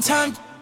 time.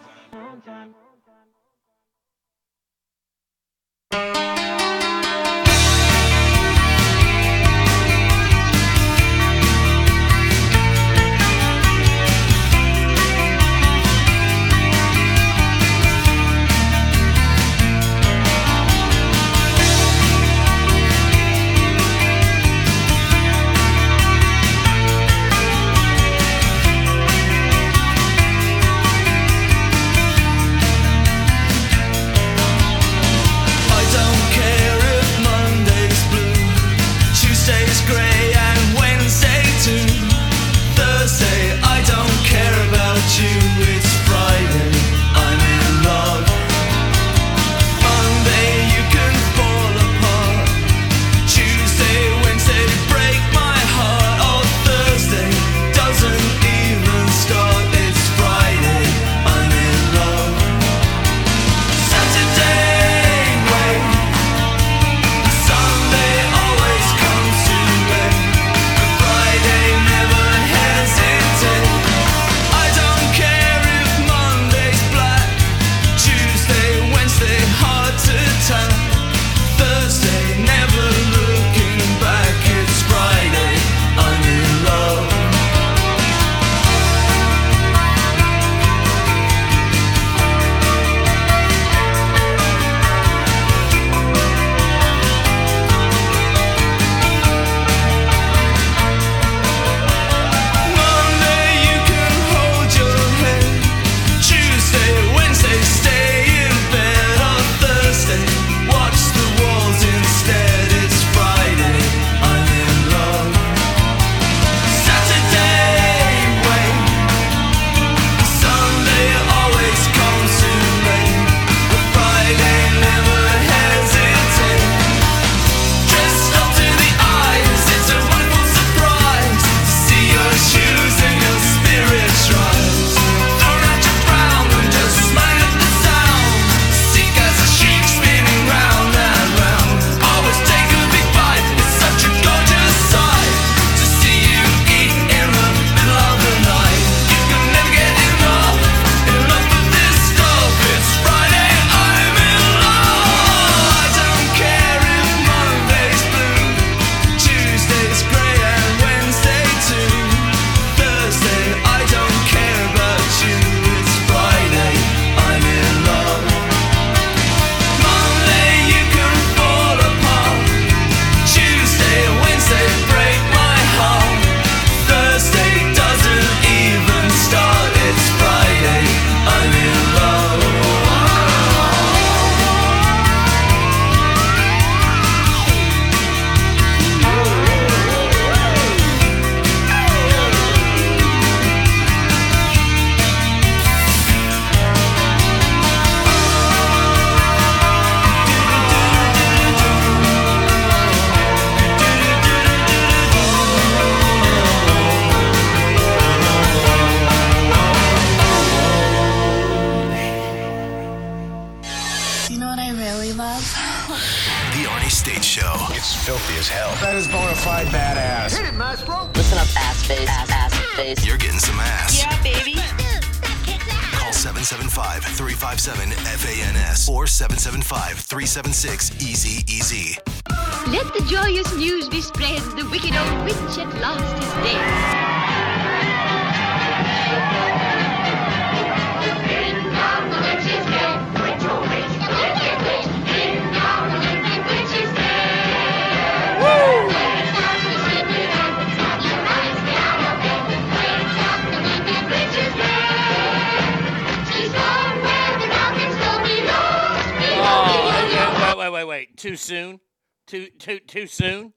Too, too, soon?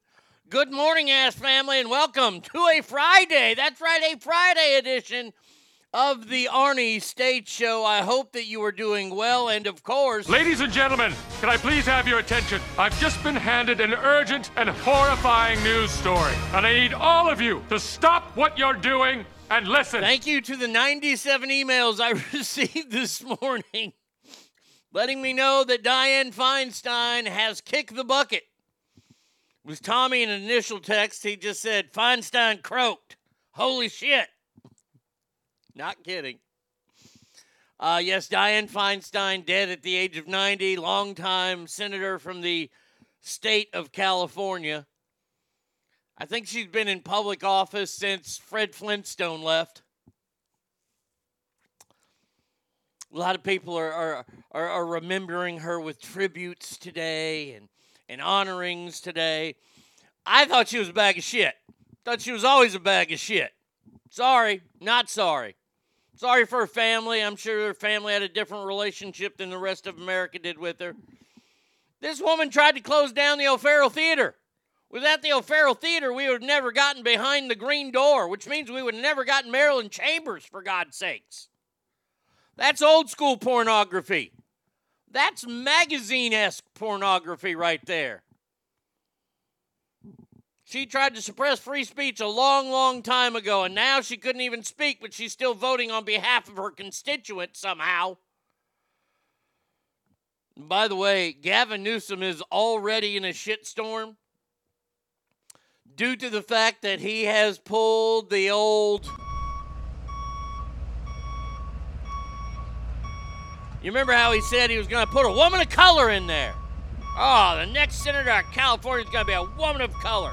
Good morning, ass family, and welcome to a Friday. That's right, a Friday edition of the Arnie State Show. I hope that you are doing well, and of course, Ladies and gentlemen, can I please have your attention? I've just been handed an urgent and horrifying news story, and I need all of you to stop what you're doing and listen. thank you to the 97 emails I received this morning letting me know that Dianne Feinstein has kicked the bucket. Was Tommy in an initial text. He just said, Feinstein croaked. Holy shit. Not kidding. Uh, yes, Dianne Feinstein, dead at the age of 90, longtime senator from the state of California. I think she's been in public office since Fred Flintstone left. A lot of people are, are, are, are remembering her with tributes today and, and honorings today. I thought she was a bag of shit. Thought she was always a bag of shit. Sorry, not sorry. Sorry for her family. I'm sure her family had a different relationship than the rest of America did with her. This woman tried to close down the O'Farrell Theater. Without the O'Farrell Theater, we would have never gotten behind the green door, which means we would have never gotten Marilyn Chambers, for God's sakes. That's old school pornography. That's magazine esque pornography right there. She tried to suppress free speech a long, long time ago, and now she couldn't even speak, but she's still voting on behalf of her constituents somehow. By the way, Gavin Newsom is already in a shitstorm due to the fact that he has pulled the old. You remember how he said he was going to put a woman of color in there? Oh, the next senator of California is going to be a woman of color.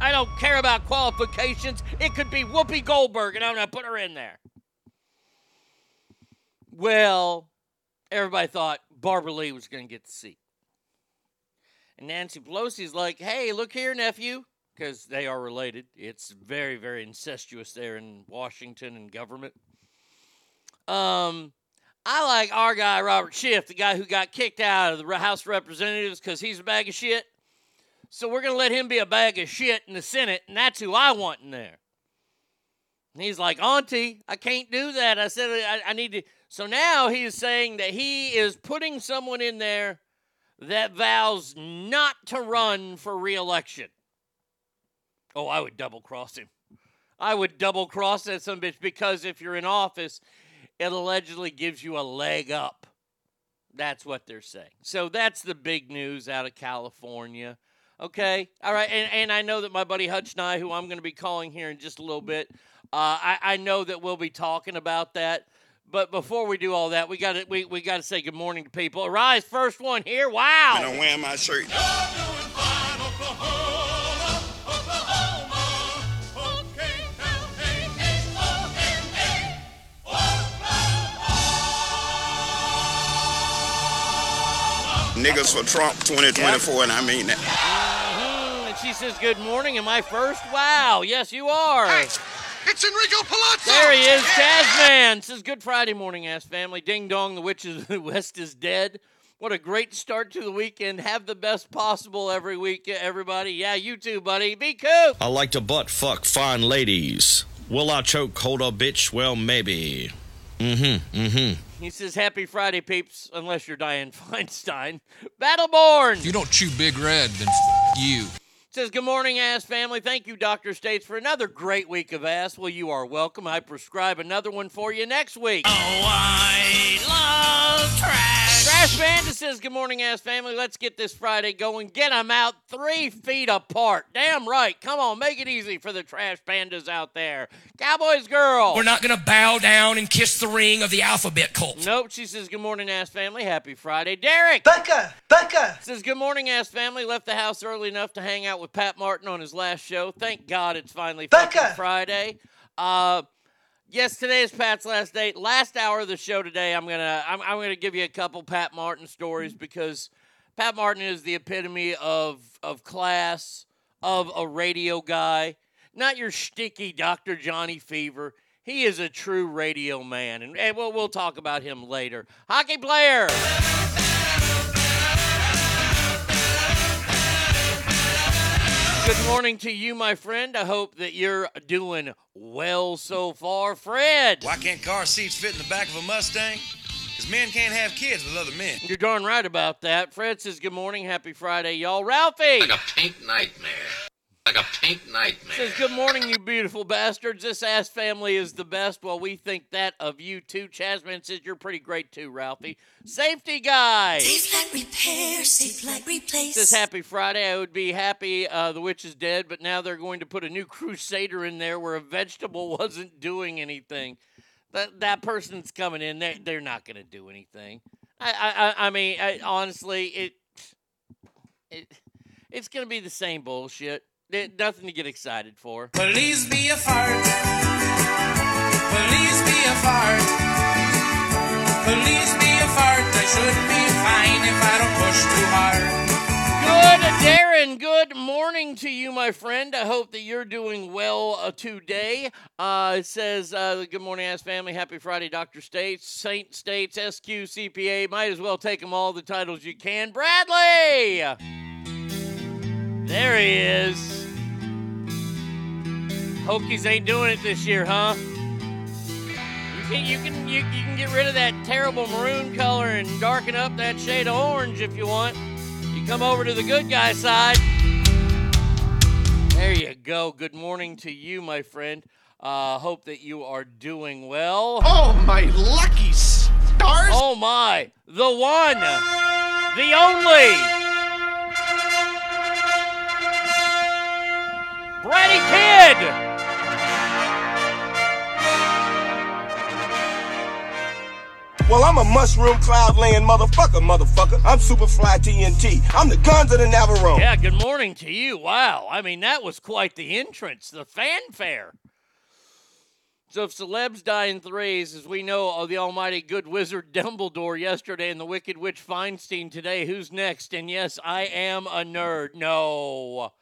I don't care about qualifications. It could be Whoopi Goldberg, and I'm going to put her in there. Well, everybody thought Barbara Lee was going to get the seat. And Nancy Pelosi's like, hey, look here, nephew, because they are related. It's very, very incestuous there in Washington and government. Um, I like our guy, Robert Schiff, the guy who got kicked out of the House of Representatives because he's a bag of shit. So we're going to let him be a bag of shit in the Senate, and that's who I want in there. And he's like, Auntie, I can't do that. I said, I, I need to. So now he is saying that he is putting someone in there that vows not to run for reelection. Oh, I would double cross him. I would double cross that some bitch because if you're in office, it allegedly gives you a leg up. That's what they're saying. So that's the big news out of California. Okay. All right. And, and I know that my buddy Hutch and who I'm going to be calling here in just a little bit, uh, I, I know that we'll be talking about that. But before we do all that, we got to we, we got to say good morning to people. Arise, first one here. Wow. I'm wearing my shirt. Niggas for Trump 2024, and I mean that. Mhm. And she says, Good morning. Am I first? Wow. Yes, you are. Hey, It's Enrico Palazzo. There he is, Jazzman. Says Good Friday morning, ass family. Ding dong, the witch of the West is dead. What a great start to the weekend. Have the best possible every week, everybody. Yeah, you too, buddy. Be cool. I like to butt fuck fine ladies. Will I choke hold a bitch? Well, maybe. Mm-hmm. Mm-hmm. He says, Happy Friday, peeps, unless you're Dianne Feinstein. Battleborn If you don't chew Big Red, then f- you. says, Good morning, ass family. Thank you, Dr. States, for another great week of ass. Well, you are welcome. I prescribe another one for you next week. Oh, I love trash. Trash Panda says, Good morning, ass family. Let's get this Friday going. Get them out three feet apart. Damn right. Come on, make it easy for the Trash Pandas out there. Cowboys girl. We're not going to bow down and kiss the ring of the alphabet cult. Nope. She says, Good morning, ass family. Happy Friday. Derek. Becca. Becca. Says, Good morning, ass family. Left the house early enough to hang out with Pat Martin on his last show. Thank God it's finally Becca. Friday. Uh, Yes, today is Pat's last day. Last hour of the show today, I'm gonna I'm, I'm gonna give you a couple Pat Martin stories mm-hmm. because Pat Martin is the epitome of of class, of a radio guy, not your sticky Dr. Johnny Fever. He is a true radio man, and, and we'll, we'll talk about him later. Hockey player. Good morning to you, my friend. I hope that you're doing well so far. Fred. Why can't car seats fit in the back of a Mustang? Because men can't have kids with other men. You're darn right about that. Fred says, Good morning. Happy Friday, y'all. Ralphie. Like a pink nightmare. Like a pink nightmare. Says, Good morning, you beautiful bastards. This ass family is the best. Well, we think that of you too. Chasman says, You're pretty great too, Ralphie. Safety guy. Safe like repair, safe like replace. Says, Happy Friday. I would be happy uh, the witch is dead, but now they're going to put a new crusader in there where a vegetable wasn't doing anything. That, that person's coming in. They're, they're not going to do anything. I, I, I- I mean, I, honestly, it, it it's going to be the same bullshit. There- nothing to get excited for. Please be a fart. Please be a fart. Please be a fart. I should be fine if I don't push too hard. Good, Darren. Good morning to you, my friend. I hope that you're doing well uh, today. Uh, it says, uh, Good morning, ass family. Happy Friday, Dr. States, Saint States, SQ, CPA. Might as well take them all the titles you can. Bradley! There he is. Hokies ain't doing it this year, huh? You can, you can you, you can get rid of that terrible maroon color and darken up that shade of orange if you want. You come over to the good guy side. There you go. Good morning to you, my friend. Uh, hope that you are doing well. Oh, my lucky stars! Oh my, the one, the only. Bratty Kid! Well, I'm a mushroom cloud laying motherfucker, motherfucker. I'm Superfly TNT. I'm the guns of the Navarone. Yeah, good morning to you. Wow. I mean, that was quite the entrance, the fanfare. So, if celebs die in threes, as we know of the almighty good wizard Dumbledore yesterday and the wicked witch Feinstein today, who's next? And yes, I am a nerd. No.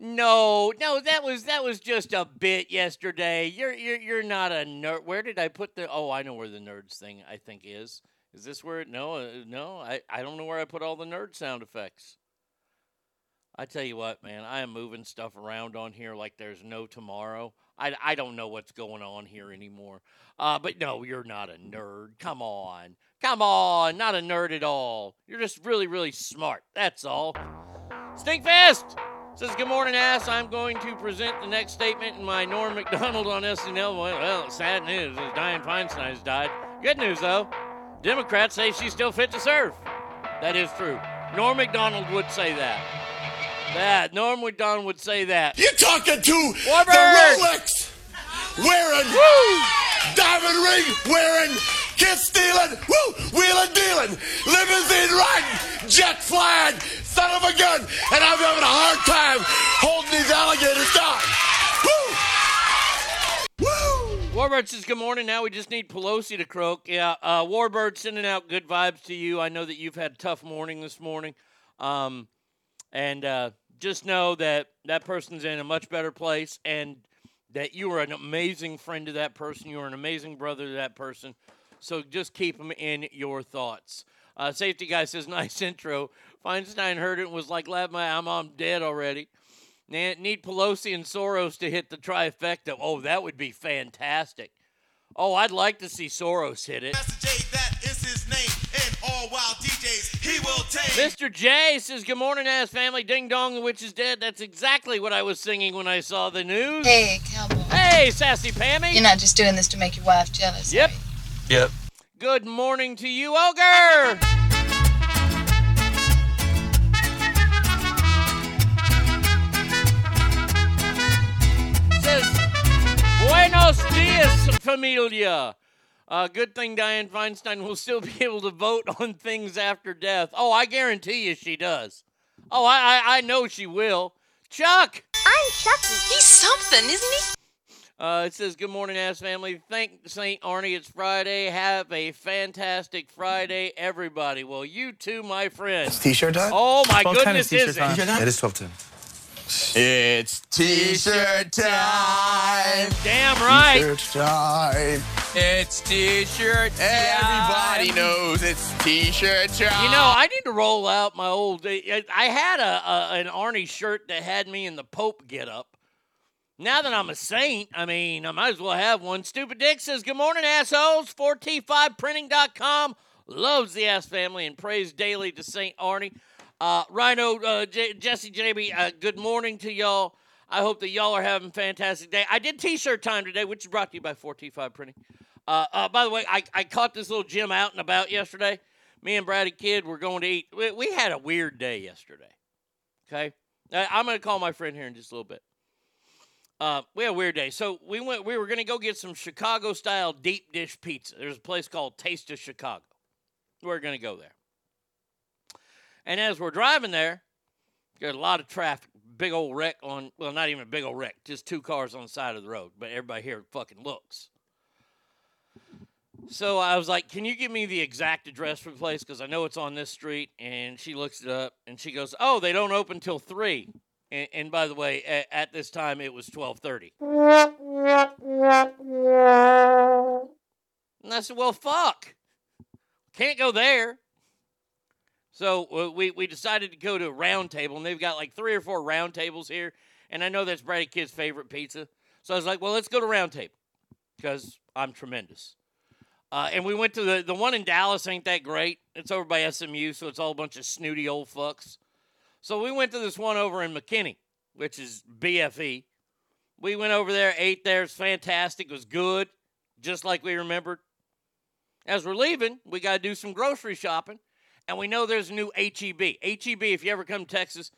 No, no, that was that was just a bit yesterday. You're you're you're not a nerd. Where did I put the? Oh, I know where the nerds thing I think is. Is this where? No, uh, no. I I don't know where I put all the nerd sound effects. I tell you what, man, I am moving stuff around on here like there's no tomorrow. I, I don't know what's going on here anymore. Uh, but no, you're not a nerd. Come on. Come on. Not a nerd at all. You're just really, really smart. That's all. Stinkfest says, Good morning, ass. I'm going to present the next statement in my Norm Macdonald on SNL. Well, sad news is Dianne Feinstein has died. Good news, though. Democrats say she's still fit to serve. That is true. Norm Macdonald would say that. That Norm Macdonald would say that. You're talking to Warbird! the Rolex wearing, diamond ring wearing, kiss stealing, woo, wheeling dealing, limousine riding, jet flying, son of a gun, and I'm having a hard time holding these alligators down. Warbird says, Good morning. Now we just need Pelosi to croak. Yeah, uh, Warbird sending out good vibes to you. I know that you've had a tough morning this morning. Um, and uh, just know that that person's in a much better place and that you are an amazing friend to that person. You are an amazing brother to that person. So just keep them in your thoughts. Uh, safety guy says, Nice intro. Feinstein heard it and was like, Lab my, I'm, I'm dead already. Need Pelosi and Soros to hit the trifecta. Oh, that would be fantastic. Oh, I'd like to see Soros hit it. Mr. J says, Good morning, ass family. Ding dong, the witch is dead. That's exactly what I was singing when I saw the news. Hey, cowboy. Hey, sassy Pammy. You're not just doing this to make your wife jealous. Yep. Yep. Good morning to you, Ogre. Buenos dias, familia. Uh, good thing Dianne Feinstein will still be able to vote on things after death. Oh, I guarantee you she does. Oh, I I, I know she will. Chuck. I'm Chucky. He's something, isn't he? Uh, it says, Good morning, ass family. Thank St. Arnie. It's Friday. Have a fantastic Friday, everybody. Well, you too, my friend. It's t-shirt time? Oh, my What kind of goodness, t-shirt is time? it? It is 12 10. It's t-shirt time. Damn right. T-shirt time. It's t-shirt Everybody knows it's t-shirt time. You know, I need to roll out my old. I had a, a an Arnie shirt that had me in the Pope get up. Now that I'm a saint, I mean, I might as well have one. Stupid Dick says, Good morning, assholes. 4T5printing.com loves the ass family and prays daily to St. Arnie. Uh, Rhino, uh, J- Jesse JB, uh, good morning to y'all. I hope that y'all are having a fantastic day. I did t shirt time today, which is brought to you by 4T5 Printing. Uh, uh, by the way, I, I caught this little Jim out and about yesterday. Me and Brady Kid were going to eat. We, we had a weird day yesterday. Okay? I, I'm going to call my friend here in just a little bit. Uh, we had a weird day. So we went. We were to go get some Chicago style deep dish pizza. There's a place called Taste of Chicago. We're to go there. And as we're driving there, there's a lot of traffic. Big old wreck on. Well, not even a big old wreck. Just two cars on the side of the road. But everybody here fucking looks. So I was like, "Can you give me the exact address for the place? Because I know it's on this street." And she looks it up, and she goes, "Oh, they don't open till 3. And, and by the way, at, at this time it was twelve thirty. And I said, "Well, fuck, can't go there." So uh, we we decided to go to a round table, and they've got like three or four round tables here. And I know that's Brady Kid's favorite pizza, so I was like, "Well, let's go to round table because I'm tremendous." Uh, and we went to the the one in Dallas. Ain't that great? It's over by SMU, so it's all a bunch of snooty old fucks. So we went to this one over in McKinney, which is BFE. We went over there, ate there. It's fantastic. It was good, just like we remembered. As we're leaving, we got to do some grocery shopping, and we know there's a new HEB. HEB, if you ever come to Texas,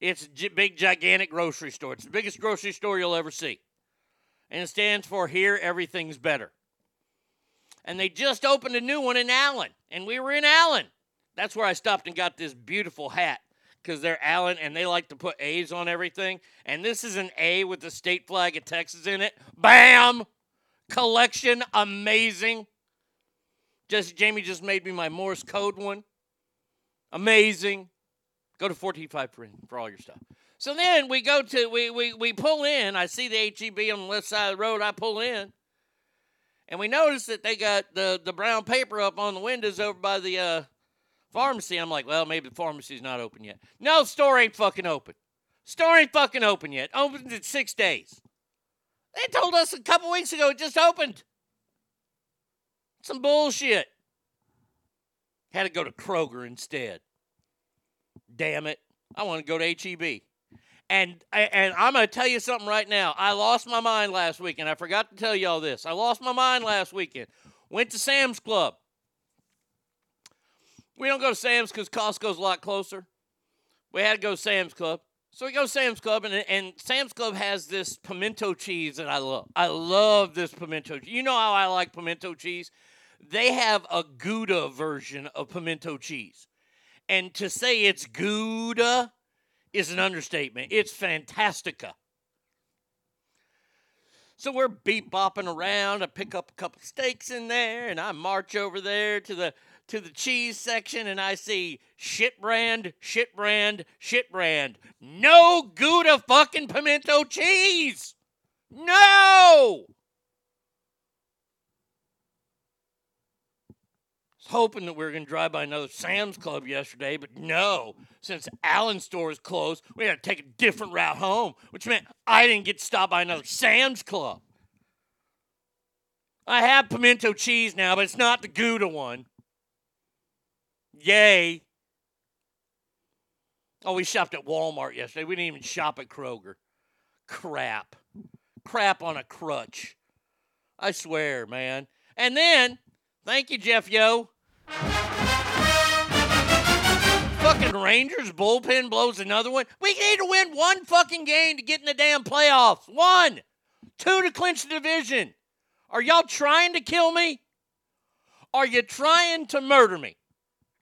it's a big, gigantic grocery store. It's the biggest grocery store you'll ever see. And it stands for Here Everything's Better. And they just opened a new one in Allen, and we were in Allen. That's where I stopped and got this beautiful hat because they're Allen and they like to put A's on everything. And this is an A with the state flag of Texas in it. Bam! Collection, amazing. Just Jamie just made me my Morse code one. Amazing. Go to 4T5 for, for all your stuff. So then we go to we, we we pull in. I see the HEB on the left side of the road. I pull in, and we notice that they got the the brown paper up on the windows over by the uh, pharmacy. I'm like, well, maybe the pharmacy's not open yet. No, store ain't fucking open. Store ain't fucking open yet. Opened in six days. They told us a couple weeks ago it just opened. Some bullshit. Had to go to Kroger instead. Damn it. I want to go to HEB. And and I'm going to tell you something right now. I lost my mind last weekend. I forgot to tell y'all this. I lost my mind last weekend. Went to Sam's Club. We don't go to Sam's because Costco's a lot closer. We had to go to Sam's Club. So we go to Sam's Club, and, and Sam's Club has this pimento cheese that I love. I love this pimento. cheese. You know how I like pimento cheese? They have a Gouda version of pimento cheese. And to say it's Gouda is an understatement. It's fantastica. So we're beep bopping around. I pick up a couple steaks in there, and I march over there to the to the cheese section, and I see shit brand, shit brand, shit brand. No Gouda fucking pimento cheese. No. Hoping that we were going to drive by another Sam's Club yesterday, but no. Since Allen's store is closed, we had to take a different route home, which meant I didn't get stopped by another Sam's Club. I have pimento cheese now, but it's not the Gouda one. Yay. Oh, we shopped at Walmart yesterday. We didn't even shop at Kroger. Crap. Crap on a crutch. I swear, man. And then, thank you, Jeff Yo. Fucking Rangers bullpen blows another one. We need to win one fucking game to get in the damn playoffs. One. two to clinch the division. Are y'all trying to kill me? Are you trying to murder me?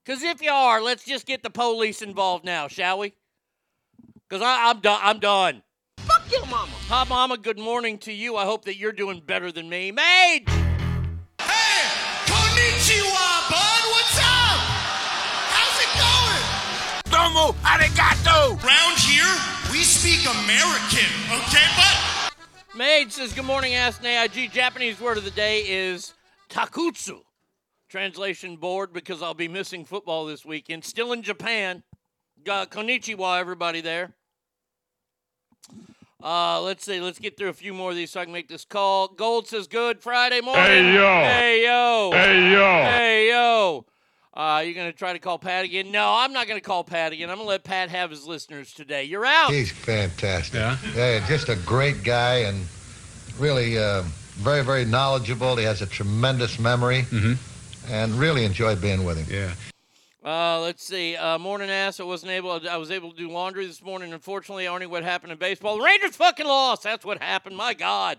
Because if you are, let's just get the police involved now, shall we? Because I'm done. I'm done. Fuck your mama. Hi, Mama. Good morning to you. I hope that you're doing better than me. Mage! Domo arigato. Round here, we speak American, okay, bud? Mage says, Good morning, Ask AIG. Japanese word of the day is takutsu. Translation board because I'll be missing football this weekend. Still in Japan. Got konnichiwa, everybody there. Uh, let's see. Let's get through a few more of these so I can make this call. Gold says, Good Friday morning. Hey, yo. Hey, yo. Hey, yo. Hey, yo. Uh, you going to try to call Pat again? No, I'm not going to call Pat again. I'm going to let Pat have his listeners today. You're out. He's fantastic. Yeah? just a great guy and really uh, very, very knowledgeable. He has a tremendous memory and really enjoyed being with him. Yeah. Uh, let's see. Uh, morning ass. I wasn't able. I was able to do laundry this morning. Unfortunately, Arnie, what happened in baseball? The Rangers fucking lost. That's what happened. My God.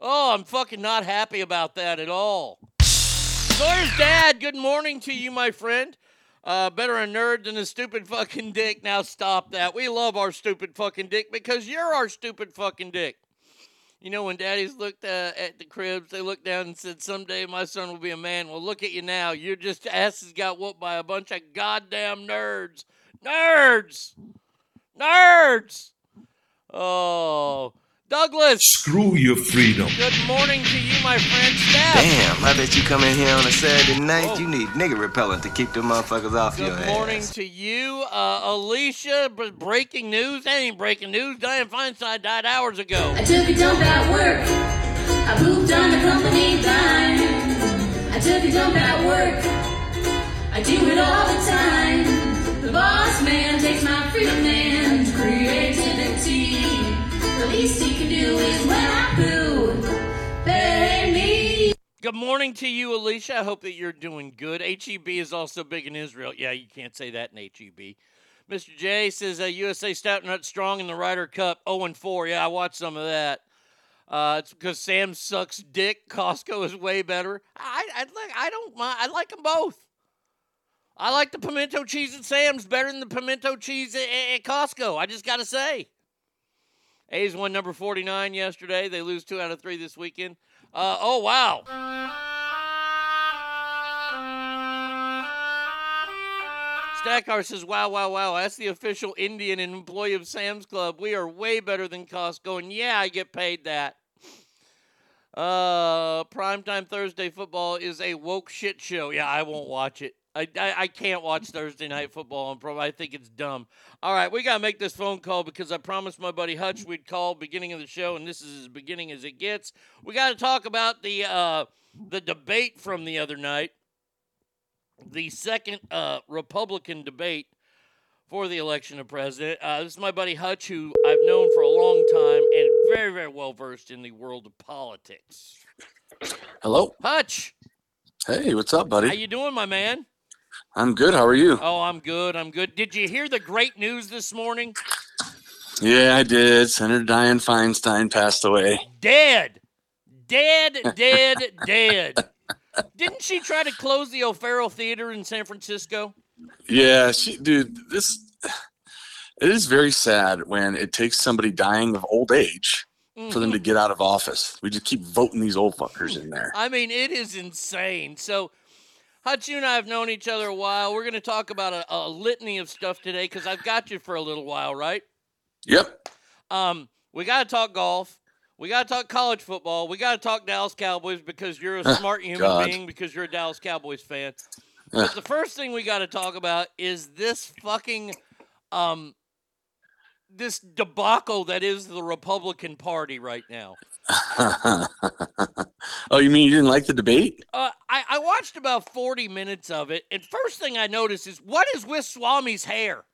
Oh, I'm fucking not happy about that at all. Dad. Good morning to you, my friend. Uh, better a nerd than a stupid fucking dick. Now stop that. We love our stupid fucking dick because you're our stupid fucking dick. You know, when daddies looked uh, at the cribs, they looked down and said, Someday my son will be a man. Well, look at you now. You're just asses got whooped by a bunch of goddamn nerds. Nerds! Nerds! Oh. Douglas! Screw your freedom. Good morning to you, my friend. Steph! Damn, I bet you come in here on a Saturday night. You need nigga repellent to keep the motherfuckers off your Good morning to you, uh, Alicia. b- Breaking news. That ain't breaking news. Dianne Feinstein died hours ago. I took a dump at work. I pooped on the company dime. I took a dump at work. I do it all the time. The boss man takes my freedom and creativity. Least he can do is when I. Good morning to you, Alicia. I hope that you're doing good. HEB is also big in Israel. Yeah, you can't say that in HEB. Mr. J says uh, USA Stout Nut strong in the Ryder Cup, 0 and 4. Yeah, I watched some of that. Uh, it's because Sam sucks dick. Costco is way better. I I like I don't mind. I like them both. I like the pimento cheese at Sam's better than the pimento cheese at, at- at Costco. I just gotta say. A's won number 49 yesterday. They lose two out of three this weekend. Uh, oh, wow. Stackar says, wow, wow, wow. That's the official Indian and employee of Sam's Club. We are way better than Costco. And yeah, I get paid that. Uh, primetime Thursday football is a woke shit show. Yeah, I won't watch it. I, I, I can't watch Thursday night football on pro. I think it's dumb. All right, we got to make this phone call because I promised my buddy Hutch we'd call beginning of the show, and this is as beginning as it gets. We got to talk about the uh, the debate from the other night, the second uh, Republican debate for the election of president. Uh, this is my buddy Hutch, who I've known for a long time and very, very well versed in the world of politics. Hello. Hutch, Hey, what's up, buddy? how you doing, my man? I'm good. How are you? Oh, I'm good. I'm good. Did you hear the great news this morning? Yeah, I did. Senator Dianne Feinstein passed away. Dead. Dead, dead, dead. Didn't she try to close the O'Farrell Theater in San Francisco? Yeah, she, dude, this it is very sad when it takes somebody dying of old age for them to Mhm. get out of office. We just keep voting these old fuckers in there. I mean, it is insane. So, Hutch, you and I have known each other a while. We're going to talk about a, a litany of stuff today because I've got you for a little while, right? Yep. Um, we got to talk golf. We got to talk college football. We got to talk Dallas Cowboys because you're a smart human God. being because you're a Dallas Cowboys fan. Ugh. But the first thing we got to talk about is this fucking um this debacle that is the Republican Party right now. oh, you mean you didn't like the debate? Uh, I, I watched about 40 minutes of it, and first thing I noticed is what is with Swami's hair?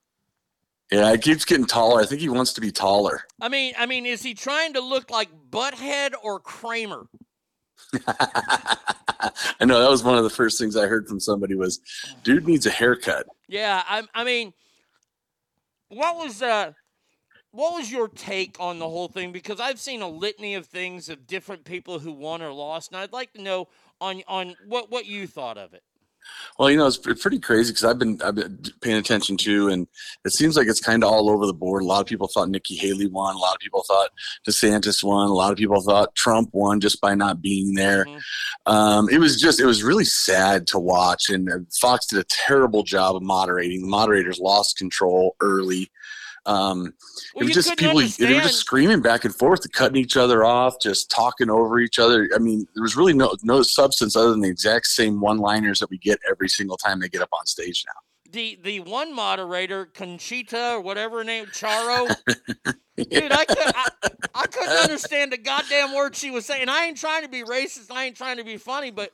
Yeah, it keeps getting taller. I think he wants to be taller. I mean, I mean, is he trying to look like Butthead or Kramer? I know that was one of the first things I heard from somebody was, dude needs a haircut. Yeah, I, I mean, what was uh, what was your take on the whole thing? Because I've seen a litany of things of different people who won or lost, and I'd like to know on on what what you thought of it. Well, you know, it's pretty crazy because I've been I've been paying attention to, and it seems like it's kind of all over the board. A lot of people thought Nikki Haley won. A lot of people thought DeSantis won. A lot of people thought Trump won just by not being there. Mm-hmm. Um, it was just it was really sad to watch, and uh, Fox did a terrible job of moderating. The moderators lost control early. Um, well, it was just people. Understand. They were just screaming back and forth, cutting each other off, just talking over each other. I mean, there was really no no substance other than the exact same one-liners that we get every single time they get up on stage now. The the one moderator, Conchita or whatever her name, Charo. Dude, I, could, I, I couldn't understand the goddamn word she was saying. I ain't trying to be racist. I ain't trying to be funny, but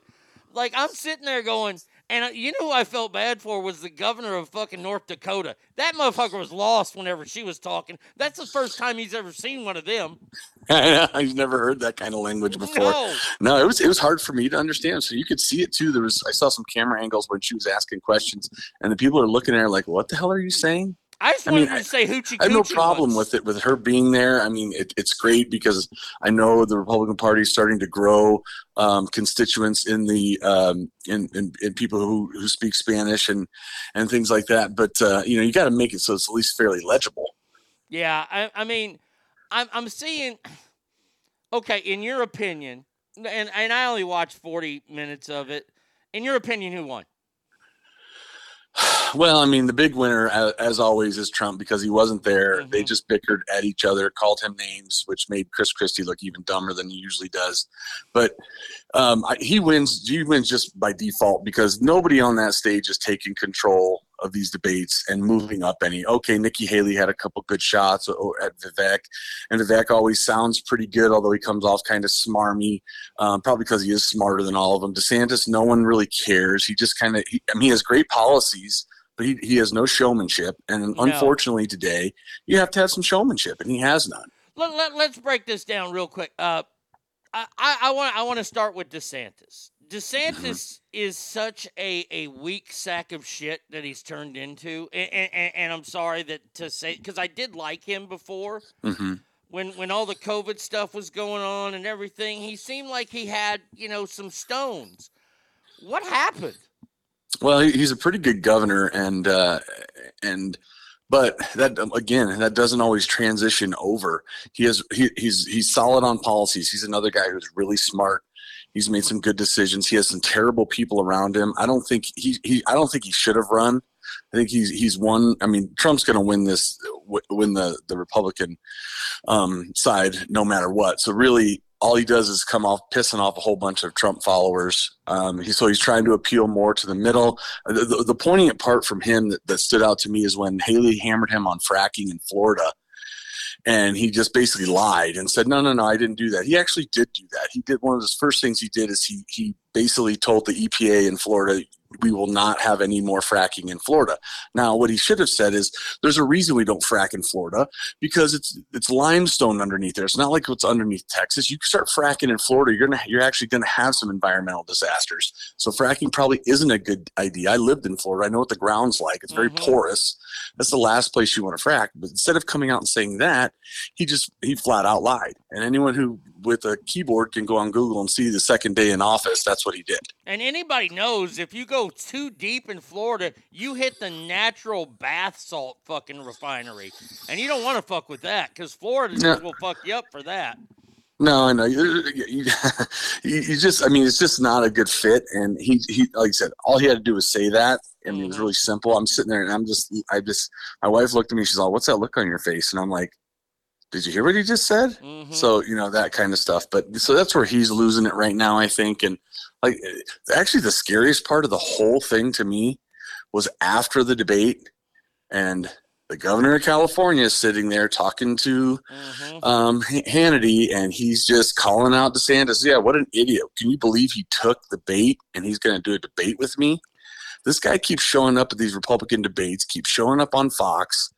like I'm sitting there going, and uh, you know who I felt bad for was the governor of fucking North Dakota. That motherfucker was lost whenever she was talking. That's the first time he's ever seen one of them. I've never heard that kind of language before. No. no, it was it was hard for me to understand. So you could see it too. There was I saw some camera angles when she was asking questions, and the people are looking at her like, "What the hell are you saying?" I just wanted I mean, to say hoochie. I have no problem with it with her being there. I mean, it, it's great because I know the Republican Party is starting to grow um, constituents in the um, in, in, in people who who speak Spanish and and things like that. But uh, you know, you got to make it so it's at least fairly legible. Yeah, I, I mean, I'm I'm seeing. Okay, in your opinion, and and I only watched 40 minutes of it. In your opinion, who won? Well, I mean, the big winner, as always, is Trump because he wasn't there. Mm-hmm. They just bickered at each other, called him names, which made Chris Christie look even dumber than he usually does. But um, he wins. He wins just by default because nobody on that stage is taking control of these debates and moving up any. Okay, Nikki Haley had a couple good shots at Vivek, and Vivek always sounds pretty good, although he comes off kind of smarmy, um, probably because he is smarter than all of them. DeSantis, no one really cares. He just kind of, I mean, he has great policies but he, he has no showmanship. And no. unfortunately, today you have to have some showmanship, and he has none. Let, let, let's break this down real quick. Uh, I, I want I want to start with DeSantis. DeSantis mm-hmm. is such a, a weak sack of shit that he's turned into, and, and, and I'm sorry that to say because I did like him before. Mm-hmm. When when all the COVID stuff was going on and everything, he seemed like he had you know some stones. What happened? Well, he's a pretty good governor, and uh, and but that again, that doesn't always transition over. He has he, he's he's solid on policies. He's another guy who's really smart. He's made some good decisions. He has some terrible people around him. I don't think he, he I don't think he should have run. I think he's he's won. I mean, Trump's going to win this, win the the Republican um, side no matter what. So really, all he does is come off pissing off a whole bunch of Trump followers. Um, he, so he's trying to appeal more to the middle. The, the, the poignant part from him that, that stood out to me is when Haley hammered him on fracking in Florida and he just basically lied and said no no no i didn't do that. He actually did do that. He did one of his first things he did is he he basically told the epa in florida we will not have any more fracking in Florida. Now, what he should have said is, there's a reason we don't frack in Florida because it's it's limestone underneath there. It's not like what's underneath Texas. You start fracking in Florida, you're gonna you're actually gonna have some environmental disasters. So fracking probably isn't a good idea. I lived in Florida. I know what the ground's like. It's very mm-hmm. porous. That's the last place you want to frack. But instead of coming out and saying that, he just he flat out lied. And anyone who with a keyboard can go on Google and see the second day in office. That's what he did. And anybody knows if you go too deep in Florida, you hit the natural bath salt fucking refinery, and you don't want to fuck with that because Florida no. will fuck you up for that. No, I know. You, you, you, just, I mean, it's just not a good fit. And he, he, like I said, all he had to do was say that. I mean, it was mm-hmm. really simple. I'm sitting there and I'm just, I just, my wife looked at me. She's all, "What's that look on your face?" And I'm like, did you hear what he just said? Mm-hmm. So, you know, that kind of stuff. But so that's where he's losing it right now, I think. And like, actually, the scariest part of the whole thing to me was after the debate and the governor of California is sitting there talking to mm-hmm. um, Hannity, and he's just calling out DeSantis. Yeah, what an idiot! Can you believe he took the bait and he's going to do a debate with me? This guy keeps showing up at these Republican debates, keeps showing up on Fox.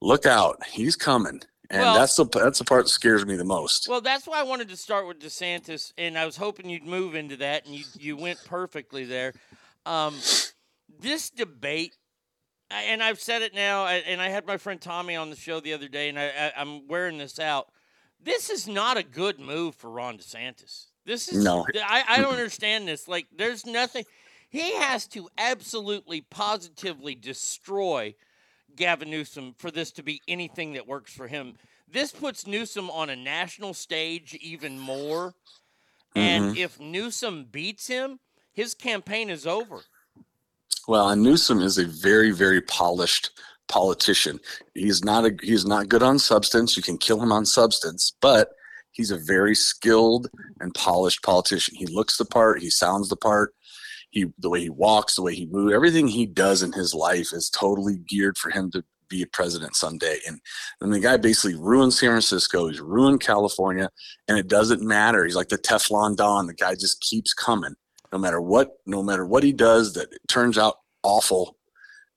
Look out, he's coming and well, that's the that's the part that scares me the most. Well, that's why I wanted to start with DeSantis, and I was hoping you'd move into that, and you you went perfectly there. Um, this debate and I've said it now, and I had my friend Tommy on the show the other day, and I, I, I'm wearing this out. This is not a good move for Ron DeSantis. This is No. I, I don't understand this. Like, there's nothing. He has to absolutely, positively destroy Gavin Newsom for this to be anything that works for him. This puts Newsom on a national stage even more. And Mhm. if Newsom beats him, his campaign is over. Well, and Newsom is a very, very polished politician. He's not a he's not good on substance. You can kill him on substance, but he's a very skilled and polished politician. He looks the part, he sounds the part. He the way he walks, the way he moves, everything he does in his life is totally geared for him to be a president someday. And then the guy basically ruined San Francisco, he's ruined California, and it doesn't matter. He's like the Teflon Don. The guy just keeps coming. No matter what, no matter what he does that turns out awful,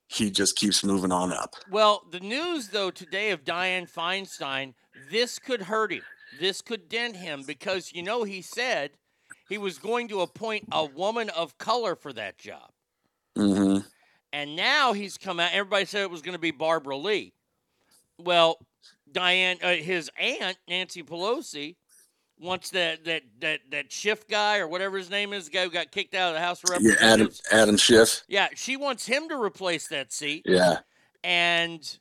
he just keeps moving on up. Well, the news though today of Dianne Feinstein, this could hurt him. This could dent him because you know he said he was going to appoint a woman of color for that job. hmm And now he's come out. Everybody said it was going to be Barbara Lee. Well, Dianne, uh, his aunt Nancy Pelosi, wants that that that that Schiff guy or whatever his name is, the guy who got kicked out of the House of Yeah, Adam Representatives. Adam Schiff. Yeah, she wants him to replace that seat. Yeah. And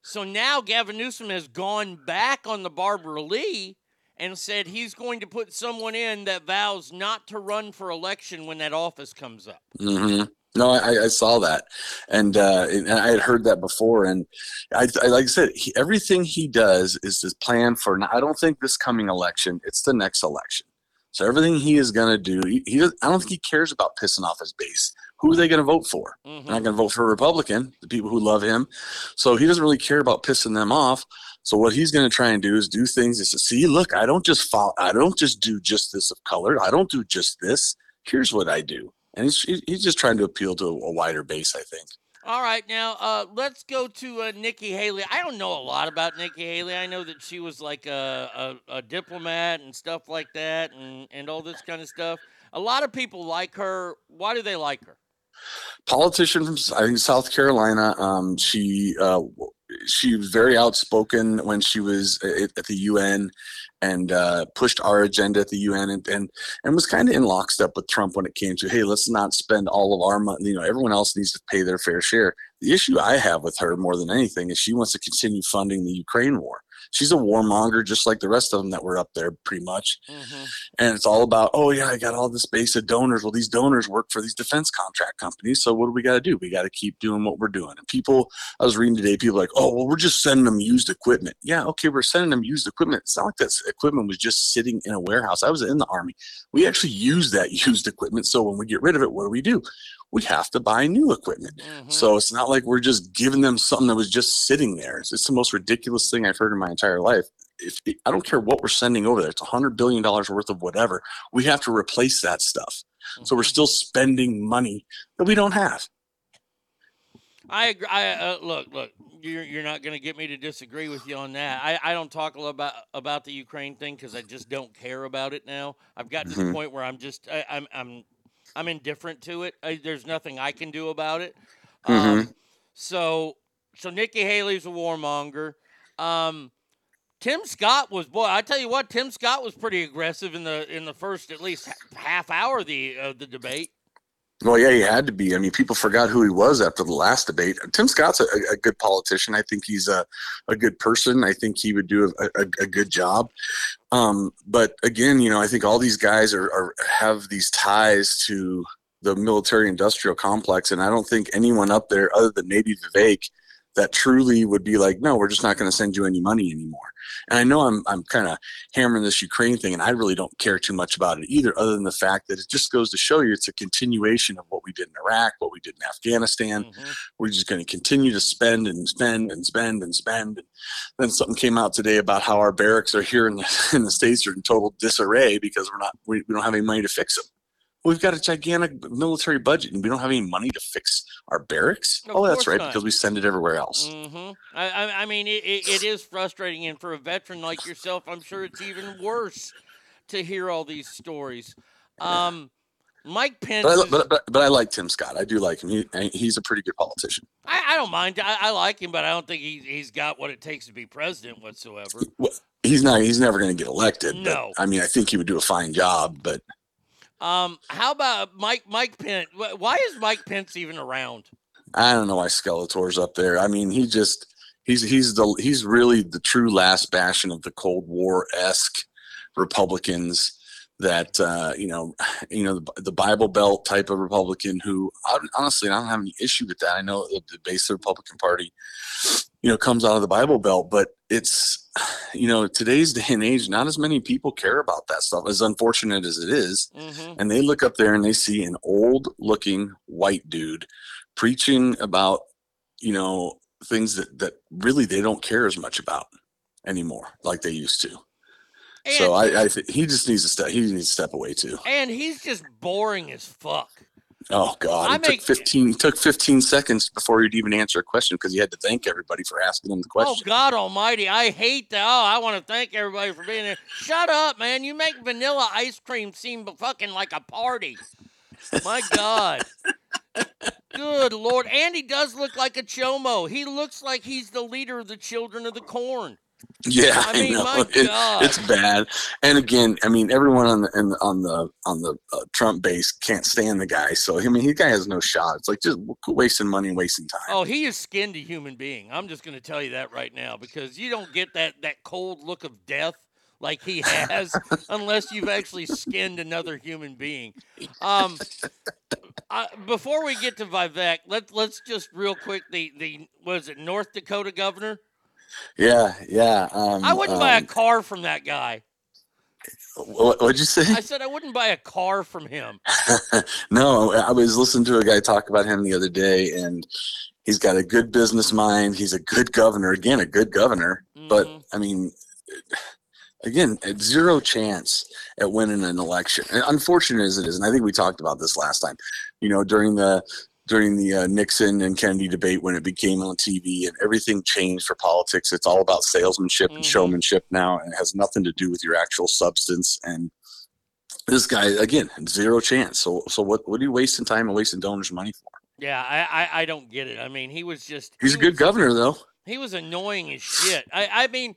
so now Gavin Newsom has gone back on the Barbara Lee and said he's going to put someone in that vows not to run for election when that office comes up. Mm-hmm. No, I, I saw that, and uh, and I had heard that before. And I, I like I said, he, everything he does is to plan for. I don't think this coming election; it's the next election. So everything he is going to do, he, he I don't think he cares about pissing off his base. Who are they going to vote for? They're not going to vote for a Republican, the people who love him. So he doesn't really care about pissing them off. So what he's going to try and do is do things is to see, look, I don't just follow, I don't just do just this of color. I don't do just this. Here's what I do. And he's, he's just trying to appeal to a wider base, I think. All right, now uh, let's go to uh, Nikki Haley. I don't know a lot about Nikki Haley. I know that she was like a, a, a diplomat and stuff like that, and, and all this kind of stuff. A lot of people like her. Why do they like her? politician from I think South Carolina. Um, she uh, she was very outspoken when she was at, at the UN and uh, pushed our agenda at the UN and and, and was kind of in lockstep with Trump when it came to hey, let's not spend all of our money. You know, everyone else needs to pay their fair share. The issue I have with her more than anything is she wants to continue funding the Ukraine war. She's a warmonger, just like the rest of them that were up there, pretty much. Mm-hmm. And it's all about oh yeah i got all this base of donors. Well these donors work for these defense contract companies so what do we got to do? We got to keep doing what we're doing. And people i was reading today people are like oh well we're just sending them used equipment. Yeah okay we're sending them used equipment. It's not like that equipment was just sitting in a warehouse. I was in the army. We actually use that used equipment so when we get rid of it what do we do we have to buy new equipment so it's not like we're just giving them something that was just sitting there it's, it's the most ridiculous thing i've heard in my entire life if I don't care what we're sending over there, it's a hundred billion dollars worth of whatever. We have to replace that stuff. So we're still spending money that we don't have. I agree. I uh, look, look. You're you're not going to get me to disagree with you on that. I, I don't talk a lot about about the Ukraine thing because I just don't care about it now. I've gotten to the Mhm. point where I'm just I, I'm I'm I'm indifferent to it. I, there's nothing I can do about it. Um, so so Nikki Haley's a warmonger. Um, Tim Scott was boy. I tell you what, Tim Scott was pretty aggressive in the in the first at least half hour of the of the debate. Well, yeah, he had to be. I mean, people forgot who he was after the last debate. Tim Scott's a, a good politician. I think he's a, a good person. I think he would do a, a, a good job. Um, but again, you know, I think all these guys are, are have these ties to the military industrial complex, and I don't think anyone up there other than maybe Vivek that truly would be like, no, we're just not going to send you any money anymore. And I know I'm I'm kind of hammering this Ukraine thing, and I really don't care too much about it either, other than the fact that it just goes to show you it's a continuation of what we did in Iraq, what we did in Afghanistan. Mm-hmm. We're just going to continue to spend and spend and spend and spend. And then something came out today about how our barracks are here in the, in the states are in total disarray because we're not we, we don't have any money to fix them. We've got a gigantic military budget, and we don't have any money to fix our barracks. Of oh, that's right, not. because we send it everywhere else. hmm I, I, I mean, it, it, it is frustrating, and for a veteran like yourself, I'm sure it's even worse to hear all these stories. Um, Mike Pence. But I, is- but, but, but I like Tim Scott. I do like him. He, he's a pretty good politician. I, I don't mind. I, I like him, but I don't think he, he's got what it takes to be president whatsoever. Well, He's not. He's never going to get elected. No. But, I mean, I think he would do a fine job. But Um, how about Mike Mike Pence? Why is Mike Pence even around? I don't know why Skeletor's up there. I mean, he just he's he's the he's really the true last bastion of the Cold War esque Republicans that uh, you know you know the, the Bible Belt type of Republican who honestly I don't have any issue with that. I know the, the base of the Republican Party you know comes out of the Bible Belt, but it's you know today's day and age, not as many people care about that stuff. As unfortunate as it is, Mm-hmm. and they look up there and they see an old looking white dude preaching about you know things that that really they don't care as much about anymore like they used to so i i think he just needs to step he needs to step away too And he's just boring as fuck. oh god I it make- took 15 took 15 seconds before he'd even answer a question because he had to thank everybody for asking him the oh, question. Oh God Almighty! I hate that. Oh, I want to thank everybody for being there. Shut up, man! You make vanilla ice cream seem fucking like a party. My God. Good Lord. And he does look like a chomo. He looks like he's the leader of the Children of the Corn. Yeah, I I, mean, know. It- it's bad. And again, I mean, everyone on the in, on the on the uh, Trump base can't stand the guy. So I mean, he guy has no shot. It's like just wasting money, wasting time. Oh, he is skinned a human being. I'm just going to tell you that right now because you don't get that that cold look of death like he has unless you've actually skinned another human being. Um, uh, before we get to Vivek, let let's just real quick the the was it North Dakota governor? Yeah, yeah. Um, I wouldn't buy a um, car from that guy. What, what'd you say? I said I wouldn't buy a car from him. no, I was listening to a guy talk about him the other day, and he's got a good business mind. He's a good governor. Again, a good governor. But Mm-hmm. I mean, again, at zero chance at winning an election. And unfortunate as it is, and I think we talked about this last time. You know, during the during the uh, Nixon and Kennedy debate when it became on TV and everything changed for politics. It's all about salesmanship and showmanship now, and it has nothing to do with your actual substance. And this guy, again, zero chance. So, so what? What are you wasting time and wasting donors' money for? Yeah, I, I I don't get it. I mean, he was just He's a good governor, though. He was annoying as shit. I, I mean,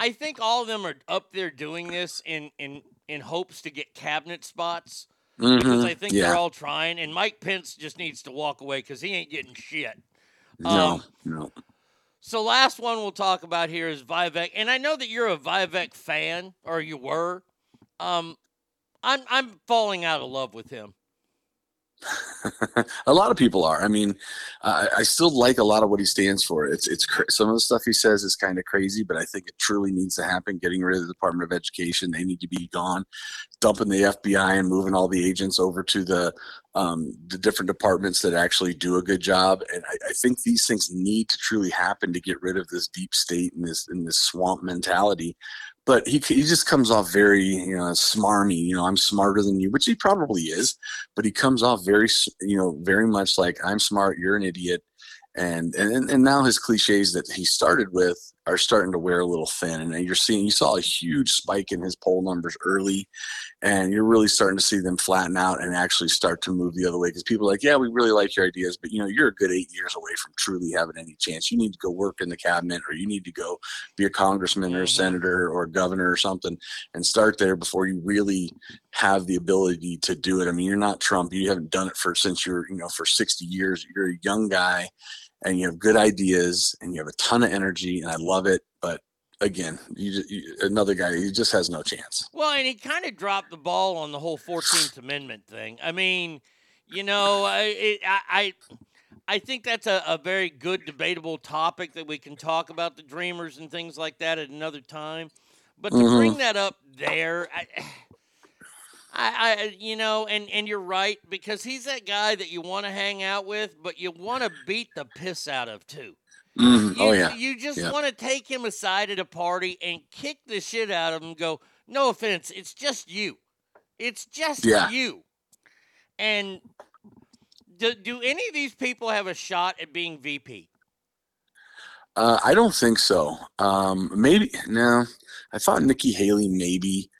I think all of them are up there doing this in in in hopes to get cabinet spots because Mhm, I think yeah. they're all trying. And Mike Pence just needs to walk away because he ain't getting shit. No, Um, no. So last one we'll talk about here is Vivek, and I know that you're a Vivek fan, or you were. Um, I'm I'm falling out of love with him. a lot of people are. I mean, I, I still like a lot of what he stands for. It's it's cra- some of the stuff he says is kind of crazy, but I think it truly needs to happen. Getting rid of the Department of Education, they need to be gone. Dumping the FBI and moving all the agents over to the um, the different departments that actually do a good job. And I, I think these things need to truly happen to get rid of this deep state and this and this swamp mentality. But he he just comes off very you know smarmy. You know, I'm smarter than you, which he probably is but he comes off very you know very much like i'm smart you're an idiot and and and now his cliches that he started with are starting to wear a little thin and uh, you're seeing you saw a huge spike in his poll numbers early and you're really starting to see them flatten out and actually start to move the other way because people are like yeah we really like your ideas but you know you're a good eight years away from truly having any chance you need to go work in the cabinet or you need to go be a congressman or a mm-hmm. senator or a governor or something and start there before you really have the ability to do it. I mean, you're not Trump. You haven't done it for since you're, you know, for 60 years. You're a young guy and you have good ideas and you have a ton of energy and I love it. But again, you, you another guy, he just has no chance. Well, and he kind of dropped the ball on the whole Fourteenth Amendment thing. I mean, you know, I it, I, I I think that's a, a very good debatable topic that we can talk about the Dreamers and things like that at another time. But to Mhm. bring that up there, I, I, I, you know, and and you're right because he's that guy that you want to hang out with, but you want to beat the piss out of too. Mhm. You, Oh, yeah. You just Yeah. want to take him aside at a party and kick the shit out of him. and Go, no offense, it's just you. It's just Yeah. you. And do, do any of these people have a shot at being VP? Uh, I don't think so. Um, maybe no. I thought Nikki Haley maybe.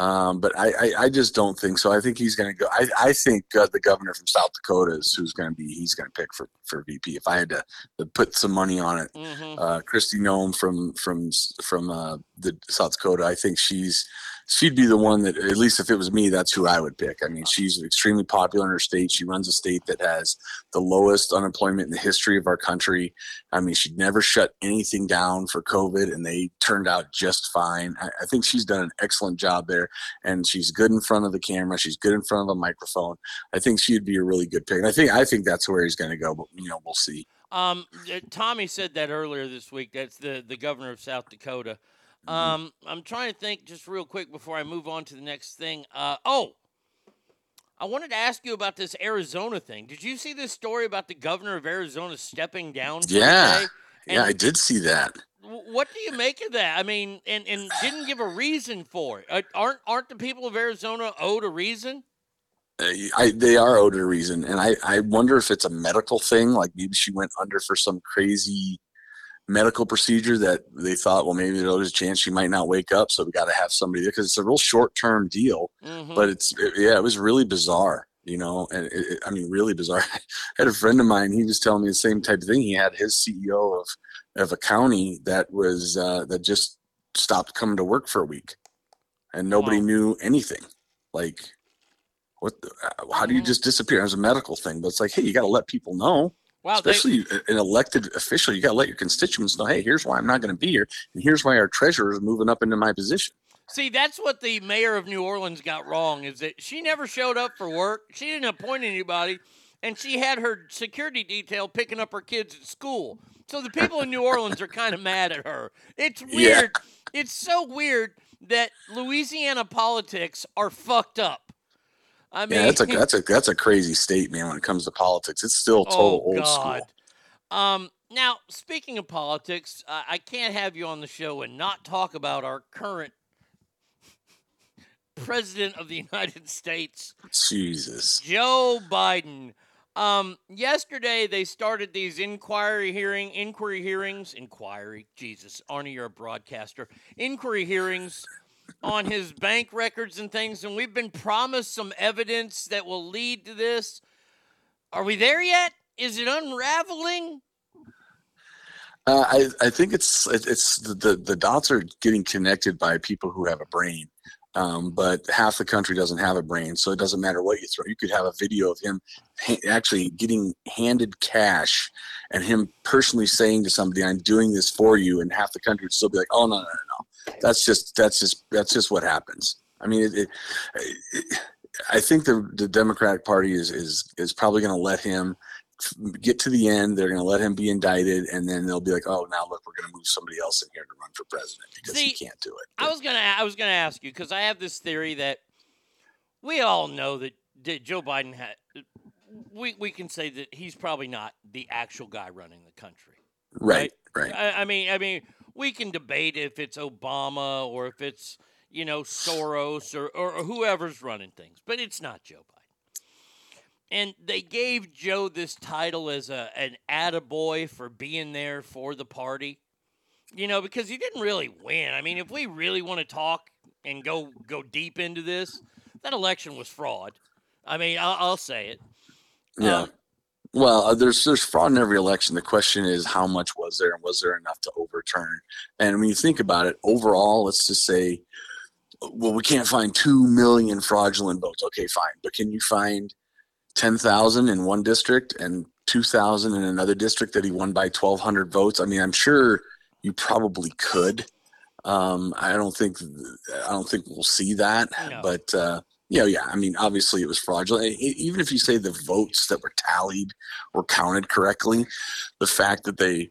Um, but I, I, I just don't think so. I think he's going to go. I, I think uh, the governor from South Dakota is who's going to be. He's going to pick for, for VP. If I had to, to put some money on it, Mhm. uh, Kristi Noem from from from uh, the South Dakota. I think she's she'd be the one that at least if it was me, that's who I would pick. I mean, she's extremely popular in her state. She runs a state that has the lowest unemployment in the history of our country. I mean, she'd never shut anything down for COVID, and they turned out just fine. I, I think she's done an excellent job there, and she's good in front of the camera. She's good in front of a microphone. I think she'd be a really good pick. And I think I think that's where he's going to go. But you know, we'll see. Um, uh, Tommy said that earlier this week. That's the the governor of South Dakota. Mm-hmm. Um, I'm trying to think just real quick before I move on to the next thing. Uh, oh, I wanted to ask you about this Arizona thing. Did you see this story about the governor of Arizona stepping down? Yeah, yeah, I did see that. What do you make of that? I mean, and, and didn't give a reason for it. Aren't aren't the people of Arizona owed a reason? Uh, I, they are owed a reason, and I, I wonder if it's a medical thing. Like maybe she went under for some crazy medical procedure that they thought, well, maybe there's a chance she might not wake up, so we got to have somebody there because it's a real short term deal. Mhm. But it's it- yeah, it was really bizarre, you know, and it, it- I mean, really bizarre. I had a friend of mine; he was telling me the same type of thing. He had his CEO of of a county that was uh, that just stopped coming to work for a week, and nobody knew anything. Like what the, uh, how do you just disappear as a medical thing but it's like hey you got to let people know Wow, they- especially an elected official you got to let your constituents know hey here's why i'm not going to be here and here's why our treasurer is moving up into my position See, that's what the mayor of New Orleans got wrong is that she never showed up for work. She didn't appoint anybody, and she had her security detail picking up her kids at school. So the people in New Orleans are kind of mad at her. It's Yeah. weird. It's so weird that Louisiana politics are fucked up. I mean, yeah that's a that's a that's a crazy state man when it comes to politics it's still total oh, old God. school Um, now, speaking of politics, I, I can't have you on the show and not talk about our current president of the United States, jesus Joe Biden. Um, yesterday they started these inquiry hearing, inquiry hearings, inquiry. Jesus, Arnie, you're a broadcaster. Inquiry hearings on his bank records and things, and we've been promised some evidence that will lead to this. Are we there yet? Is it unraveling? Uh, I I think it's it's the, the the dots are getting connected by people who have a brain, um, but half the country doesn't have a brain, so it doesn't matter what you throw. You could have a video of him ha- actually getting handed cash, and him personally saying to somebody, "I'm doing this for you," and half the country would still be like, "Oh no no no no, that's just that's just that's just what happens." I mean, it, it, it, I think the the Democratic Party is is is probably going to let him get to the end. They're going to let him be indicted, and then they'll be like, "Oh, now look, we're going to move somebody else in here to run for president because he can't do it." I was gonna I was gonna ask you because I have this theory that we all know that, that Joe Biden had. We we can say that he's probably not the actual guy running the country. Right, right. I, I mean, I mean, we can debate if it's Obama or if it's you know Soros or, or whoever's running things, but it's not Joe Biden. And they gave Joe this title as a an attaboy for being there for the party. You know, because he didn't really win. I mean, if we really want to talk and go go deep into this, that election was fraud. I mean, I'll, I'll say it. Yeah. Um, well, uh, there's there's fraud in every election. The question is, how much was there, and was there enough to overturn? And when you think about it, overall, let's just say, well, we can't find two million fraudulent votes. Okay, fine, but can you find ten thousand in one district and two thousand in another district that he won by twelve hundred votes? I mean, I'm sure you probably could. Um, I don't think I don't think we'll see that, No. but uh, yeah, yeah. I mean, obviously it was fraudulent. Even if you say the votes that were tallied were counted correctly, the fact that they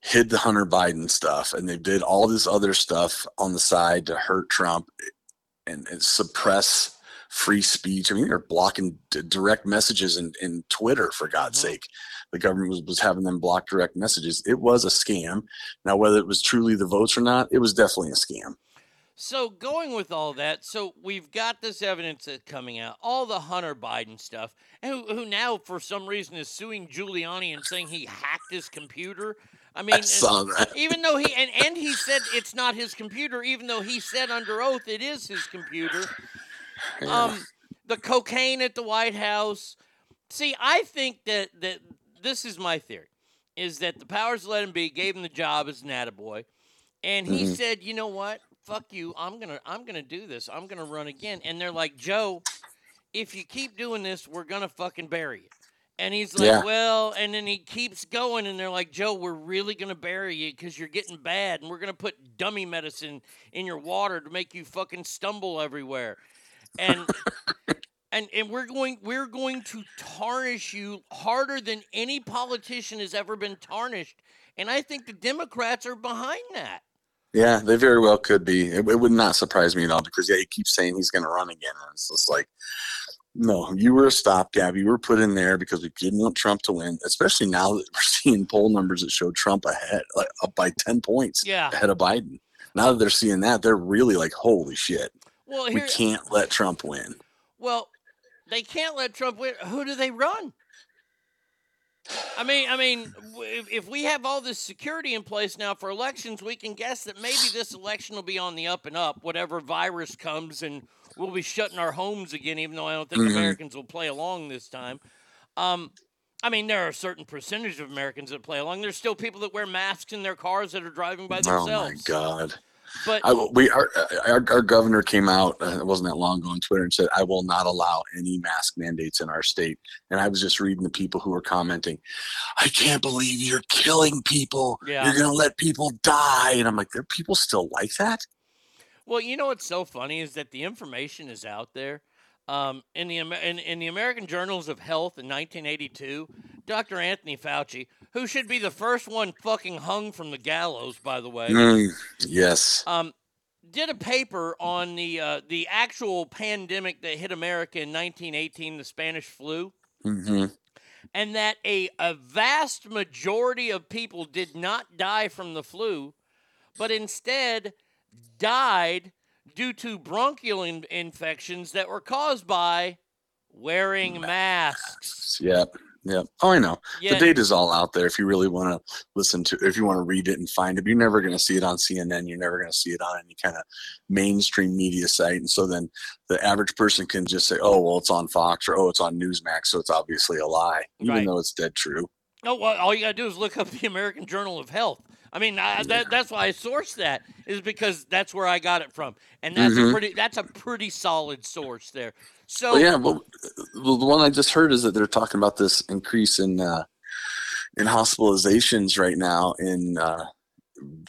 hid the Hunter Biden stuff and they did all this other stuff on the side to hurt Trump eh, and, and suppress free speech. I mean, they're blocking d- direct messages in, in Twitter, for God's mm-hmm. sake. The government was, was having them block direct messages. It was a scam. Now, whether it was truly the votes or not, it was definitely a scam. So going with all that, so we've got this evidence that's coming out, all the Hunter Biden stuff, who, who now for some reason is suing Giuliani and saying he hacked his computer. I mean, that. even though he and, and he said it's not his computer, even though he said under oath it is his computer. Um, the cocaine at the White House. See, I think that that this is my theory, is that the powers let him be gave him the job as an attaboy, and he Mhm. said, you know what, fuck you, I'm gonna I'm gonna do this, I'm gonna run again, and they're like, Joe, if you keep doing this, we're gonna fucking bury you. And he's like, Yeah. well, and then he keeps going, and they're like, Joe, we're really gonna bury you because you're getting bad, and we're gonna put dummy medicine in your water to make you fucking stumble everywhere, and and and we're going we're going to tarnish you harder than any politician has ever been tarnished, and I think the Democrats are behind that. Yeah, they very well could be. It, it would not surprise me at all because yeah, he keeps saying he's going to run again, and it's just like, no, you were a stopgap. You were put in there because we didn't want Trump to win. Especially now that we're seeing poll numbers that show Trump ahead, like up by ten points Yeah. ahead of Biden. Now that they're seeing that, they're really like, holy shit, Well, we can't let Trump win. Well, they can't let Trump win. Who do they run? I mean, I mean, if, if we have all this security in place now for elections, we can guess that maybe this election will be on the up and up. Whatever virus comes, and we'll be shutting our homes again. Even though I don't think Mhm. Americans will play along this time. Um, I mean, there are a certain percentage of Americans that play along. There's still people that wear masks in their cars that are driving by themselves. Oh my god. But I, we our, our our governor came out. Uh, it wasn't that long ago on Twitter and said, "I will not allow any mask mandates in our state." And I was just reading the people who were commenting, "I can't believe you're killing people. Yeah. You're going to let people die." And I'm like, "There are people still like that." Well, you know what's so funny is that the information is out there. Um, in the in, in the American Journals of Health in 1982, Dr. Anthony Fauci, who should be the first one fucking hung from the gallows, by the way, Mm, yes. um, did a paper on the uh, the actual pandemic that hit America in 1918, the Spanish flu hmm and that a, a vast majority of people did not die from the flu, but instead died due to bronchial in- infections that were caused by wearing masks. Yep. Yep. Oh, I know. Yeah. The data's all out there. If you really want to listen to, if you want to read it and find it, you're never going to see it on CNN. You're never going to see it on any kind of mainstream media site. And so then the average person can just say, "Oh, well, it's on Fox," or "Oh, it's on Newsmax," so it's obviously a lie, even Right. though it's dead true. Oh, well, all you got to do is look up the American Journal of Health. I mean, I, that, that's why I sourced that is because that's where I got it from, and that's a Mhm. pretty that's a pretty solid source there. So Well, yeah. Well, the one I just heard is that they're talking about this increase in uh, in hospitalizations right now in uh,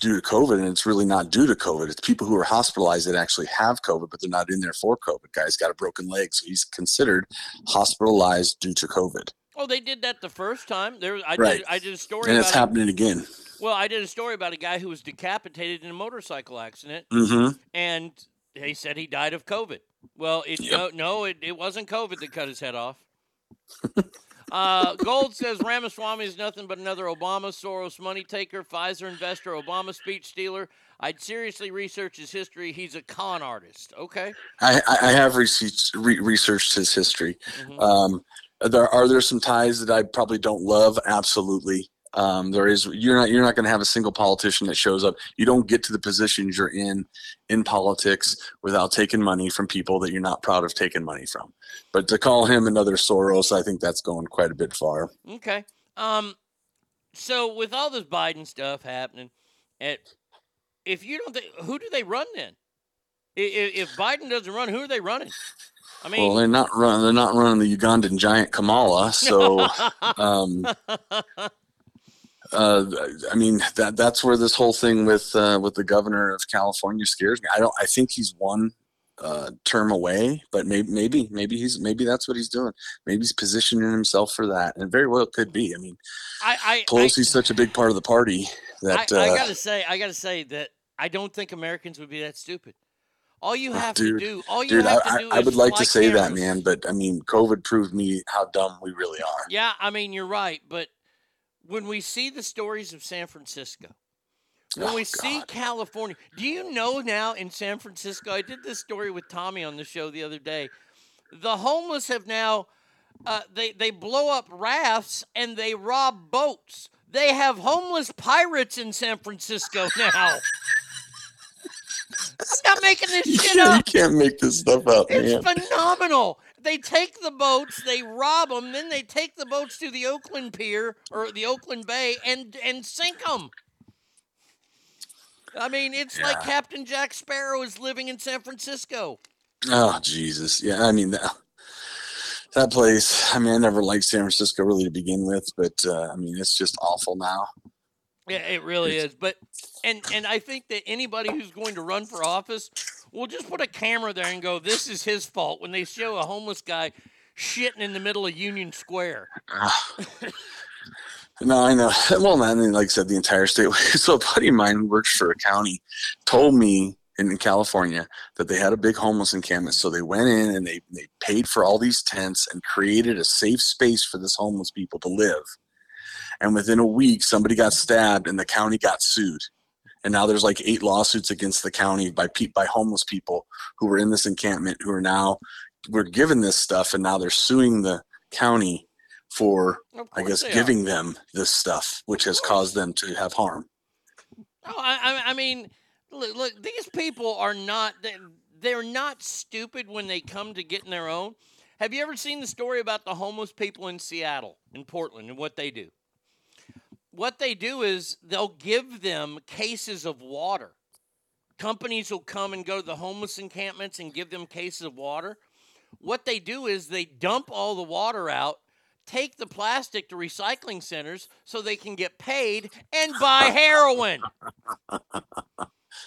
due to COVID, and it's really not due to COVID. It's people who are hospitalized that actually have COVID, but they're not in there for COVID. Guy's got a broken leg, so he's considered hospitalized due to COVID, Oh, they did that the first time. There, I Right. did. I did a story and it's it. happening again. Well, I did a story about a guy who was decapitated in a motorcycle accident, Mhm. and they said he died of COVID. Well, it no, no, it, it wasn't COVID that cut his head off. uh, Gold says Ramaswamy is nothing but another Obama, Soros money taker, Pfizer investor, Obama speech stealer. I'd seriously research his history. He's a con artist. Okay. I, I have researched, re- researched his history. Mhm. Um, there are there some ties that I probably don't love. Absolutely, um, there is. You're not you're not going to have a single politician that shows up. You don't get to the positions you're in in politics without taking money from people that you're not proud of taking money from. But to call him another Soros, I think that's going quite a bit far. Okay. Um. So with all this Biden stuff happening, at if you don't think, who do they run then? I- i- If Biden doesn't run, who are they running? I mean, well, they're not running. They're not running the Ugandan giant Kamala. So, um, uh, I mean that that's where this whole thing with uh, with the governor of California scares me. I don't. I think he's one uh, term away, but maybe maybe maybe he's maybe that's what he's doing. Maybe he's positioning himself for that, and very well it could be. I mean, I, I, I, such a big part of the party that. I, I uh, gotta say, I gotta say that I don't think Americans would be that stupid. All you have dude, to do, all you dude, have I, to do I, I would like to say that, man, but I mean, COVID proved me how dumb we really are. Yeah, I mean you're right, but when we see the stories of San Francisco, when Oh, we see California, do you know now in San Francisco? I did this story with Tommy on the show the other day. The homeless have now uh, they they blow up rafts and they rob boats. They have homeless pirates in San Francisco now. I'm not making this shit up. you can't make this stuff up, It's man. phenomenal. They take the boats, they rob them, then they take the boats to the Oakland Pier or the Oakland Bay and and sink them. I mean, it's like Captain Jack Sparrow is living in San Francisco. Oh Jesus, yeah. I mean that that place. I mean, I never liked San Francisco really to begin with, but uh, I mean, it's just awful now. Yeah, it really is. But and and I think that anybody who's going to run for office will just put a camera there and go, "This is his fault." When they show a homeless guy shitting in the middle of Union Square. No, I know. Well, mean, like I said, the entire state. So a buddy of mine who works for a county told me in California that they had a big homeless encampment. So they went in and they, they paid for all these tents and created a safe space for this homeless people to live. And within a week, somebody got stabbed and the county got sued. And now there's like eight lawsuits against the county by pe- by homeless people who were in this encampment who are now were given this stuff and now they're suing the county for I guess they are. giving them this stuff, which has caused them to have harm. No, I, I, mean, look, look, these people are not, they- they're not stupid when they come to getting their own. Have you ever seen the story about the homeless people in Seattle, in Portland, and what they do? What they do is they'll give them cases of water. Companies will come and go to the homeless encampments and give them cases of water. What they do is they dump all the water out, take the plastic to recycling centers so they can get paid and buy heroin.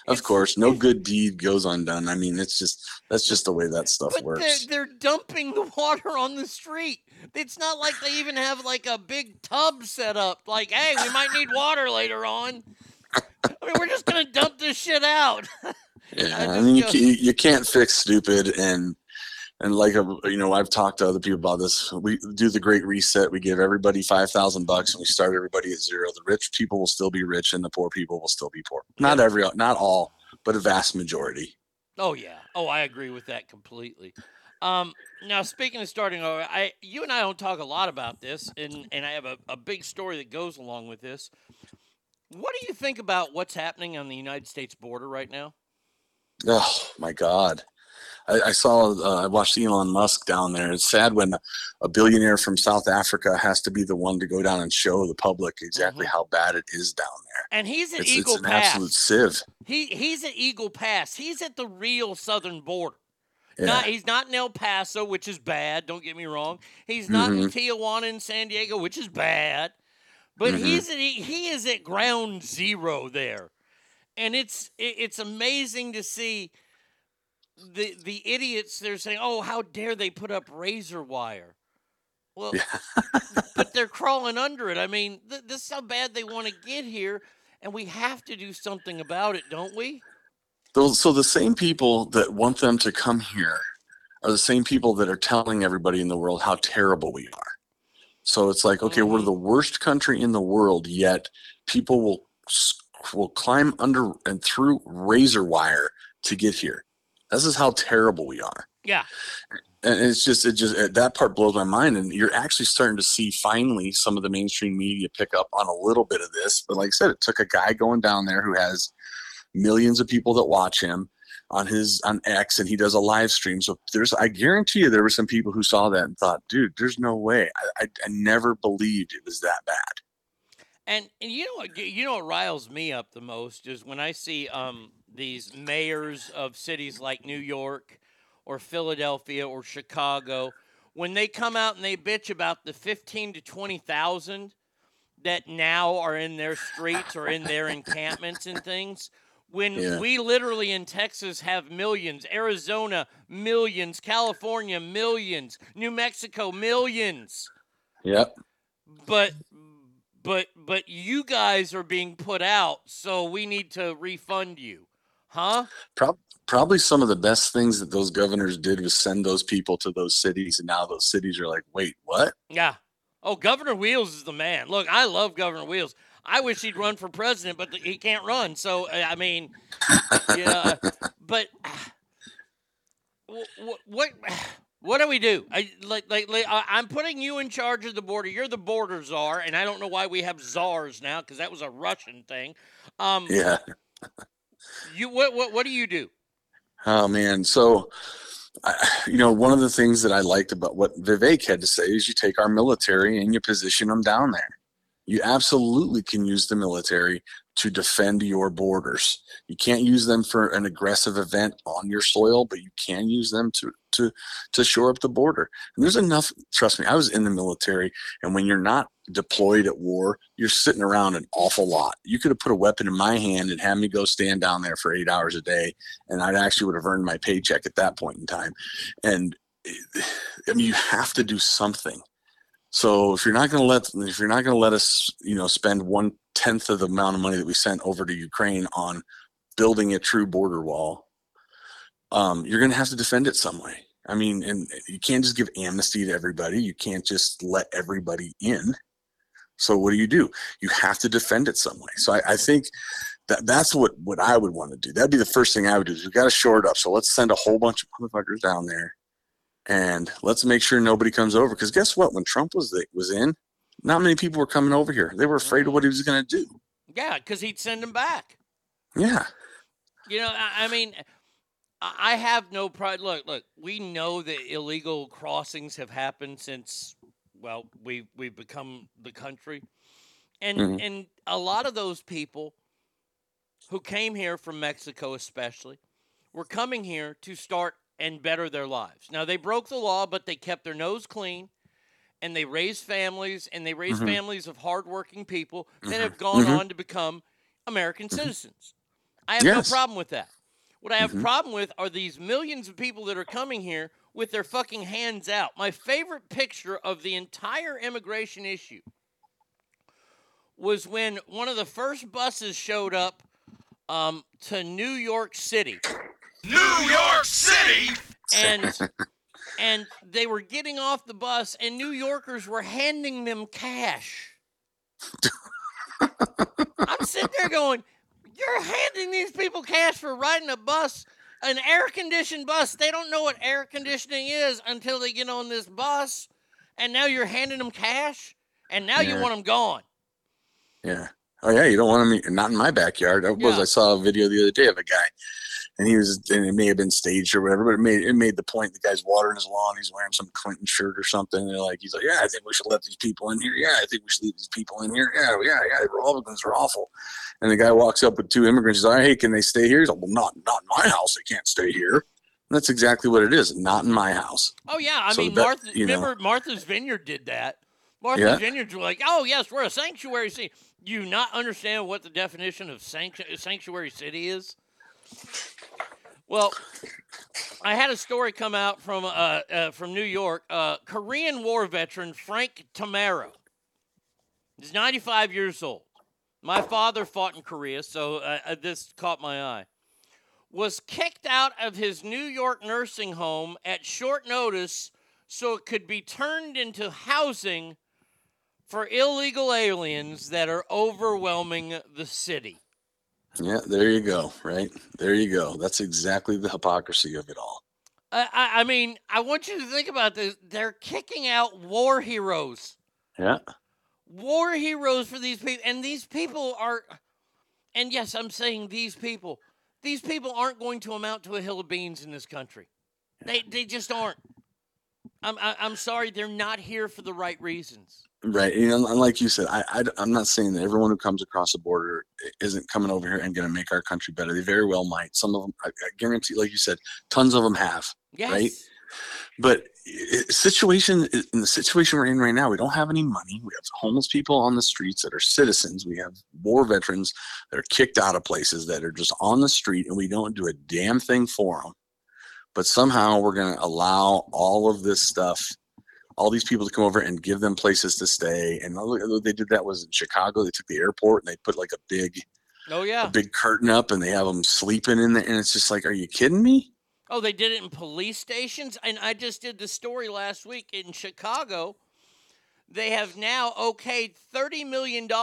Of course, no good deed goes undone. I mean, it's just that's just the way that stuff But they're, they're dumping the water on the street. It's not like they even have like a big tub set up. Like, hey, we might need water later on. I mean, we're just gonna dump this shit out. Yeah, I, just mean, you you can't fix stupid, and and like uh, you know, I've talked to other people about this. We do the Great Reset. We give everybody five thousand bucks, and we start everybody at zero. The rich people will still be rich, and the poor people will still be poor. Not every, not all, but a vast majority. Oh yeah. Oh, I agree with that completely. Um, now speaking of starting over, I you and I don't talk a lot about this, and and I have a, a big story that goes along with this. What do you think about what's happening on the United States border right now? Oh my God. I, I saw, uh, I watched Elon Musk down there. It's sad when a billionaire from South Africa has to be the one to go down and show the public exactly how bad it is down there. And he's at It's, Eagle it's an Pass. absolute sieve. He he's at Eagle Pass. He's at the real southern border. Yeah. Not he's not in El Paso, which is bad. Don't get me wrong. He's not in Mhm. Tijuana and San Diego, which is bad. But Mhm. he's at, he, he is at ground zero there, and it's it, it's amazing to see the the idiots. They're saying, "Oh, how dare they put up razor wire?" Well, but they're crawling under it. I mean, th- this is how bad they want to get here, and we have to do something about it, don't we? Those, so the same people that want them to come here are the same people that are telling everybody in the world how terrible we are. So it's like, okay, we're mm-hmm. the worst country in the world, yet people will will climb under and through razor wire to get here. This is how terrible we are. Yeah. and it's just it just that part blows my mind and you're actually starting to see finally some of the mainstream media pick up on a little bit of this but like i said it took a guy going down there who has millions of people that watch him on his on x and he does a live stream so there's i guarantee you there were some people who saw that and thought dude there's no way i, I, I never believed it was that bad And, and you know what you know what riles me up the most is when I see um these mayors of cities like New York or Philadelphia or Chicago when they come out and they bitch about the 15 to 20,000 that now are in their streets or in their encampments and things when Yeah. we literally in Texas have millions, Arizona millions, California millions, New Mexico millions. Yep. But but but you guys are being put out so we need to refund you huh Prob- probably some of the best things that those governors did was send those people to those cities and now those cities are like wait what yeah oh governor wheels is the man look i love governor wheels i wish he'd run for president but he can't run so i mean yeah but what what What do we do? I like, like, like I'm putting you in charge of the border. You're the border czar, and I don't know why we have czars now because that was a Russian thing. Um, Yeah. You what? What? What do you do? Oh man, so you know, one of the things that I liked about what Vivek had to say is you take our military and you position them down there. You absolutely can use the military to defend your borders. You can't use them for an aggressive event on your soil, but you can use them to to to shore up the border. And there's enough. Trust me, I was in the military, and when you're not deployed at war, you're sitting around an awful lot. You could have put a weapon in my hand and had me go stand down there for eight hours a day, and I'd actually would have earned my paycheck at that point in time. And I mean, you have to do something. So if you're not going to let if you're not going to let us, you know, spend one tenth of the amount of money that we sent over to Ukraine on building a true border wall, um, you're going to have to defend it some way. I mean, and you can't just give amnesty to everybody. You can't just let everybody in. So what do you do? You have to defend it some way. So I, I think that that's what what I would want to do. That'd be the first thing I would do. Is we got to shore it up. So let's send a whole bunch of motherfuckers down there, and let's make sure nobody comes over. Because guess what? When Trump was the, was in, not many people were coming over here. They were afraid of what he was going to do. Yeah, because he'd send them back. Yeah. You know, I, I mean, I have no pride. Look, look, we know that illegal crossings have happened since, well, we we've become the country, and Mhm. and a lot of those people who came here from Mexico, especially, were coming here to start and better their lives. Now they broke the law, but they kept their nose clean. And they raised families, and they raised Mhm. families of hardworking people that Mhm. have gone Mhm. on to become American citizens. I have Yes. no problem with that. What I have Mhm. problem with are these millions of people that are coming here with their fucking hands out. My favorite picture of the entire immigration issue was when one of the first buses showed up um, to New York City. New York City! And and they were getting off the bus and New Yorkers were handing them cash. I'm sitting there going, You're handing these people cash for riding a bus, an air conditioned bus. They don't know what air conditioning is until they get on this bus. And now you're handing them cash? And now you want them gone. Yeah. Oh yeah, you don't want them not in my backyard. I was Yeah. I saw a video the other day of a guy, and he was and it may have been staged or whatever, but it made it made the point. The guy's watering his lawn. He's wearing some Clinton shirt or something. And they're like, he's like, yeah, I think we should let these people in here. Yeah, I think we should leave these people in here. Yeah, yeah, yeah. The Republicans are awful. And the guy walks up with two immigrants. He's like, hey, can they stay here? He's like, well, not not in my house. They can't stay here. And that's exactly what it is. Not in my house. Oh yeah, I So mean Martha. you know. remember Martha's Vineyard did that. Martha's Yeah. Vineyards were like, "Oh yes, we're a sanctuary city." You not understand what the definition of sanctu- sanctuary city is? Well, I had a story come out from uh, uh, from New York. Uh, Korean War veteran Frank Tamaro. He's 95 years old. My father fought in Korea, so uh, uh, this caught my eye was kicked out of his New York nursing home at short notice so it could be turned into housing for illegal aliens that are overwhelming the city. Yeah, there you go. Right there you go. That's exactly the hypocrisy of it all. I, I, I mean, I want you to think about this. They're kicking out war heroes. Yeah. War heroes for these people. And these people are, and yes, I'm saying these people, these people aren't going to amount to a hill of beans in this country. They, they just aren't. I'm, I, I'm sorry, they're not here for the right reasons. Right. And, and like you said, I, I, am not saying that everyone who comes across the border isn't coming over here and going to make our country better. They very well might. Some of them, I, I guarantee, like you said, tons of them have. Yes. Right. But situation in the situation we're in right now, we don't have any money. We have homeless people on the streets that are citizens. We have war veterans that are kicked out of places that are just on the street, and we don't do a damn thing for them. But somehow we're going to allow all of this stuff, all these people to come over and give them places to stay. And they did that was in Chicago. They took the airport and they put like a big, Oh, yeah. a big curtain up, and they have them sleeping in there. And it's just like, are you kidding me? Oh, they did it in police stations? And I just did the story last week in Chicago. They have now okayed $30 million to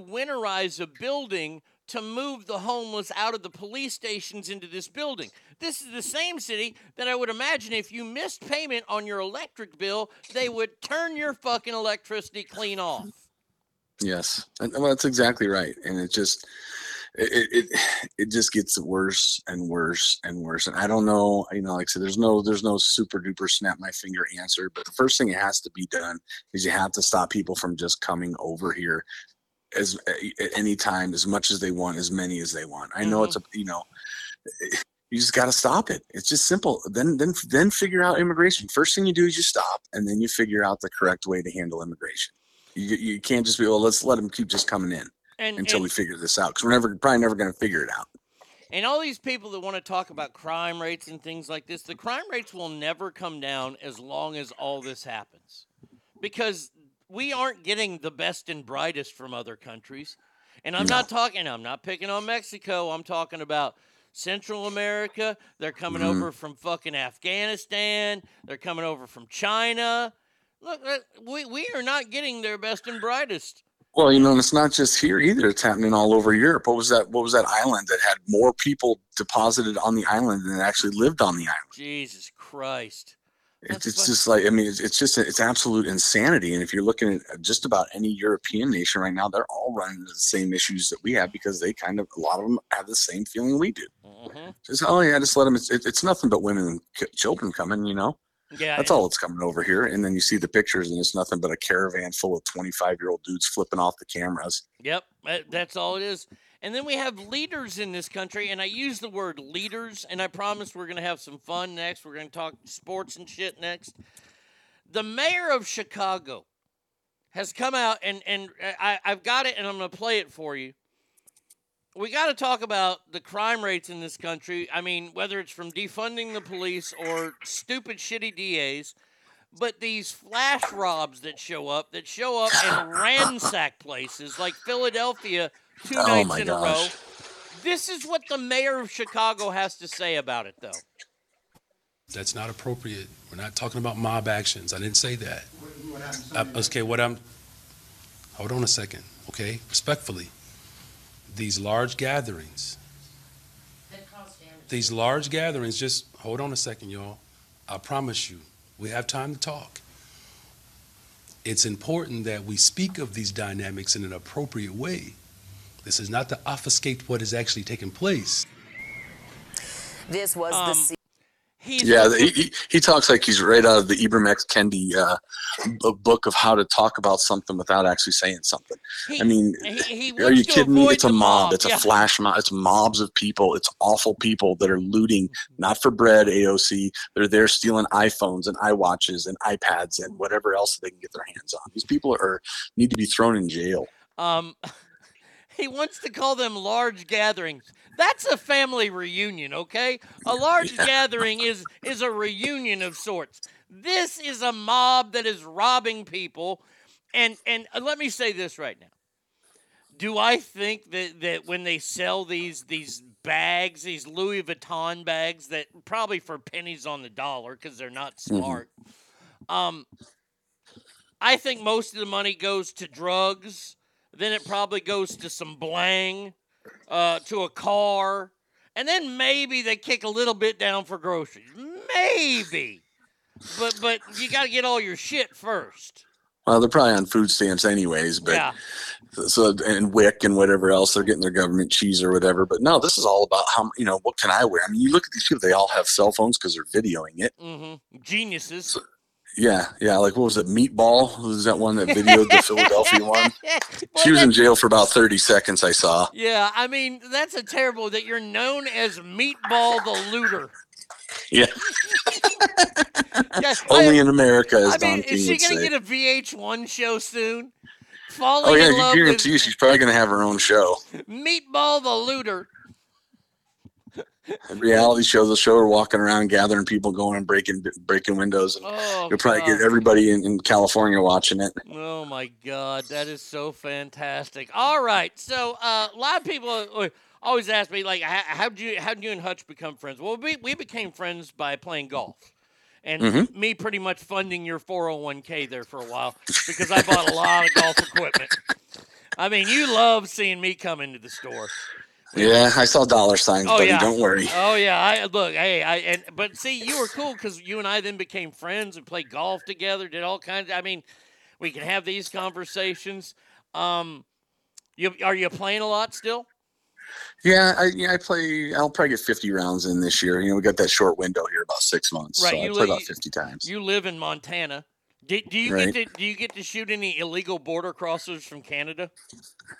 winterize a building to move the homeless out of the police stations into this building. This is the same city that I would imagine if you missed payment on your electric bill, they would turn your fucking electricity clean off. Yes, well, that's exactly right, and it just it, it it just gets worse and worse and worse. And I don't know, you know, like I said, there's no there's no super duper snap my finger answer, but the first thing that has to be done is you have to stop people from just coming over here as at any time as much as they want, as many as they want. I know it's mm-hmm. a you know. You just got to stop it. It's just simple. Then, then, then figure out immigration. First thing you do is you stop, and then you figure out the correct way to handle immigration. You, you can't just be, well, let's let them keep just coming in And- until and- we figure this out because we're never probably never going to figure it out. And all these people that want to talk about crime rates and things like this, the crime rates will never come down as long as all this happens. Because we aren't getting the best and brightest from other countries. And I'm not talking, I'm not picking on Mexico. I'm talking about Central America. They're coming Mhm. over from fucking Afghanistan. They're coming over from China. Look, uh, we, we are not getting their best and brightest. Well, you know, and it's not just here either. It's happening all over Europe. What was that? What was that island that had more people deposited on the island than actually lived on the island? Jesus Christ. It's, it's just like I mean, it's, it's just it's absolute insanity. And if you're looking at uh, just about any European nation right now, they're all running into the same issues that we have because they kind of a lot of them have the same feeling we do. Mm-hmm. Just oh yeah, just let them. It's, it, it's nothing but women and ki- children coming. You know. Yeah, That's all that's coming over here. And then you see the pictures, and it's nothing but a caravan full of 25 year old dudes flipping off the cameras. Yep, that's all it is. And then we have leaders in this country, and I use the word leaders, and I promise we're going to have some fun next. We're going to talk sports and shit next. The mayor of Chicago has come out, and, and uh, I, I've got it, and I'm going to play it for you. We got to talk about the crime rates in this country. I mean, whether it's from defunding the police or stupid, shitty DAs, but these flash robs that show up, that show up and ransack places like Philadelphia two Oh nights my in a row. gosh. This is what the mayor of Chicago has to say about it, though. That's not appropriate. We're not talking about mob actions. I didn't say that. Uh, okay, what I'm. Hold on a second, okay? Respectfully, these large gatherings. These large gatherings, just hold on a second, y'all. I promise you, we have time to talk. It's important that we speak of these dynamics in an appropriate way. This is not to obfuscate what is actually taking place. This was Um, the se- yeah, the, he, he- he talks like he's right out of the Ibram X. Kendi uh, b- book of how to talk about something without actually saying something. He- I mean, he- he are you kidding me? It's a mob. mob, It's a flash mob. It's mobs of people. It's awful people that are looting, not for bread, AOC. They're there stealing iPhones and iWatches and iPads and whatever else they can get their hands on. These people are need to be thrown in jail. Um, he wants to call them large gatherings. That's a family reunion, okay? A large gathering is is a reunion of sorts. This is a mob that is robbing people, and and uh, let me say this right now. Do I think that that when they sell these these bags, these Louis Vuitton bags that probably for pennies on the dollar because they're not Mhm. smart, um, I think most of the money goes to drugs. Then it probably goes to some blang, uh, to a car, and then maybe they kick a little bit down for groceries. Maybe, but but you got to get all your shit first. Well, they're probably on food stamps anyways, but Yeah. so and WIC and whatever else they're getting their government cheese or whatever. But no, this is all about how you know what can I wear. I mean, you look at these people; they all have cell phones because they're videoing it. Mm-hmm. Geniuses. Yeah, yeah. Like what was it? Meatball was that one that videoed the Philadelphia one? She was in jail for about thirty seconds. I saw. Yeah, I mean that's a terrible that you're known as Meatball the Looter. Yeah, Yeah, only I- in America, as I Don mean, King is she gonna say. get a VH1 show soon? Oh, Falling oh yeah, you guarantee she's probably gonna have her own show. Meatball the Looter. Reality show. They'll show her walking around, gathering people, going and breaking breaking windows, and Oh, you'll probably God. get everybody in, in California watching it. Oh my God, that is so fantastic! All right, so uh, a lot of people uh, always ask me like, how how'd you how'd you and Hutch become friends? Well, we we became friends by playing golf, and Mhm. me pretty much funding your 401k there for a while because I bought a lot of golf equipment. I mean, you love seeing me come into the store. Yeah, I saw dollar signs, Oh buddy. yeah. Don't worry. Oh yeah. I look. Hey, I and but see, you were cool because you and I then became friends and played golf together. Did all kinds. I mean, we can have these conversations. Um, you are you playing a lot still? Yeah, I yeah, I play. I'll probably get 50 rounds in this year. You know, we got that short window here, about six months. Right, So I you play li- about 50 times. You live in Montana. Do, do you Right. get to do you get to shoot any illegal border crossers from Canada?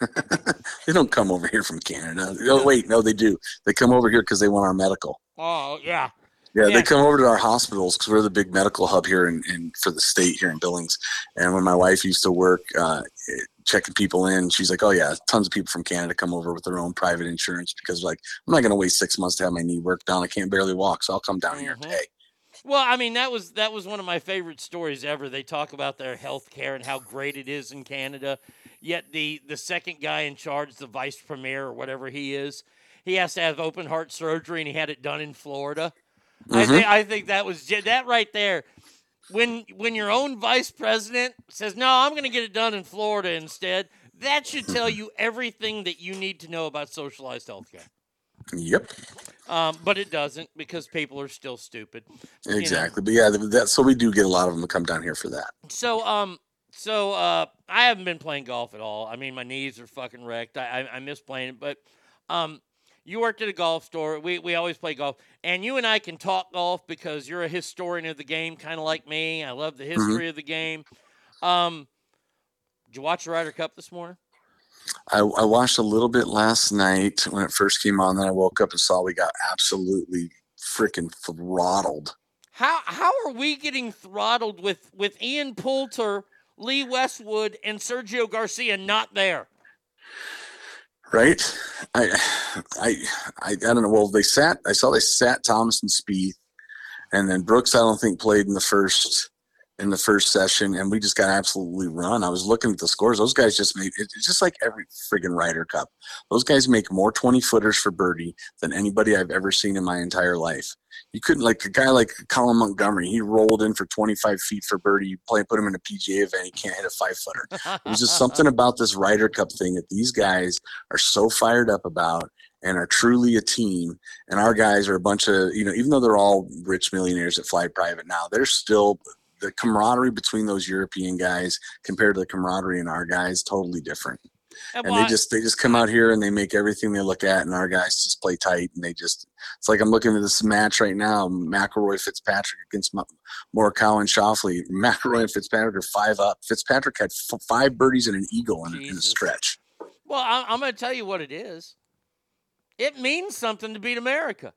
They don't come over here from Canada. Oh wait, no, they do. They come over here because they want our medical. Oh yeah. Yeah, Yeah. they come over to our hospitals because we're the big medical hub here in, in for the state here in Billings. And when my wife used to work uh, checking people in, she's like, "Oh yeah, tons of people from Canada come over with their own private insurance because like I'm not going to wait six months to have my knee worked down. I can't barely walk, so I'll come down here and Mhm. pay." Well, I mean that was that was one of my favorite stories ever. They talk about their health care and how great it is in Canada. Yet the the second guy in charge, the vice premier or whatever he is, he has to have open heart surgery and he had it done in Florida. I Mhm. think I think that was that right there. When when your own vice president says, "No, I'm going to get it done in Florida instead," that should tell you everything that you need to know about socialized healthcare. Yep, Um, but it doesn't because people are still stupid. You know. exactly. But yeah, that so we do get a lot of them to come down here for that. So um so uh I haven't been playing golf at all. I mean my knees are fucking wrecked. I I, I miss playing it, but um you worked at a golf store. We we always play golf. And you and I can talk golf because you're a historian of the game, kind of like me. I love the history of the game. Um did you watch the Ryder Cup this morning? I, I watched a little bit last night when it first came on. Then I woke up and saw we got absolutely freaking throttled. How how are we getting throttled with with Ian Poulter, Lee Westwood, and Sergio Garcia not there? right? I, I, I, I don't know. Well, they sat. I saw they sat Thomas and Spieth, and then Brooks. I don't think played in the first in the first session, and we just got absolutely run. I was looking at the scores. Those guys just made it- it's just like every friggin' Ryder Cup. Those guys make more twenty footers for birdie than anybody I've ever seen in my entire life. You couldn't like a guy like Colin Montgomerie. He rolled in for twenty five feet for birdie. You play, put him in a PGA event. He can't hit a five footer. There's just something about this Ryder Cup thing that these guys are so fired up about and are truly a team. And our guys are a bunch of, you know, even though they're all rich millionaires that fly private now, they're still the camaraderie between those European guys compared to the camaraderie in our guys totally different. And And they just they just come out here and they make everything they look at, and our guys just play tight. And they just it's like I'm looking at this match right now: McIlroy Fitzpatrick against M- Morikawa and Schauffele. McIlroy and Fitzpatrick are five up. Fitzpatrick had f- five birdies and an eagle in, in a stretch. Well, I, I'm going to tell you what it is. It means something to beat America.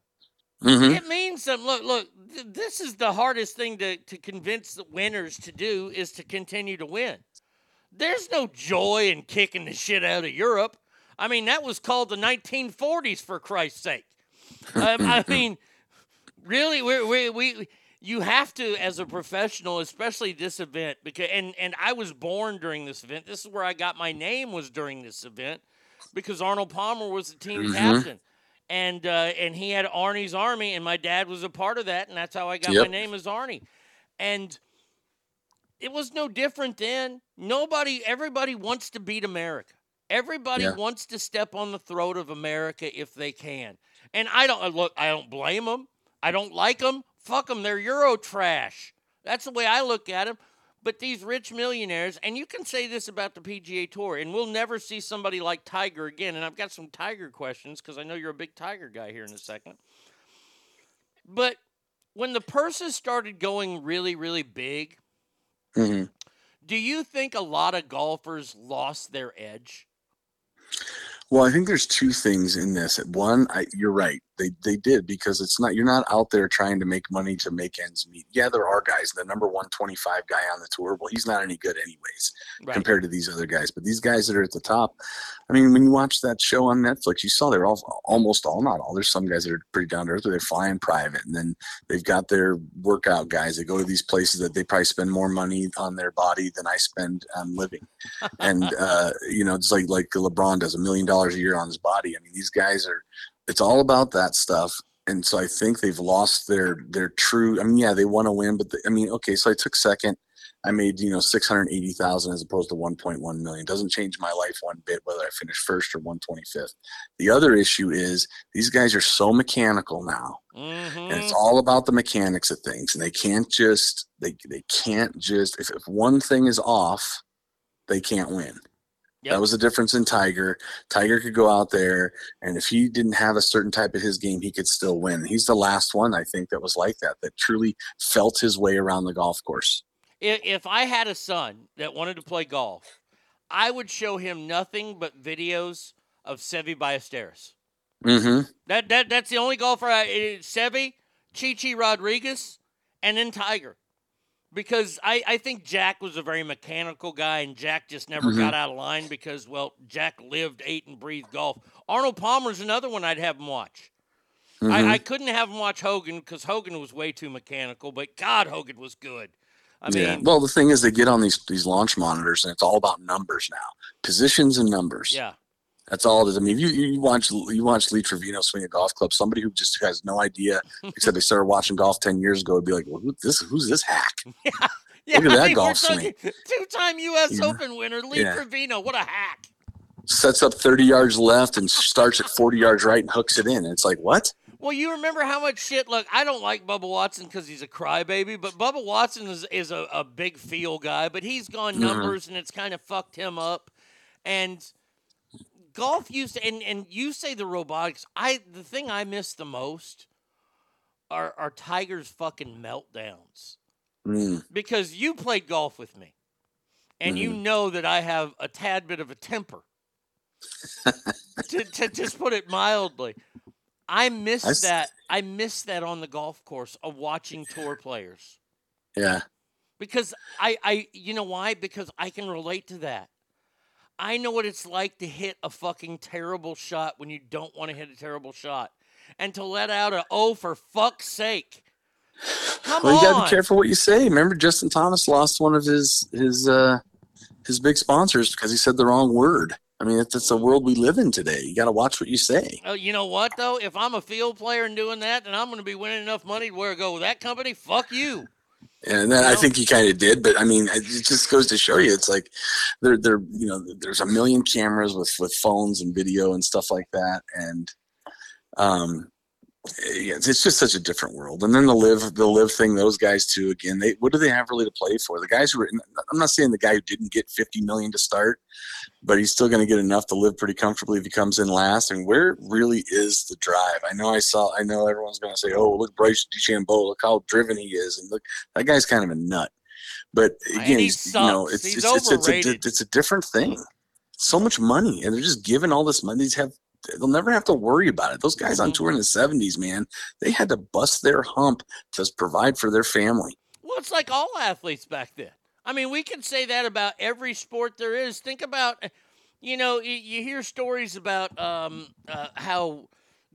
Mhm. It means something. Look, look. Th- this is the hardest thing to to convince the winners to do is to continue to win. There's no joy in kicking the shit out of Europe. I mean, that was called the 1940s for Christ's sake. Um, I mean, really, we we we you have to as a professional, especially this event, because and and I was born during this event. This is where I got my name was during this event because Arnold Palmer was the team Mhm. captain. And uh, and he had Arnie's army, and my dad was a part of that, and that's how I got my name as Arnie. And it was no different then. Nobody, everybody wants to beat America. Everybody Yeah. wants to step on the throat of America if they can. And I don't look. I don't blame them. I don't like them. Fuck them. They're Euro trash. That's the way I look at them. But these rich millionaires, and you can say this about the PGA Tour, and we'll never see somebody like Tiger again. And I've got some Tiger questions because I know you're a big Tiger guy here in a second. But when the purses started going really, really big, Mhm. do you think a lot of golfers lost their edge? Well, I think there's two things in this. One, I, you're right. They they did because it's not you're not out there trying to make money to make ends meet. Yeah, there are guys. The number 125 guy on the tour, well, he's not any good anyways Right. compared to these other guys. But these guys that are at the top, I mean, when you watch that show on Netflix, you saw they're all almost all, not all. There's some guys that are pretty down to earth. They're flying private, and then they've got their workout guys. They go to these places that they probably spend more money on their body than I spend on living and uh, you know, it's like like LeBron does a million dollars a year on his body. I mean, these guys are. It's all about that stuff, and so I think they've lost their their true. I mean, yeah, they want to win, but the, I mean, okay, so I took second I made you know six hundred eighty thousand as opposed to one point one million. Doesn't change my life one bit whether I finish first or one twenty fifth. The other issue is these guys are so mechanical now, and it's mm-hmm. all about the mechanics of things, and they can't just they they can't just if, if one thing is off, they can't win. That was the difference in Tiger. Tiger could go out there, and if he didn't have a certain type of his game, he could still win. He's the last one I think that was like that, that truly felt his way around the golf course. If, I had a son that wanted to play golf, I would show him nothing but videos of Seve Ballesteros. Mm-hmm. That that that's the only golfer I eh, Seve, Chichi Rodriguez, and then Tiger. Because I, I think Jack was a very mechanical guy, and Jack just never Mhm. got out of line because, well, Jack lived, ate, and breathed golf. Arnold Palmer's another one I'd have him watch. Mhm. I, I couldn't have him watch Hogan because Hogan was way too mechanical, but God, Hogan was good. I mean, yeah. Well, the thing is, they get on these these launch monitors, and it's all about numbers now, positions and numbers. yeah. That's all it is. I mean, you you watch you watch Lee Trevino swing a golf club. Somebody who just has no idea, except they started watching golf ten years ago, would be like, "Well, who this? Who's this hack? Yeah, yeah, Look at that I mean, golf swing. Two-time U.S. Yeah. Open winner Lee Yeah. Trevino. What a hack! Sets up thirty yards left and starts at forty yards right and hooks it in. And it's like, what? Well, you remember how much shit. Look, I don't like Bubba Watson because he's a crybaby, but Bubba Watson is, is a, a big feel guy, but he's gone Mhm. numbers and it's kind of fucked him up. And golf used to, and, and you say the robotics. I the thing I miss the most are are Tiger's fucking meltdowns Mm. because you played golf with me, and you know that I have a tad bit of a temper. to, to just put it mildly, I miss that. I miss that on the golf course of watching tour players Yeah. because I, I, you know why? Because I can relate to that. I know what it's like to hit a fucking terrible shot when you don't want to hit a terrible shot, and to let out a oh for fuck's sake. Come well, you got to be careful what you say. Remember, Justin Thomas lost one of his his uh his big sponsors because he said the wrong word. I mean, it's, it's the world we live in today. You got to watch what you say. Oh, you know what though? If I'm a field player and doing that, then I'm going to be winning enough money to where I go with that company. Fuck you. And then I think he kind of did, but I mean, it just goes to show you, it's like there, there, you know, there's a million cameras with with phones and video and stuff like that, and um, it's it's just such a different world. And then the live, the live thing, those guys too. Again, they what do they have really to play for? The guys who are, I'm not saying the guy who didn't get 50 million to start, but he's still going to get enough to live pretty comfortably if he comes in last. And where really is the drive? I know I saw, I know everyone's going to say, oh, look, Bryce DeChambeau, look how driven he is, and look, that guy's kind of a nut. But again, he he's, you know, it's He's it's, it's, it's, a, it's a different thing. So much money, and they're just giving all this money. These have they'll never have to worry about it. Those guys on tour in the '70s, man, they had to bust their hump to provide for their family. Well, it's like all athletes back then. I mean, we can say that about every sport there is. Think about, you know, you, you hear stories about um, uh, how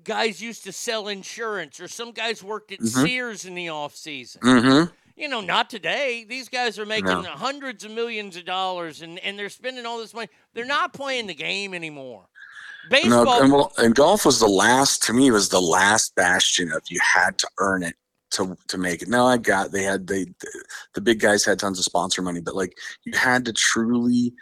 guys used to sell insurance, or some guys worked at Mhm. Sears in the off season. Mm-hmm. You know, not today. These guys are making No. hundreds of millions of dollars, and, and they're spending all this money. They're not playing the game anymore. Baseball. No, and, well, and golf was the last to me was the last bastion of you had to earn it to to make it. Now I got they had they the, the big guys had tons of sponsor money, but like you had to truly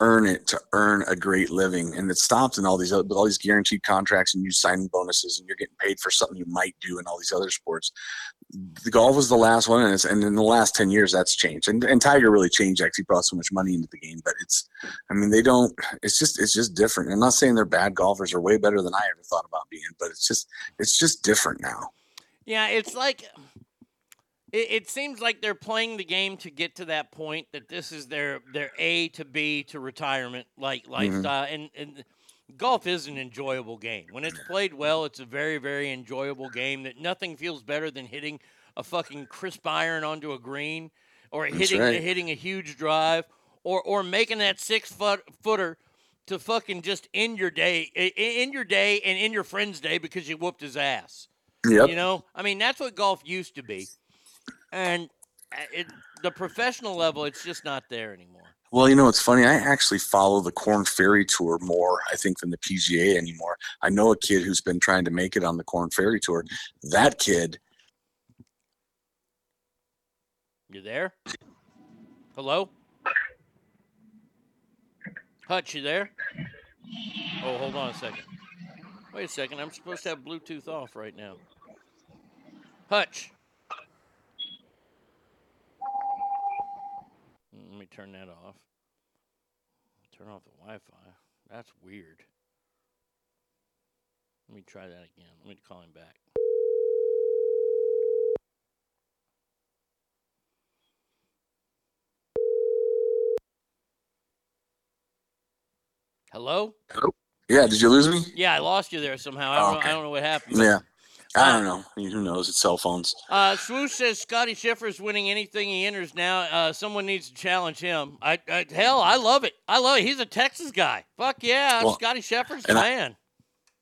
earn it to earn a great living, and it stopped in all these other, all these guaranteed contracts and you signing bonuses, and you're getting paid for something you might do in all these other sports. The golf was the last one, and, and in the last ten years that's changed. And, and Tiger really changed. Actually, brought so much money into the game, but it's I mean, they don't. It's just it's just different. I'm not saying they're bad golfers are way better than I ever thought about being, but it's just it's just different now. Yeah, it's like it, it seems like they're playing the game to get to that point that this is their their A to B to retirement like mm-hmm. lifestyle and and golf is an enjoyable game. When it's played well, it's a very very enjoyable game that nothing feels better than hitting a fucking crisp iron onto a green or That's hitting right. hitting a huge drive or or making that 6 foot footer to fucking just end your day end your day and end your friend's day because you whooped his ass. Yep. You know, I mean, that's what golf used to be, and uh, it, the professional level, it's just not there anymore. Well, you know, it's funny. I actually follow the Korn Ferry Tour more, I think, than the PGA anymore. I know a kid who's been trying to make it on the Korn Ferry Tour. That kid, You there? Hello? Hutch, you there? Oh, hold on a second. Wait a second. I'm supposed to have Bluetooth off right now. Hutch. Mm, Let me turn that off. Turn off the Wi Fi. That's weird. Let me try that again. Let me call him back. Hello? Hello? Yeah, did you lose me? Yeah, I lost you there somehow. I don't, Oh, know. I don't know what happened. Yeah. I don't know. I mean, who knows? It's cell phones. Uh, Swoosh says Scottie Scheffler's winning anything he enters now. Uh, someone needs to challenge him. I, I hell, I love it. I love it. He's a Texas guy. Fuck yeah, Well, Scottie Scheffler's and I- man.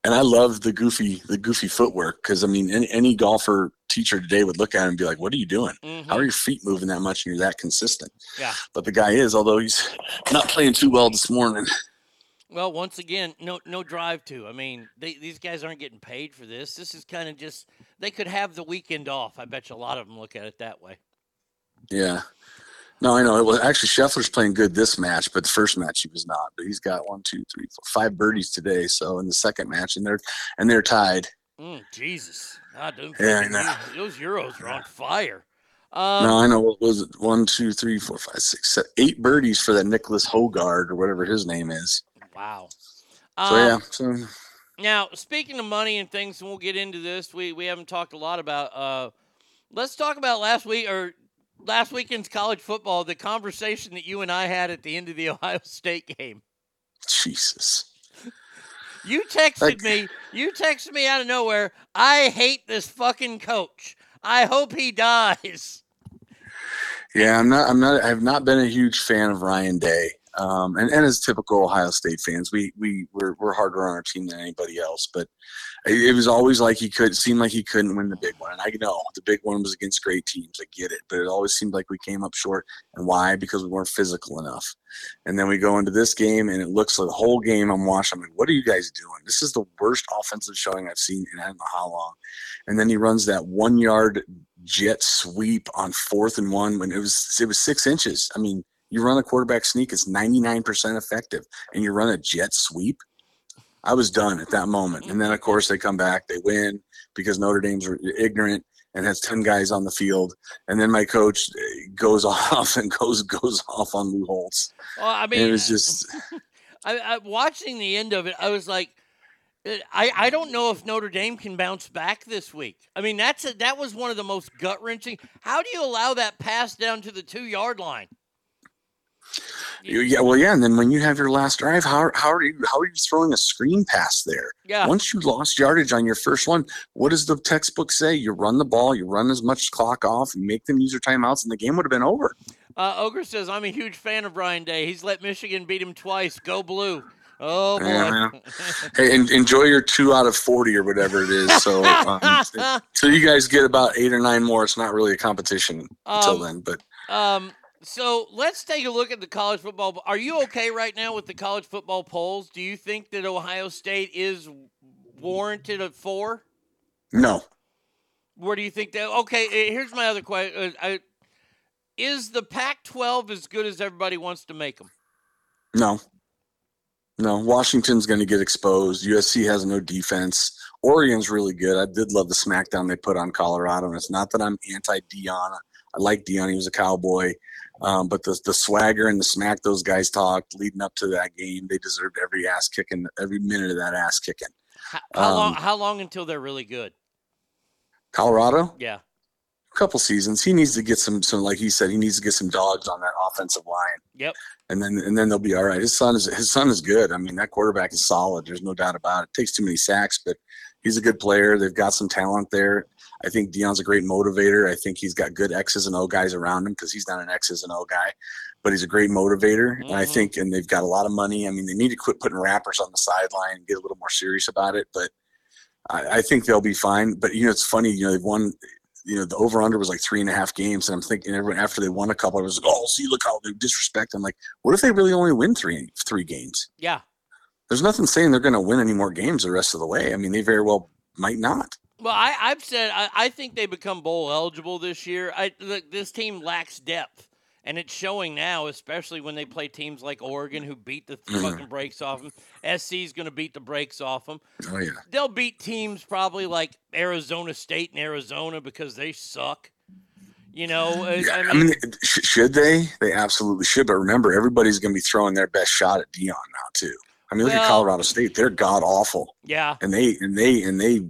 And I love the goofy, the goofy footwork because I mean, any, any golfer teacher today would look at him and be like, "What are you doing? Mhm. How are your feet moving that much and you're that consistent?" Yeah. But the guy is, although he's not playing too well this morning. Well, once again, no no drive to. I mean, they, these guys aren't getting paid for this. This is kind of just they could have the weekend off. I bet you a lot of them look at it that way. Yeah. No, I know. It was actually Scheffler's playing good this match, but the first match he was not. But he's got one, two, three, four, five birdies today. So in the second match, and they're and they're tied. Mm, Jesus, God, them Yeah, I know. Those euros are on fire. Um, no, I know. What was it? One, two, three, four, five, six, seven, eight birdies for that Nicholas Hogard or whatever his name is. Wow. So Um, yeah. So Now, speaking of money and things, and we'll get into this. We we haven't talked a lot about. Uh, let's talk about last week or last weekend's college football. The conversation that you and I had at the end of the Ohio State game. Jesus. You texted me. You texted me out of nowhere. I hate this fucking coach. I hope he dies. Yeah, I'm not. I'm not. I've not been a huge fan of Ryan Day. Um, and, and as typical Ohio State fans, we we we're, we're harder on our team than anybody else. But it, was always like he could seem like he couldn't win the big one. And I know the big one was against great teams. I get it, but it always seemed like we came up short. And why? Because we weren't physical enough. And then we go into this game, and it looks like the whole game I'm watching. I'm like, what are you guys doing? This is the worst offensive showing I've seen in I don't know how long. And then he runs that one yard jet sweep on fourth and one when it was it was six inches. I mean, you run a quarterback sneak, it's 99% effective, and you run a jet sweep. I was done at that moment. And then of course they come back, they win because Notre Dame's ignorant and has 10 guys on the field. And then my coach eh, goes off and goes goes off on Lou Holtz. Well, I And mean, it was just I, I watching the end of it. I was like, uh, I, I don't know if Notre Dame can bounce back this week. I mean, that's a, that was one of the most gut wrenching. How do you allow that pass down to the two yard line? You- Yeah, well, yeah, and then when you have your last drive, how, how are you how are you throwing a screen pass there? Yeah. Once you lost yardage on your first one, what does the textbook say? You run the ball, you run as much clock off, and make them use their timeouts, and the game would have been over. Uh, Ogre says, I'm a huge fan of Brian Day. He's let Michigan beat him twice. Go blue. Oh, boy. Yeah. hey, en- enjoy your two out of forty or whatever it is. So, um, so you guys get about eight or nine more. It's not really a competition until Um, then, but Um, so let's take a look at the college football. Are you okay right now with the college football polls? Do you think that Ohio State is warranted at four? no, Where do you think that? Okay, eh, here's my other question: I, Is the Pac-12 as good as everybody wants to make them? no, no. Washington's going to get exposed. USC has no defense. Oregon's really good. I did love the smackdown they put on Colorado, and it's not that I'm anti Deion. I like Deion. He was a cowboy. Um, but the the swagger and the smack those guys talked leading up to that game, they deserved every ass kicking, every minute of that ass kicking. How, how long? Um, How long until they're really good? Colorado, Yeah. a couple seasons. He needs to get some, some like he said, he needs to get some dogs on that offensive line, Yep. and then and then they'll be all right. His son is his son is good. I mean, that quarterback is solid. There's no doubt about it. Takes too many sacks, but he's a good player. They've got some talent there. I think Deion's a great motivator. I think he's got good X's and O guys around him because he's not an X's and O guy, but he's a great motivator. And I mm-hmm. think, and they've got a lot of money. I mean, they need to quit putting rappers on the sideline and get a little more serious about it. But I, I think they'll be fine. But you know, it's funny. You know, they've won. You know, the over under was like three and a half games, and I'm thinking everyone after they won a couple, I was like, oh, see, look how they disrespect. I'm like, what if they really only win three three games? Yeah. There's nothing saying they're going to win any more games the rest of the way. I mean, they very well might not. Well, I, I've said I, I think they become bowl eligible this year. I look, this team lacks depth, And it's showing now, especially when they play teams like Oregon, who beat the fucking brakes off them. SC's going to beat the brakes off them. Oh yeah. They'll beat teams probably like Arizona State and Arizona because they suck. You know, Yeah, I I mean, mean, sh- should they? They absolutely should. But remember, everybody's going to be throwing their best shot at Deion now too. I mean, look Well- at Colorado State; they're god awful, yeah, and they and they and they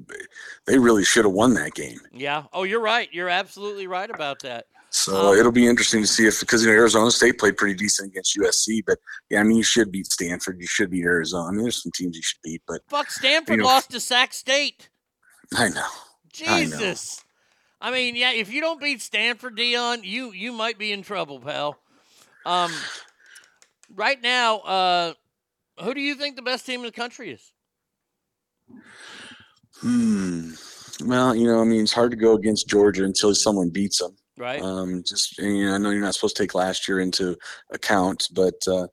they really should have won that game. yeah. Oh, you're right. You're absolutely right about that. So Um, it'll be interesting to see if because you know Arizona State played pretty decent against USC, but yeah, I mean you should beat Stanford, you should beat Arizona. I mean, there's some teams you should beat, but Fuck, Stanford know- lost to Sac State. I know. I know. Jesus. I mean, yeah, if you don't beat Stanford, Deion, you you might be in trouble, pal. Um, right now, uh, who do you think the best team in the country is? Hmm. Well, you know, I mean, it's hard to go against Georgia until someone beats them. Right. Um, just and, you know, I know you're not supposed to take last year into account, but uh,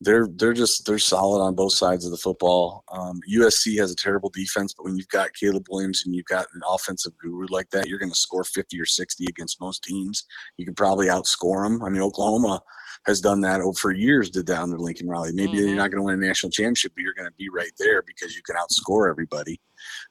they're they're just they're solid on both sides of the football. Um, USC has a terrible defense, but when you've got Caleb Williams and you've got an offensive guru like that, you're going to score 50 or 60 against most teams. You can probably outscore them. I mean, Oklahoma has done that over for years. Did that under Lincoln Riley. Maybe you're not going to win a national championship, but you're going to be right there because you can outscore everybody.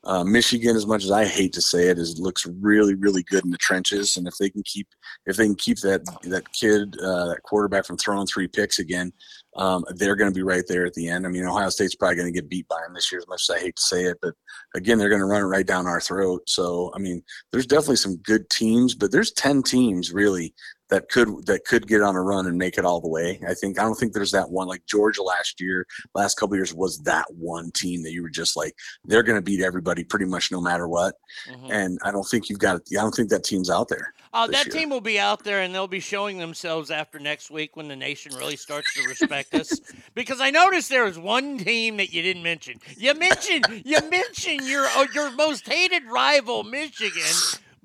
Uh, Michigan, as much as I hate to say it, is looks really, really good in the trenches. And if they can keep, if they can keep that that kid, uh, that quarterback from throwing three picks again, um, they're going to be right there at the end. I mean, Ohio State's probably going to get beat by them this year, as much as I hate to say it. But again, they're going to run it right down our throat. So, I mean, there's definitely some good teams, but there's ten teams really that could that could get on a run and make it all the way. I think I don't think there's that one like Georgia last year, last couple years was that one team that you were just like they're going to beat everybody pretty much no matter what. Mhm. And I don't think you've got I don't think that team's out there. Oh, this that year. team will be out there and they'll be showing themselves after next week when the nation really starts to respect us. Because I noticed there was one team that you didn't mention. You mentioned you mentioned your uh, your most hated rival, Michigan,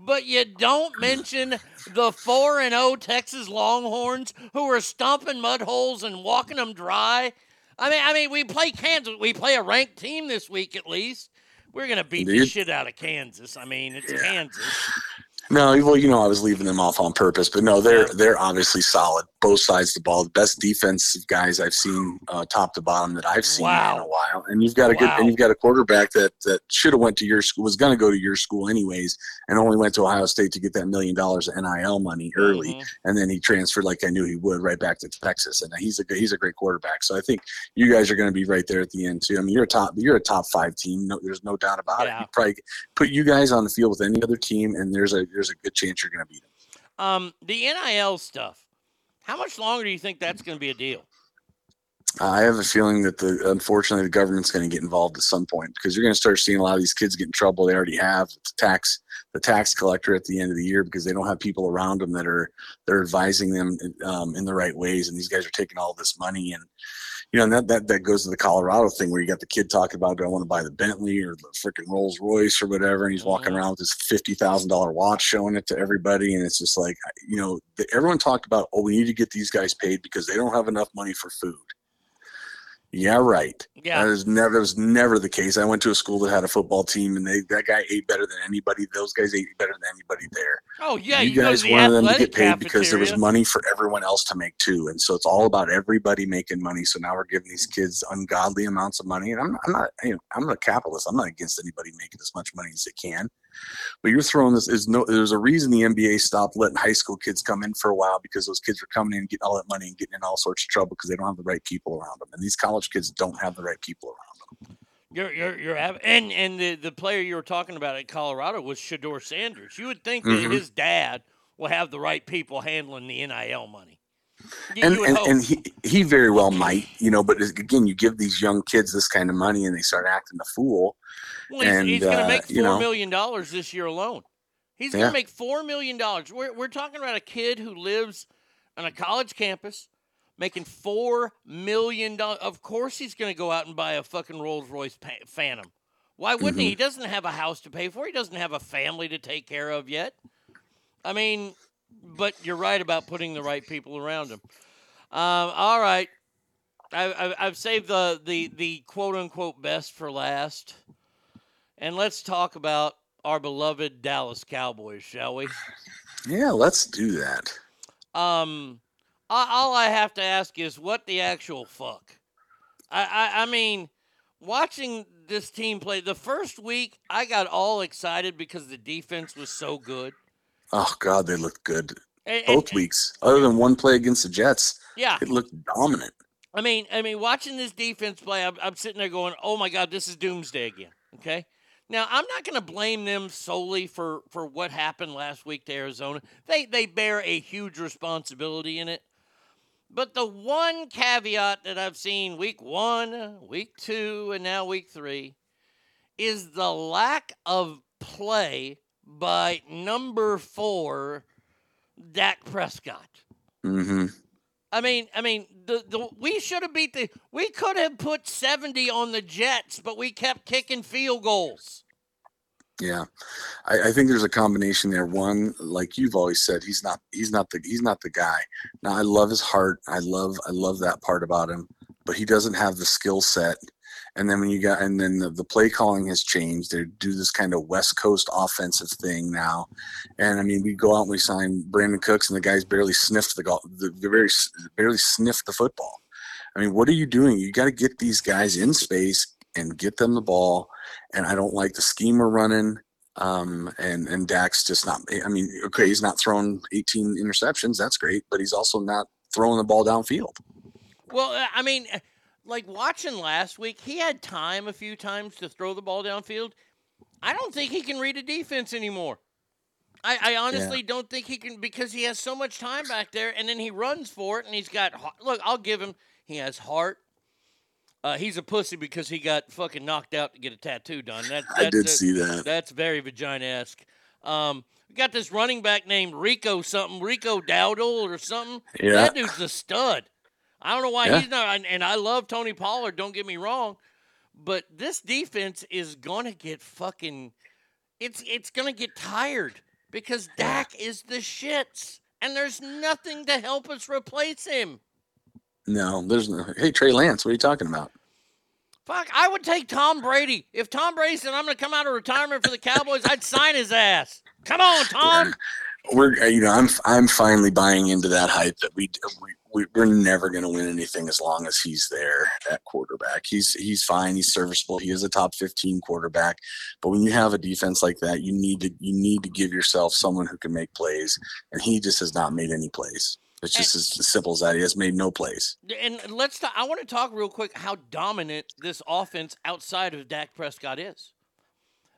but you don't mention the four and zero Texas Longhorns who are stomping mud holes and walking them dry. I mean, I mean, we play Kansas. We play a ranked team this week at least. We're gonna beat the shit out of Kansas. I mean, it's Kansas. No, well, you know, I was leaving them off on purpose, but no, they're they're obviously solid, both sides of the ball. The best defensive guys I've seen, uh, top to bottom, that I've seen in a while. And you've got a good, Wow. and you've got a quarterback that that should have went to your school, was going to go to your school anyways, and only went to Ohio State to get that million dollars of NIL money early, Mhm. and then he transferred like I knew he would right back to Texas, and he's a he's a great quarterback. So I think you guys are going to be right there at the end too. I mean, you're a top you're a top five team. No, there's no doubt about Yeah. it. You probably put you guys on the field with any other team, and there's a there's a good chance you're going to beat them. Um, the NIL stuff. How much longer do you think that's going to be a deal? I have a feeling that the unfortunately the government's going to get involved at some point because you're going to start seeing a lot of these kids get in trouble. They already have the tax the tax collector at the end of the year because they don't have people around them that are they're advising them um, in the right ways. And these guys are taking all this money and you know and that, that that goes to the Colorado thing where you got the kid talking about do I want to buy the Bentley or the freaking Rolls Royce or whatever, and he's walking mm-hmm. around with his fifty thousand dollar watch showing it to everybody, and it's just like you know the, everyone talked about oh we need to get these guys paid because they don't have enough money for food. Yeah, right. Yeah. That is never that was never the case. I went to a school that had a football team, and they that guy ate better than anybody. Those guys ate better than anybody there. Oh yeah, you, you, guys wanted them to get paid because there was money for everyone else to make too, and so it's all about everybody making money. So now we're giving these kids ungodly amounts of money, and I'm, I'm not, you know, I'm a capitalist. I'm not against anybody making as much money as they can. But you're throwing this is no. There's a reason the NBA stopped letting high school kids come in for a while because those kids were coming in and getting all that money and getting in all sorts of trouble because they don't have the right people around them, and these college kids don't have the right people around them. You're you're you're and and the the player you were talking about at Colorado was Shedeur Sanders. You would think that Mhm. his dad will have the right people handling the NIL money. You, and you and, and he he very well might, you know. But again, you give these young kids this kind of money and they start acting the fool. well, he's, and he's going to uh, make you know, million dollars this year alone. He's going to Yeah. make four million dollars. We're we're talking about a kid who lives on a college campus making four million dollars. Of course, he's going to go out and buy a fucking Rolls Royce pa- Phantom. Why wouldn't he? Mhm. He doesn't have a house to pay for. He doesn't have a family to take care of yet. I mean, but you're right about putting the right people around him. Um, all right, I, I, I've saved the, the the quote unquote best for last, and let's talk about our beloved Dallas Cowboys, shall we? yeah, let's do that. Um, all, all I have to ask is what the actual fuck. I, I I mean, watching this team play the first week, I got all excited because the defense was so good. Oh God, they looked good And- both and- weeks. Other than one play against the Jets, Yeah. it looked dominant. I mean, I mean, watching this defense play, I'm, I'm sitting there going, "Oh my God, this is doomsday again." Okay. Now, I'm not going to blame them solely for for what happened last week to Arizona. They they bear a huge responsibility in it. But the one caveat that I've seen week one, week two, and now week three is the lack of play by number four, Dak Prescott. hmm I mean, I mean, the, the we should have beat the we could have put 70 on the Jets, but we kept kicking field goals. Yeah, I, I think there's a combination there. One, like you've always said, he's not he's not the he's not the guy. Now I love his heart. I love I love that part about him, but he doesn't have the skill set. And then when you got and then the, the play calling has changed. They do this kind of West Coast offensive thing now. And I mean, we go out and we sign Brandin Cooks, and the guys barely sniffed the golf, the, the very barely sniffed the football. I mean, what are you doing? You got to get these guys in space and get them the ball. And I don't like the scheme we're running. Um, and and Dak's just not. I mean, okay, he's not throwing 18 interceptions. That's great, but he's also not throwing the ball downfield. Well, I mean, like watching last week, he had time a few times to throw the ball downfield. I don't think he can read a defense anymore. I, I honestly don't think he can because he has so much time back there, and then he runs for it, and he's got. Look, I'll give him. He has heart. Uh, he's a pussy because he got fucking knocked out to get a tattoo done. That, I did a- see that. That's very vagina esque. Um, we got this running back named Rico something, Rico Dowdle or something. Yeah. That dude's a stud. I don't know why Yeah. he's not. And, and I love Tony Pollard. Don't get me wrong, but this defense is gonna get fucking. It's it's gonna get tired because Dak is the shits, and there's nothing to help us replace him. No, there's no. Hey, Trey Lance, what are you talking about? Fuck, I would take Tom Brady. If Tom Brady said I'm going to come out of retirement for the Cowboys, I'd sign his ass. Come on, Tom. We're uh, you know I'm I'm finally buying into that hype that we we, we we're never going to win anything as long as he's there at quarterback. He's he's fine. He's serviceable. He is a top 15 quarterback. But when you have a defense like that, you need to you need to give yourself someone who can make plays, and he just has not made any plays. It's just as simple as that. He has made no plays. And let's. I want to talk real quick how dominant this offense outside of Dak Prescott is.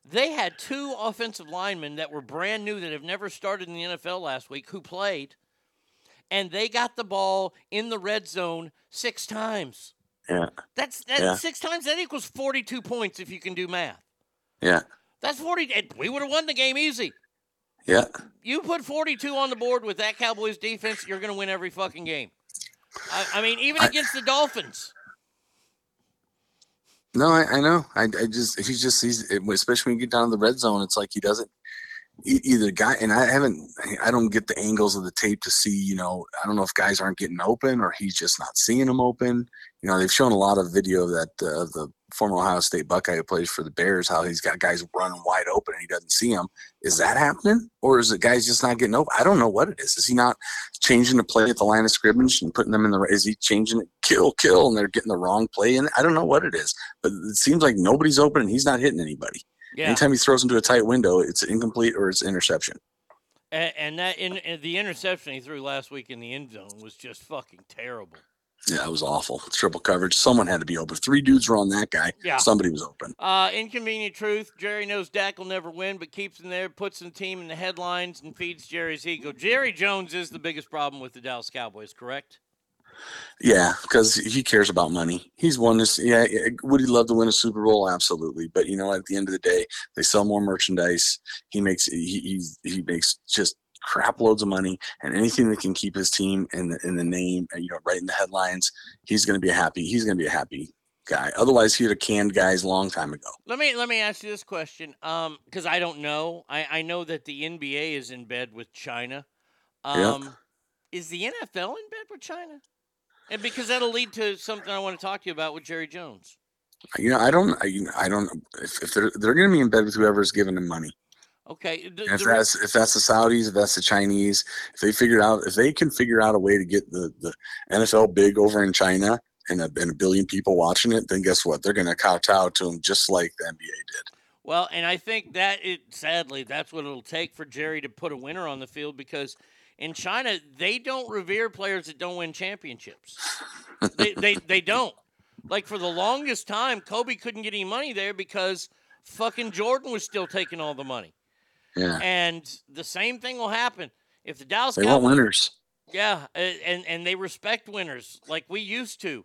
They had two offensive linemen that were brand new that have never started in the NFL last week who played, and they got the ball in the red zone six times. Yeah, That's that Yeah. six times that equals forty-two points if you can do math. yeah, That's forty. We would have won the game easy. yeah. You put 42 on the board with that Cowboys defense, you're going to win every fucking game. I, I mean, even against the Dolphins. No, I, I know. I, I just he's just he's especially when you get down to the red zone, it's like he doesn't either guy and I haven't I don't get the angles of the tape to see you know I don't know if guys aren't getting open or he's just not seeing them open. You know they've shown a lot of video of that uh, of the former Ohio State Buckeye who plays for the Bears how he's got guys running wide open and he doesn't see them. Is that happening or is it guys just not getting open? I don't know what it is. Is he not changing the play at the line of scrimmage and putting them in the is he changing it kill kill and they're getting the wrong play and I don't know what it is. But it seems like nobody's open and he's not hitting anybody. Yeah. Anytime he throws into a tight window, it's incomplete or it's interception. And, and that in, and the interception he threw last week in the end zone was just fucking terrible. Yeah, it was awful. Triple coverage. Someone had to be open. Three dudes were on that guy, Yeah. somebody was open. Uh, inconvenient truth. Jerry knows Dak will never win, but keeps him there, puts the team in the headlines, and feeds Jerry's ego. Jerry Jones is the biggest problem with the Dallas Cowboys, correct? Yeah, because he cares about money. He's won this. Yeah, would he love to win a Super Bowl? Absolutely. But you know, at the end of the day, they sell more merchandise. He makes he he's, he makes just crap loads of money, and anything that can keep his team in the in the name, you know, right in the headlines, he's going to be happy. He's going to be a happy guy. Otherwise, he'd have canned guys a long time ago. Let me let me ask you this question, um, because I don't know. I, I know that the NBA is in bed with China. Um, Is the NFL in bed with China? And because that'll lead to something I want to talk to you about with Jerry Jones. You know, I don't. I, I don't. If, if they're they're going to be in bed with whoever's giving them money. Okay. the- if that's if that's the Saudis, if that's the Chinese, if they figure out if they can figure out a way to get the, the NFL big over in China and a, and a billion people watching it, then guess what? They're going to kowtow to them just like the NBA did. Well, and I think that it sadly that's what it'll take for Jerry to put a winner on the field because in China they don't revere players that don't win championships. they, they they don't. Like for the longest time, Kobe couldn't get any money there because fucking Jordan was still taking all the money. Yeah, And the same thing will happen if the Dallas they want winners. yeah, and and they respect winners like we used to,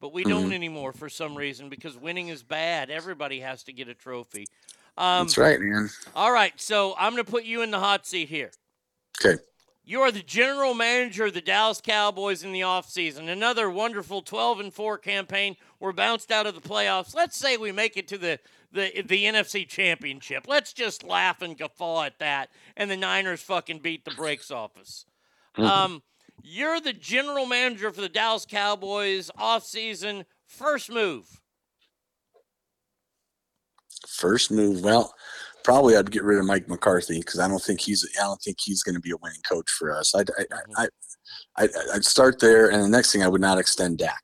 but we Mm-hmm. don't anymore for some reason because winning is bad. Everybody has to get a trophy. Um, That's right, man. All right, so I'm going to put you in the hot seat here. Okay. You are the general manager of the Dallas Cowboys in the offseason. Another wonderful 12 and 4 campaign. We're bounced out of the playoffs. Let's say we make it to the, the the NFC championship. Let's just laugh and guffaw at that. And the Niners fucking beat the brakes off us. Um, you're the general manager for the Dallas Cowboys offseason. First move. First move, well, probably I'd get rid of Mike McCarthy because I don't think he's I don't think he's going to be a winning coach for us. I'd I, I, I, I'd start there, and the next thing I would not extend Dak.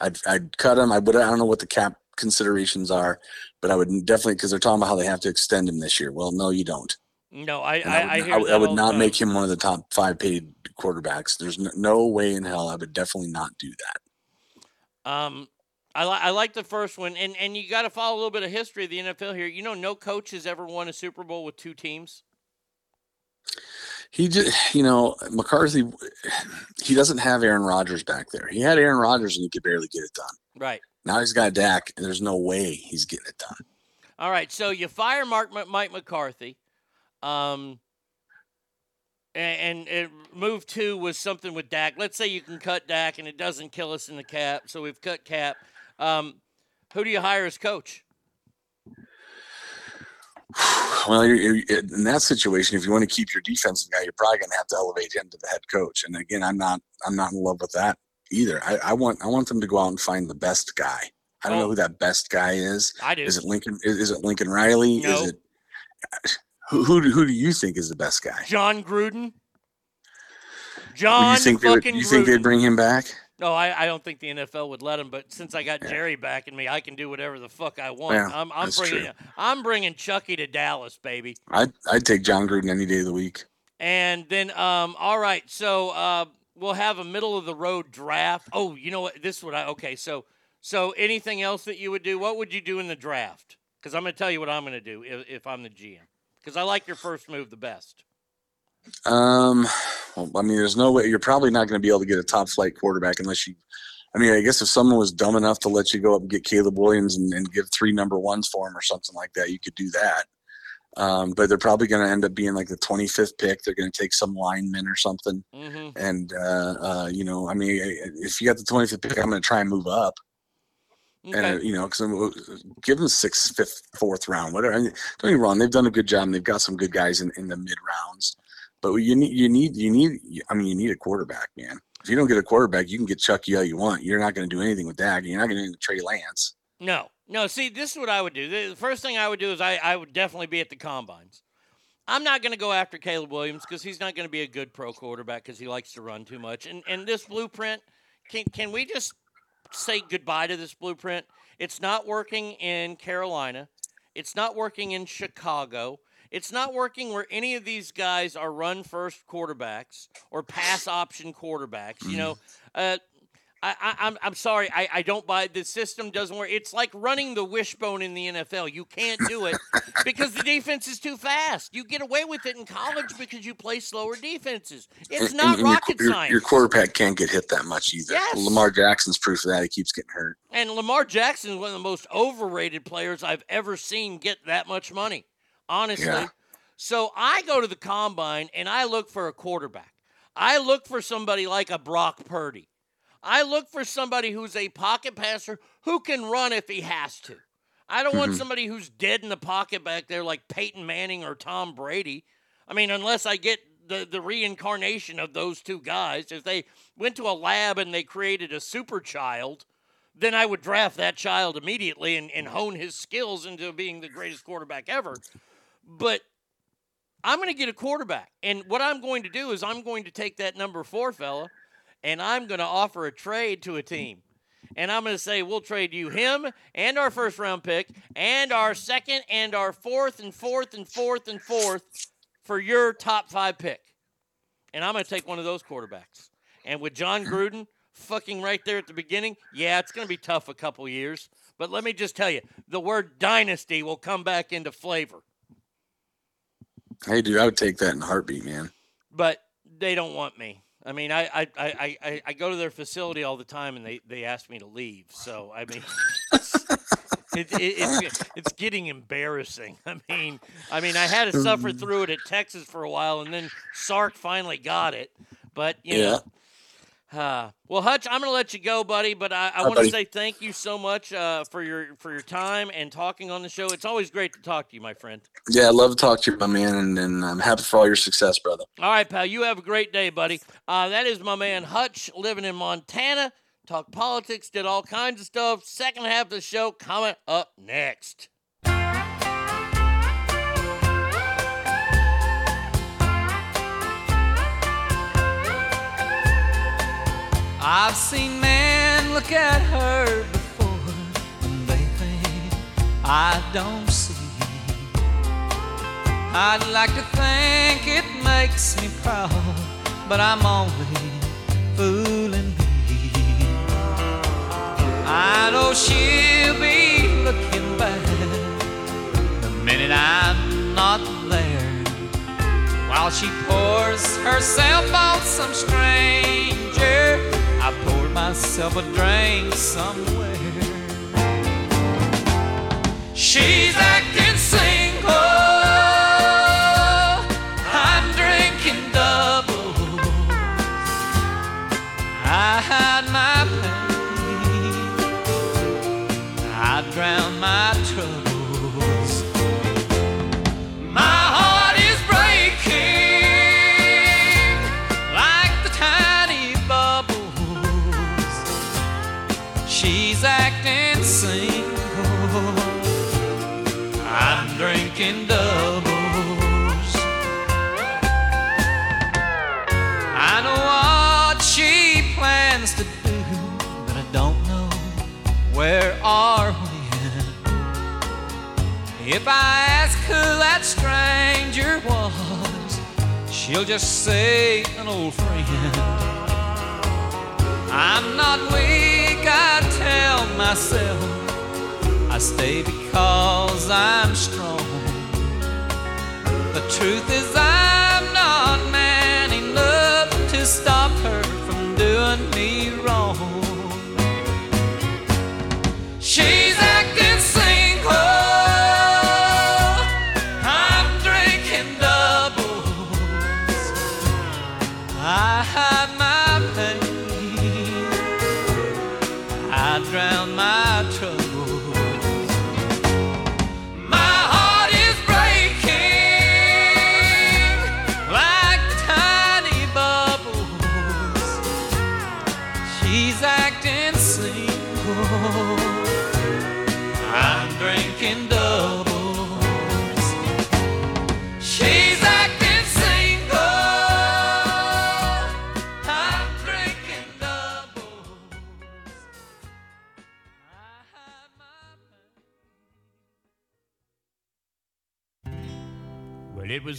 I'd I'd cut him. I would I don't know what the cap considerations are, but I would definitely because they're talking about how they have to extend him this year. Well, no, you don't. No, I, And I, I, would, I, I I would not time. make him one of the top five paid quarterbacks. There's no, no way in hell I would definitely not do that. Um, I, li- I like the first one, and and you got to follow a little bit of history of the NFL here. You know, no coach has ever won a Super Bowl with two teams. He just, you know, McCarthy, he doesn't have Aaron Rodgers back there. He had Aaron Rodgers and he could barely get it done. Right. Now he's got Dak, and there's no way he's getting it done. All right. So you fire Mark M- Mike McCarthy. Um. And, and, and move two was something with Dak. Let's say you can cut Dak and it doesn't kill us in the cap. So we've cut cap. Um, who do you hire as coach? Well, you're, you're, in that situation, if you want to keep your defensive guy, you're probably going to have to elevate him to the head coach. And again, I'm not, I'm not in love with that either. I, I want, I want them to go out and find the best guy. I don't know who that best guy is. I do. Is it Lincoln? Is, is it Lincoln Riley? No. Is it who, who? do- Who do you think is the best guy? Jon Gruden. Well, John you think they would, fucking you think Gruden. they'd bring him back? No, I, I don't think the NFL would let him. But since I got Jerry backing me, I can do whatever the fuck I want. Yeah, I'm, I'm bringing true. I'm bringing Chucky to Dallas, baby. I'd I'd take Jon Gruden any day of the week. And then, um, all right, so uh, we'll have a middle of the road draft. Oh, you know what? This would I okay. So, so anything else that you would do? What would you do in the draft? Because I'm going to tell you what I'm going to do if, if I'm the GM. Because I like your first move the best. Um, well, I mean, there's no way you're probably not going to be able to get a top flight quarterback unless you. I mean, I guess if someone was dumb enough to let you go up and get Caleb Williams and, and give three number ones for him or something like that, you could do that. Um, but they're probably going to end up being like the 25th pick. They're going to take some lineman or something. Mm-hmm. And, uh, uh, you know, I mean, if you got the 25th pick, I'm going to try and move up. And, uh, you know, because give them sixth, fifth, fourth round, whatever. I mean, don't get me wrong; they've done a good job. and They've got some good guys in, in the mid rounds, but you need, you need, you need. I mean, you need a quarterback, man. If you don't get a quarterback, you can get Chucky all you want. You're not going to do anything with that. You're not going to Trey Lance. No, no. See, this is what I would do. The the first thing I would do is I, I would definitely be at the combines. I'm not going to go after Caleb Williams because he's not going to be a good pro quarterback because he likes to run too much. And and this blueprint, can can we just say goodbye to this blueprint? It's not working in Carolina. It's not working in Chicago. It's not working where any of these guys are run first quarterbacks or pass option quarterbacks. You know, uh, I, I, I'm, I'm sorry. I, I don't buy the system doesn't work. It's like running the wishbone in the NFL. You can't do it because the defense is too fast. You get away with it in college because you play slower defenses. It's not and your- rocket your, science. Your quarterback can't get hit that much either. Yes. Lamar Jackson's proof of that. He keeps getting hurt. And Lamar Jackson is one of the most overrated players I've ever seen get that much money, honestly. Yeah. So I go to the combine and I look for a quarterback. I look for somebody like a Brock Purdy. I look for somebody who's a pocket passer who can run if he has to. I don't want Mhm. somebody who's dead in the pocket back there like Peyton Manning or Tom Brady. I mean, unless I get the, the reincarnation of those two guys. If they went to a lab and they created a super child, then I would draft that child immediately and, and hone his skills into being the greatest quarterback ever. But I'm going to get a quarterback. And what I'm going to do is I'm going to take that number four fella and I'm going to offer a trade to a team. And I'm going to say, we'll trade you him and our first round pick and our second and our fourth and fourth and fourth and fourth for your top five pick. And I'm going to take one of those quarterbacks. And with Jon Gruden fucking right there at the beginning, yeah, it's going to be tough a couple years. But let me just tell you, the word dynasty will come back into flavor. Hey, dude, I would take that in a heartbeat, man. But they don't want me. I mean, I I, I, I, I go to their facility all the time, and they, they ask me to leave. So I mean, it, it, it's it's getting embarrassing. I mean, I mean, I had to suffer mm. through it at Texas for a while, and then Sark finally got it. But you Yeah. know, uh, well, Hutch, I'm going to let you go, buddy. But I, I want to say thank you so much uh, for your for your time and talking on the show. It's always great to talk to you, my friend. Yeah, I'd love to talk to you, my man, and, and I'm happy for all your success, brother. All right, pal. You have a great day, buddy. Uh, that is my man Hutch, living in Montana. Talk politics, did all kinds of stuff. Second half of the show coming up next. I've seen men look at her before and they think I don't see. I'd like to think it makes me proud, but I'm only fooling me. I know she'll be looking back the minute I'm not there while she pours herself on some stranger. I poured myself a drink somewhere. She's acting single. If I ask who that stranger was, she'll just say an old friend. I'm not weak, I tell myself. I stay because I'm strong. The truth is, I'm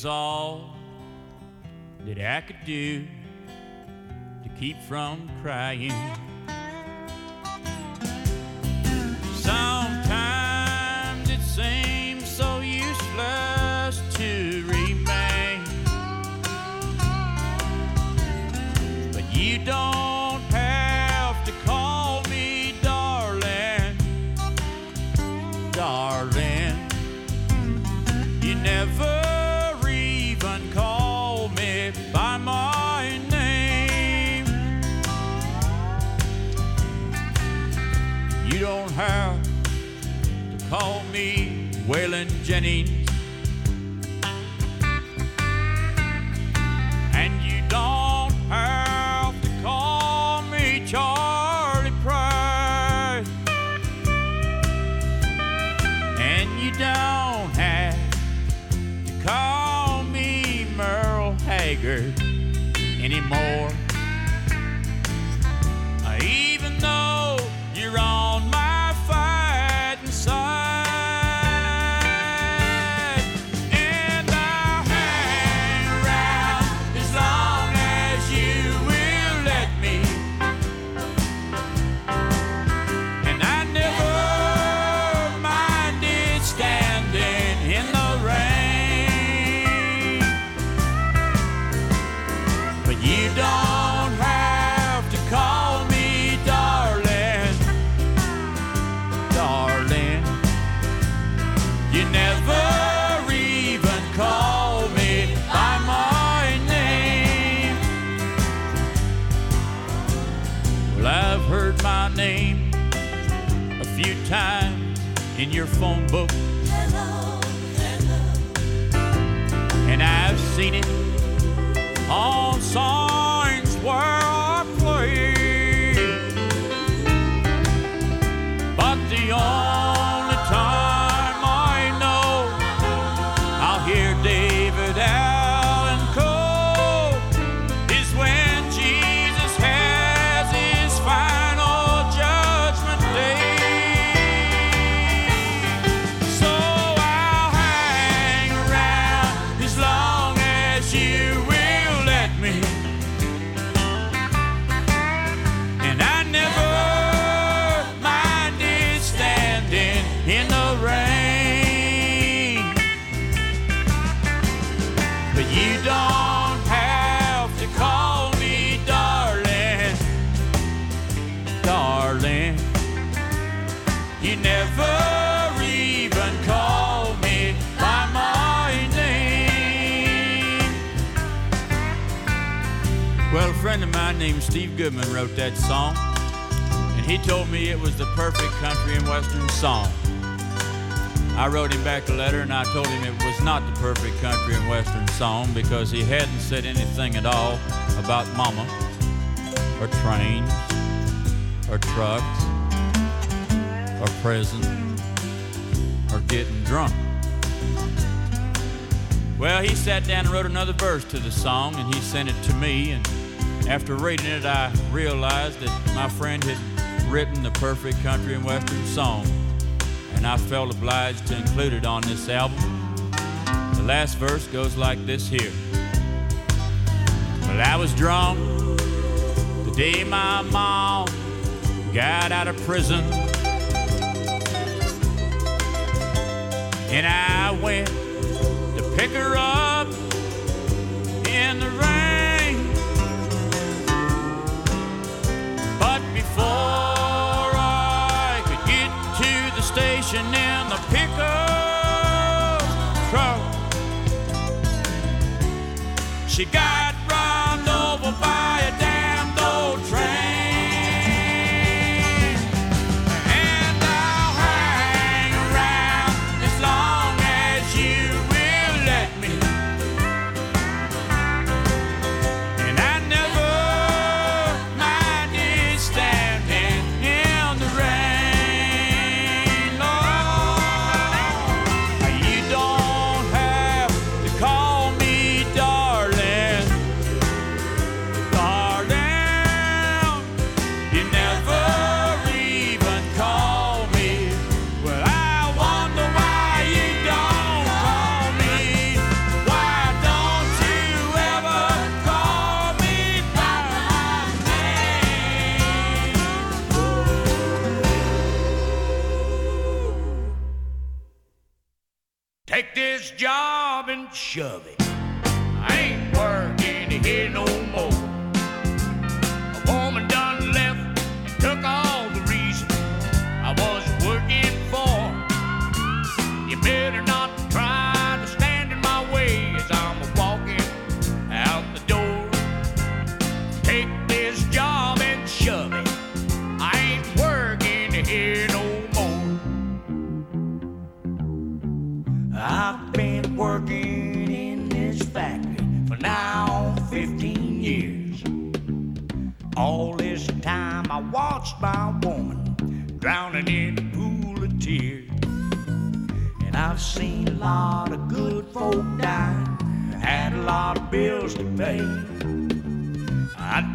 Was all that I could do to keep from crying. Call me Waylon Jennings. Goodman wrote that song, and he told me it was the perfect country and western song. I wrote him back a letter and I told him it was not the perfect country and western song because he hadn't said anything at all about mama or trains or trucks or prison or getting drunk. Well, he sat down and wrote another verse to the song and he sent it to me and after reading it, I realized that my friend had written the perfect country and western song, and I felt obliged to include it on this album. The last verse goes like this here. Well, I was drunk the day my mom got out of prison. And I went to pick her up in the rain. you got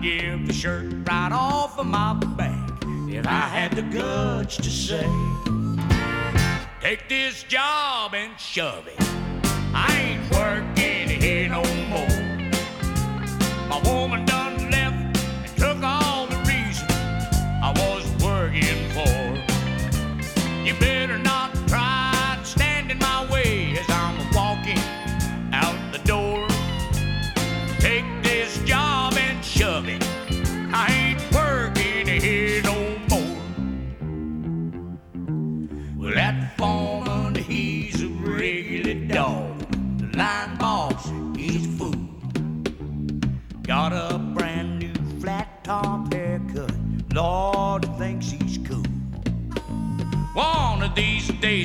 Give the shirt right off of my back if I had the guts to say, Take this job and shove it.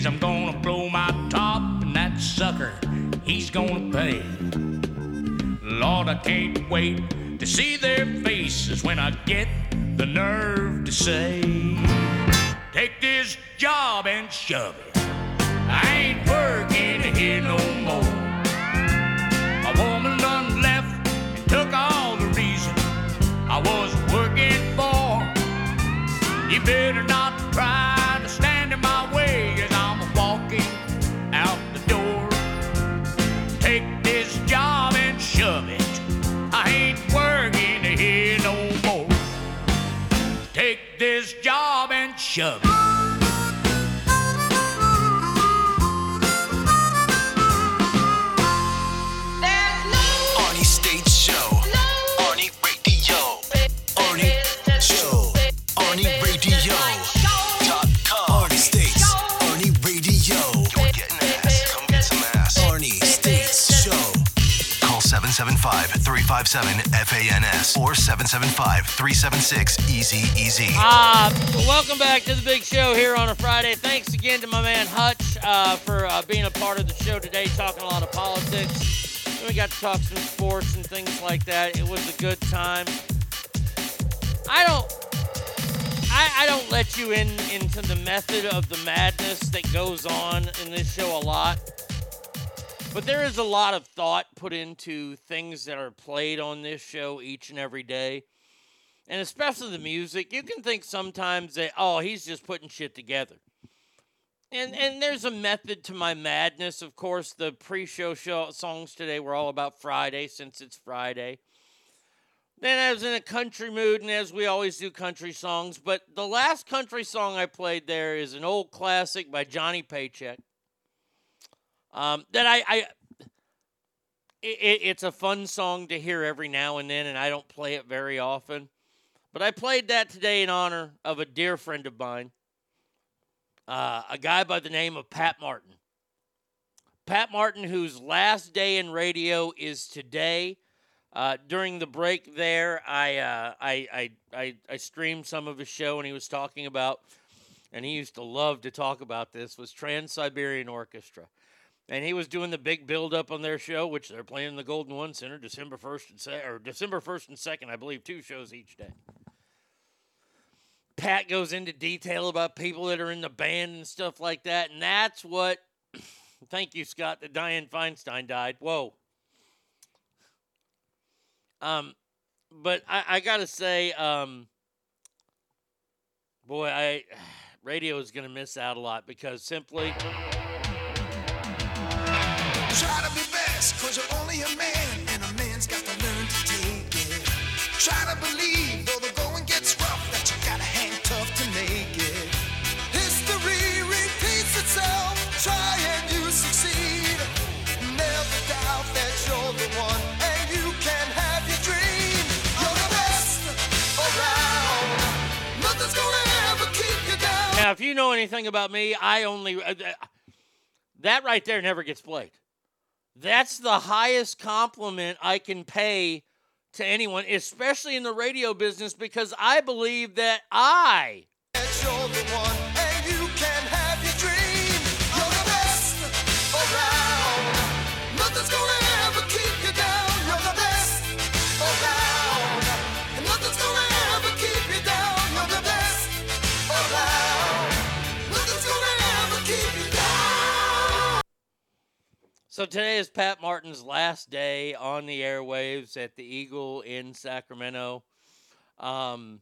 Days I'm gonna blow my top, and that sucker, he's gonna pay. Lord, I can't wait to see their faces when I get the nerve to say, Take this job and shove it. I ain't working here no more. A woman done left and took all the reason I was working for. You better not shove 775-357-FANS or 775-376-EASY-EASY. Uh, welcome back to the big show here on a Friday. Thanks again to my man Hutch uh, for uh, being a part of the show today, talking a lot of politics. We got to talk some sports and things like that. It was a good time. I don't, I, I don't let you in into the method of the madness that goes on in this show a lot. But there is a lot of thought put into things that are played on this show each and every day. And especially the music. You can think sometimes that, oh, he's just putting shit together. And and there's a method to my madness. Of course, the pre-show show songs today were all about Friday since it's Friday. Then I was in a country mood, and as we always do country songs, but the last country song I played there is an old classic by Johnny Paycheck. Um, that I, I it, it's a fun song to hear every now and then, and I don't play it very often. But I played that today in honor of a dear friend of mine, uh, a guy by the name of Pat Martin. Pat Martin, whose last day in radio is today. Uh, during the break there, I, uh, I, I, I, I streamed some of his show, and he was talking about, and he used to love to talk about this, was Trans Siberian Orchestra. And he was doing the big build up on their show, which they're playing the Golden One Center December 1st and se- or December 1st and 2nd, I believe, two shows each day. Pat goes into detail about people that are in the band and stuff like that. And that's what, thank you, Scott, that Dianne Feinstein died. Whoa. Um, but I, I got to say, um, boy, I radio is to miss out a lot because simply. If you know anything about me, I only. Uh, uh, that right there never gets played. That's the highest compliment I can pay to anyone, especially in the radio business, because I believe that I So today is Pat Martin's last day on the airwaves at the Eagle in Sacramento. Um,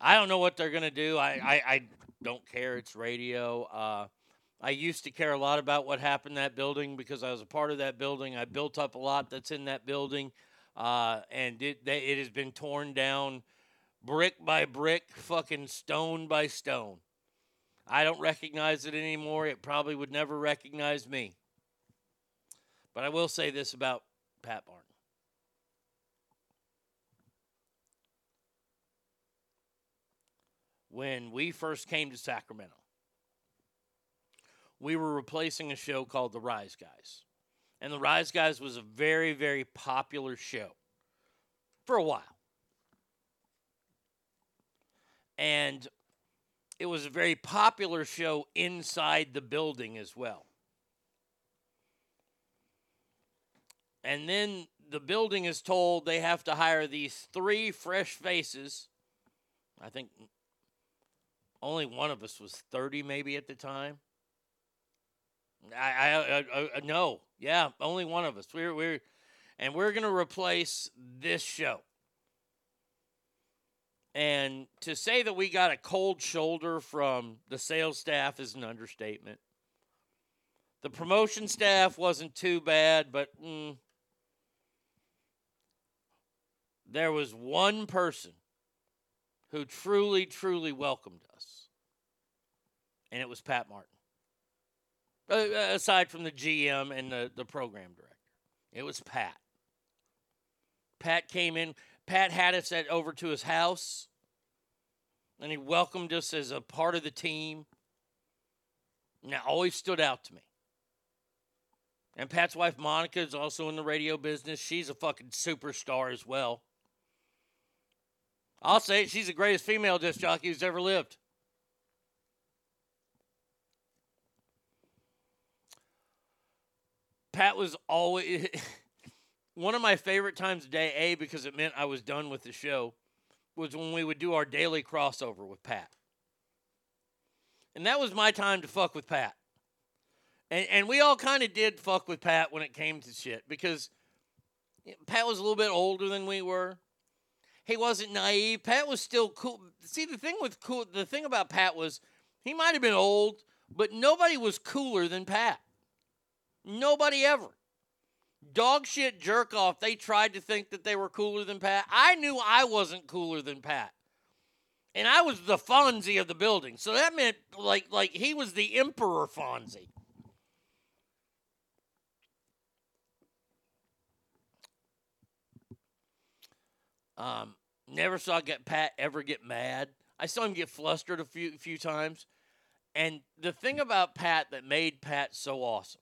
I don't know what they're gonna do. I, I, I don't care. It's radio. Uh, I used to care a lot about what happened in that building because I was a part of that building. I built up a lot that's in that building, uh, and it they, it has been torn down brick by brick, fucking stone by stone. I don't recognize it anymore. It probably would never recognize me. But I will say this about Pat Martin. When we first came to Sacramento, we were replacing a show called The Rise Guys. And The Rise Guys was a very, very popular show for a while. And it was a very popular show inside the building as well. And then the building is told they have to hire these three fresh faces. I think only one of us was 30 maybe at the time. I, I, I, I no, yeah, only one of us. We're we're, and we're gonna replace this show. And to say that we got a cold shoulder from the sales staff is an understatement. The promotion staff wasn't too bad, but mm, there was one person who truly, truly welcomed us, and it was Pat Martin. Uh, aside from the GM and the, the program director, it was Pat. Pat came in. Pat had us at, over to his house, and he welcomed us as a part of the team. And Now, always stood out to me. And Pat's wife, Monica, is also in the radio business. She's a fucking superstar as well. I'll say it, she's the greatest female disc jockey who's ever lived. Pat was always one of my favorite times of day, A, because it meant I was done with the show, was when we would do our daily crossover with Pat. And that was my time to fuck with Pat. And, and we all kind of did fuck with Pat when it came to shit because Pat was a little bit older than we were. He wasn't naive. Pat was still cool. See, the thing with cool, the thing about Pat was he might have been old, but nobody was cooler than Pat. Nobody ever. Dog shit jerk off. They tried to think that they were cooler than Pat. I knew I wasn't cooler than Pat. And I was the Fonzie of the building. So that meant like like he was the Emperor Fonzie. Um, never saw get Pat ever get mad. I saw him get flustered a few few times. And the thing about Pat that made Pat so awesome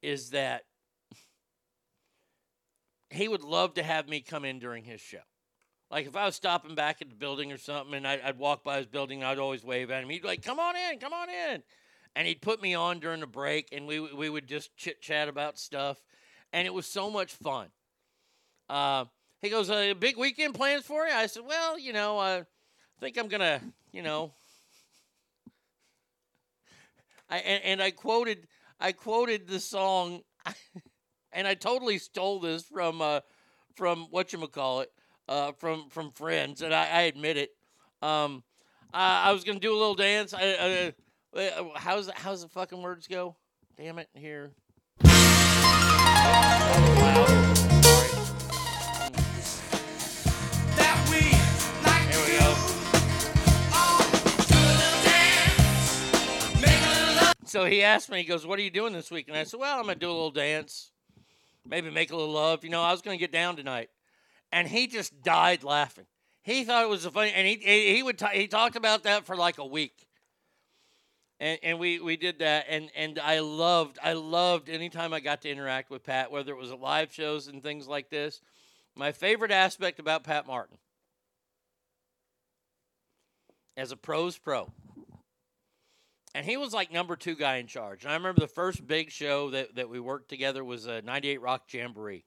is that he would love to have me come in during his show. Like if I was stopping back at the building or something, and I'd, I'd walk by his building, I'd always wave at him. He'd be like, "Come on in, come on in," and he'd put me on during the break, and we we would just chit chat about stuff, and it was so much fun. Uh, he goes, uh, "Big weekend plans for you?" I said, "Well, you know, uh, I think I'm gonna, you know." I and, and I quoted I quoted the song, and I totally stole this from uh, from what you call it, uh, from from Friends, and I, I admit it. Um, I, I was gonna do a little dance. I, uh, uh, how's how's the fucking words go? Damn it! Here. Here we go. So he asked me, he goes, What are you doing this week? And I said, Well, I'm going to do a little dance, maybe make a little love. You know, I was going to get down tonight. And he just died laughing. He thought it was a funny, and he, he, would, ta- he talked about that for like a week. And, and we, we did that, and, and I loved I loved anytime I got to interact with Pat, whether it was at live shows and things like this. My favorite aspect about Pat Martin, as a pro's pro, and he was like number two guy in charge. And I remember the first big show that, that we worked together was a 98 Rock Jamboree.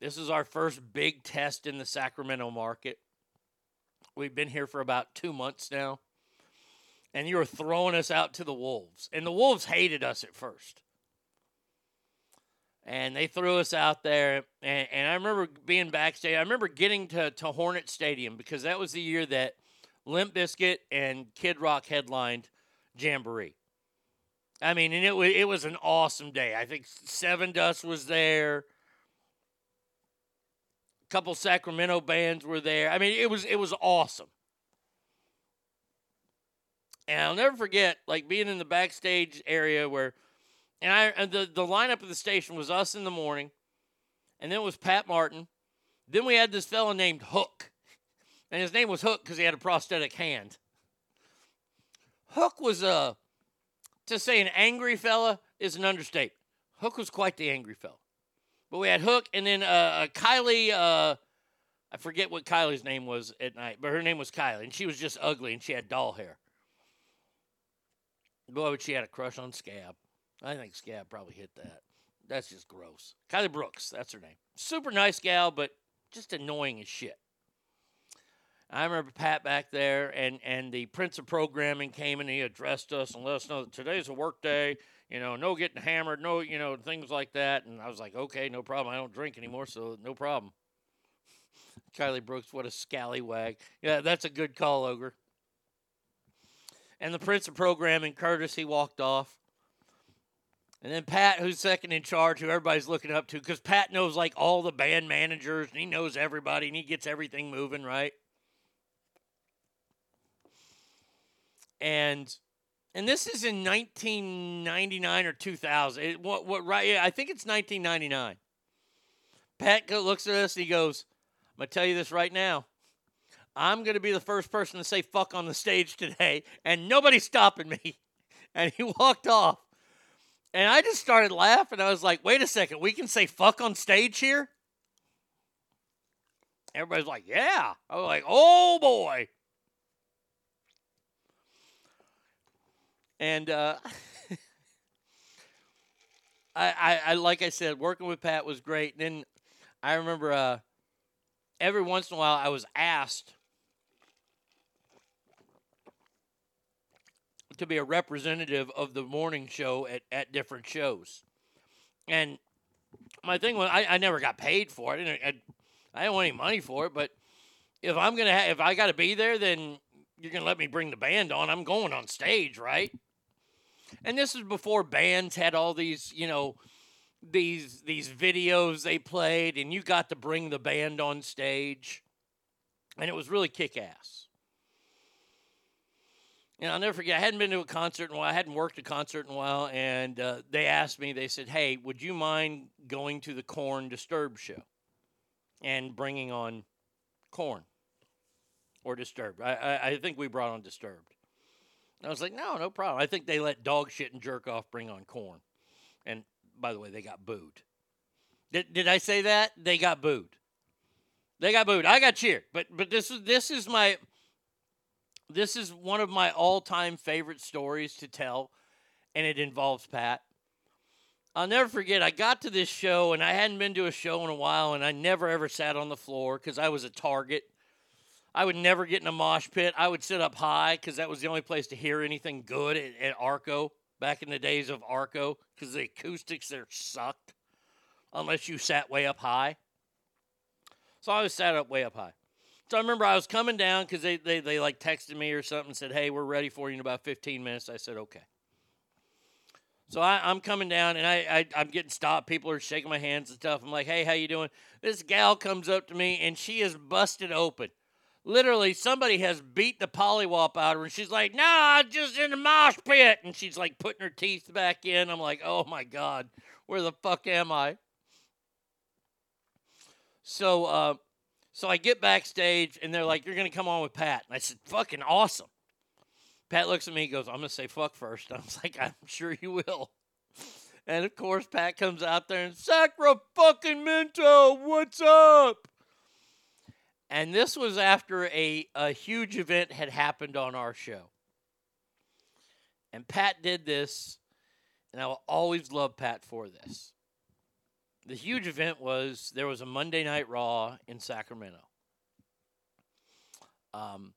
This is our first big test in the Sacramento market. We've been here for about two months now. and you were throwing us out to the wolves. And the wolves hated us at first. And they threw us out there. And, and I remember being backstage. I remember getting to, to Hornet Stadium because that was the year that Limp Bizkit and Kid Rock headlined Jamboree. I mean, and it was it was an awesome day. I think Sevendust was there. A couple Sacramento bands were there. I mean, it was it was awesome. And I'll never forget like being in the backstage area where and I and the the lineup of the station was us in the morning, and then it was Pat Martin. Then we had this fella named Hook, and his name was Hook because he had a prosthetic hand. Hook was a to say an angry fella is an understatement. Hook was quite the angry fella. But we had Hook and then uh, uh, Kylie. Uh, I forget what Kylie's name was at night, but her name was Kylie, and she was just ugly and she had doll hair. Boy, but she had a crush on Scab. I think Scab probably hit that. That's just gross. Kylie Brooks, that's her name. Super nice gal, but just annoying as shit. I remember Pat back there, and and the Prince of Programming came and he addressed us and let us know that today's a work day. You know, no getting hammered, no you know things like that. And I was like, okay, no problem. I don't drink anymore, so no problem. Kylie Brooks, what a scallywag. Yeah, that's a good call, Ogre. And the Prince of Programming, Curtis, he walked off. And then Pat, who's second in charge, who everybody's looking up to, because Pat knows like all the band managers and he knows everybody and he gets everything moving, right? And and this is in 1999 or 2000. It, what what right? Yeah, I think it's 1999. Pat looks at us and he goes, "I'm gonna tell you this right now. I'm gonna be the first person to say fuck on the stage today, and nobody's stopping me." And he walked off. And I just started laughing. I was like, wait a second, we can say fuck on stage here? Everybody's like, yeah. I was like, oh boy. And uh, I, I, I, like I said, working with Pat was great. And then I remember uh, every once in a while I was asked to be a representative of the morning show at, at different shows. And my thing was, I, I never got paid for it. I, I, I didn't want any money for it, but if I'm gonna ha- if I got to be there, then you're gonna let me bring the band on. I'm going on stage, right? And this is before bands had all these, you know, these these videos they played, and you got to bring the band on stage, and it was really kick ass. And I'll never forget, I hadn't been to a concert in a while. I hadn't worked a concert in a while. And uh, they asked me, they said, hey, would you mind going to the Korn Disturbed show and bringing on Korn or Disturbed? I, I, I think we brought on Disturbed. I was like, no, no problem. I think they let dog shit and jerk off bring on Korn. And by the way, they got booed. Did, did I say that? They got booed. They got booed. I got cheered. But but this is this is my this is one of my all-time favorite stories to tell and it involves Pat. I'll never forget I got to this show and I hadn't been to a show in a while and I never ever sat on the floor cuz I was a target. I would never get in a mosh pit. I would sit up high cuz that was the only place to hear anything good at, at Arco back in the days of Arco cuz the acoustics there sucked unless you sat way up high. So I was sat up way up high. So I remember I was coming down because they, they, they like texted me or something said, hey, we're ready for you in about 15 minutes. I said, okay. So I, I'm coming down and I, I, I'm getting stopped. People are shaking my hands and stuff. I'm like, hey, how you doing? This gal comes up to me and she is busted open. Literally, somebody has beat the pollywop out of her. And she's like, no nah, just in the mosh pit. And she's like putting her teeth back in. I'm like, oh my God, where the fuck am I? So, uh, so I get backstage and they're like, You're to come on with Pat. And I said, Fucking awesome. Pat looks at me and goes, I'm to say fuck first. I was like, I'm sure you will. And of course, Pat comes out there and Sacra fucking Minto, what's up? And this was after a, a huge event had happened on our show. And Pat did this, and I will always love Pat for this the huge event was there was a Monday Night Raw in Sacramento. Um,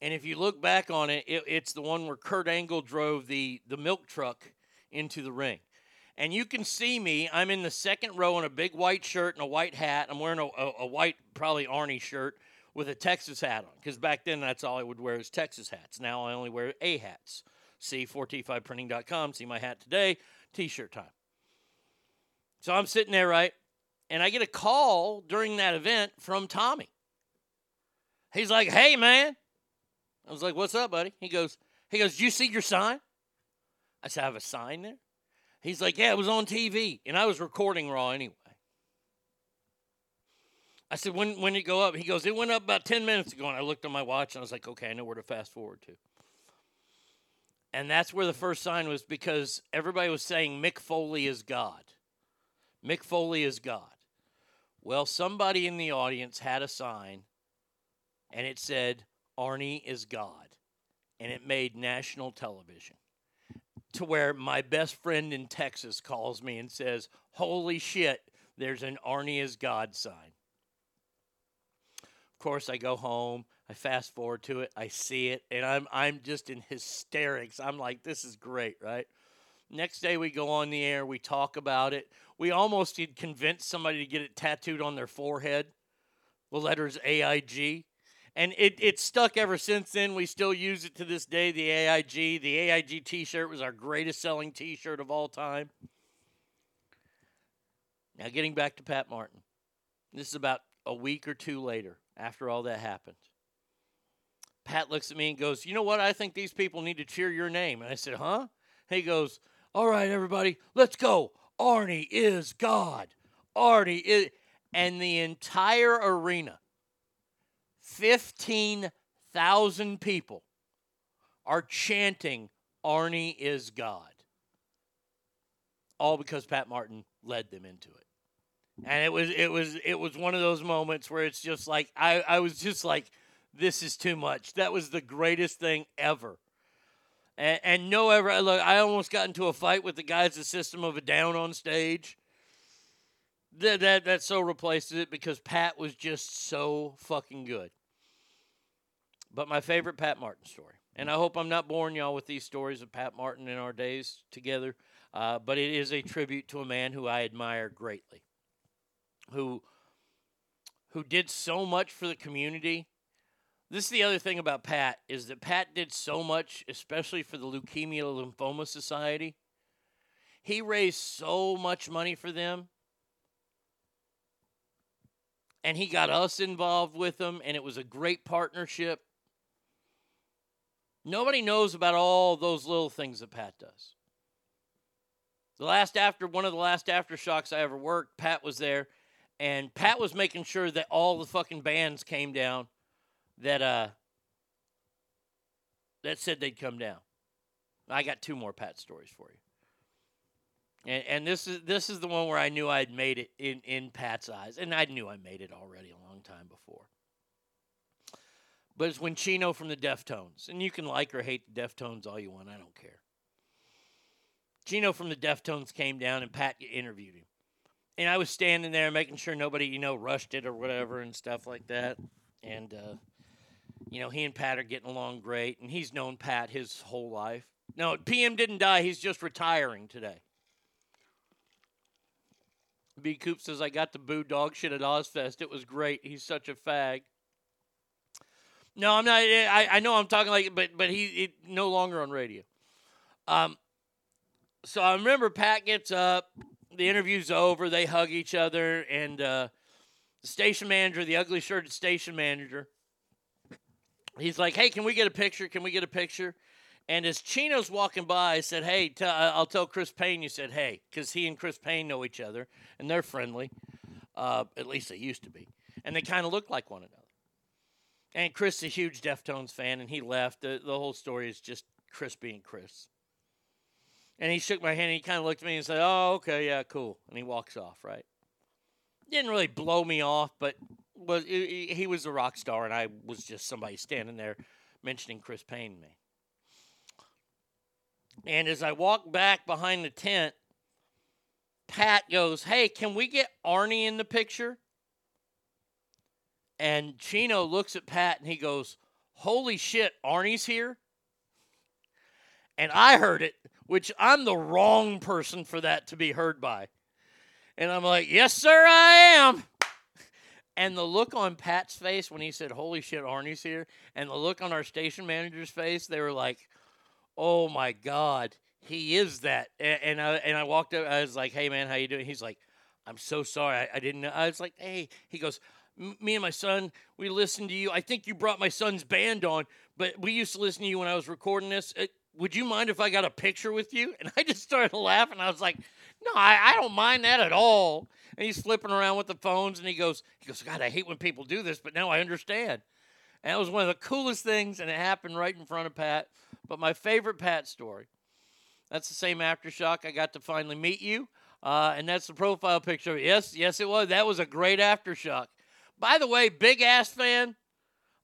And if you look back on it, it, it's the one where Kurt Angle drove the the milk truck into the ring. And you can see me. I'm in the second row in a big white shirt and a white hat. I'm wearing a, a, a white, probably Arnie shirt with a Texas hat on. Because back then, that's all I would wear is Texas hats. Now I only wear A hats. See 4t5printing.com. See my hat today. T-shirt time. So I'm sitting there, right? And I get a call during that event from Tommy. He's like, "Hey, man." I was like, "What's up, buddy?" He goes, "He goes, "Did you see your sign?" I said, "I have a sign there." He's like, "Yeah, it was on TV, and I was recording Raw anyway." I said, "When when did it go up?" He goes, "It went up about ten minutes ago." And I looked on my watch, and I was like, "Okay, I know where to fast forward to." And that's where the first sign was because everybody was saying Mick Foley is God. Mick Foley is God. Well, somebody in the audience had a sign and it said, Arnie is God. And it made national television to where my best friend in Texas calls me and says, Holy shit, there's an Arnie is God sign. Of course, I go home. I fast forward to it. I see it, and I'm I'm just in hysterics. I'm like, this is great, right? Next day we go on the air. We talk about it. We almost convinced somebody to get it tattooed on their forehead, the letters AIG, and it it stuck ever since then. We still use it to this day. The AIG, the AIG T-shirt was our greatest selling T-shirt of all time. Now, getting back to Pat Martin, this is about a week or two later after all that happened. Pat looks at me and goes, You know what? I think these people need to cheer your name. And I said, Huh? He goes, All right, everybody, let's go. Arnie is God. Arnie is. And the entire arena, 15,000 people, are chanting, Arnie is God. All because Pat Martin led them into it. And it was it was it was one of those moments where it's just like I, I was just like, this is too much. That was the greatest thing ever. And, and no ever look, I almost got into a fight with the guys at System of a Down on stage. That that that so replaces it because Pat was just so fucking good. But my favorite Pat Martin story, and I hope I'm not boring y'all with these stories of Pat Martin in our days together, uh, but it is a tribute to a man who I admire greatly, who who did so much for the community. This is the other thing about Pat is that Pat did so much, especially for the Leukemia Lymphoma Society. He raised so much money for them. And he got us involved with them, and it was a great partnership. Nobody knows about all those little things that Pat does. The last after one of the last aftershocks I ever worked, Pat was there, and Pat was making sure that all the fucking bands came down that uh that said they'd come down. I got two more Pat stories for you. And, and this is this is the one where I knew I'd made it in, in Pat's eyes, and I knew I made it already a long time before. But it's when Chino from the Deftones, and you can like or hate the Deftones all you want, I don't care. Chino from the Deftones came down, and Pat interviewed him, and I was standing there making sure nobody you know rushed it or whatever and stuff like that, and uh, you know he and Pat are getting along great, and he's known Pat his whole life. No, PM didn't die; he's just retiring today. B. Coop says, I got to boo dog shit at Ozzfest. It was great. He's such a fag. No, I'm not. I, I know I'm talking like, but but he it, no longer on radio. Um, so I remember Pat gets up, the interview's over, they hug each other, and uh, the station manager, the ugly shirted station manager, he's like, "Hey, can we get a picture? Can we get a picture?" And as Chino's walking by, I said, "Hey, t- I'll tell Chris Payne." You said, "Hey," because he and Chris Payne know each other and they're friendly. Uh, at least they used to be, and they kind of look like one another. And Chris is a huge Deftones fan, and he left. The, the whole story is just Chris being Chris. And he shook my hand, and he kind of looked at me and said, "Oh, okay, yeah, cool." And he walks off. Right? Didn't really blow me off, but was he was a rock star, and I was just somebody standing there mentioning Chris Payne to me. And as I walk back behind the tent, Pat goes, Hey, can we get Arnie in the picture? And Chino looks at Pat and he goes, Holy shit, Arnie's here. And I heard it, which I'm the wrong person for that to be heard by. And I'm like, Yes, sir, I am. And the look on Pat's face when he said, Holy shit, Arnie's here, and the look on our station manager's face, they were like, Oh my God, he is that. And, I and I walked up, I was like, Hey man, how you doing? He's like, I'm so sorry. I, I didn't know. I was like, Hey, he goes, "M- Me and my son, we listened to you. I think you brought my son's band on, but we used to listen to you when I was recording this. Uh, would you mind if I got a picture with you? And I just started laughing. I was like, no, I, I don't mind that at all. And he's flipping around with the phones and he goes, he goes, God, I hate when people do this, but now I understand. And that was one of the coolest things, and it happened right in front of Pat. But my favorite Pat story, that's the same aftershock. I got to finally meet you. Uh, and that's the profile picture. Yes, yes, it was. That was a great aftershock. By the way, big ass fan,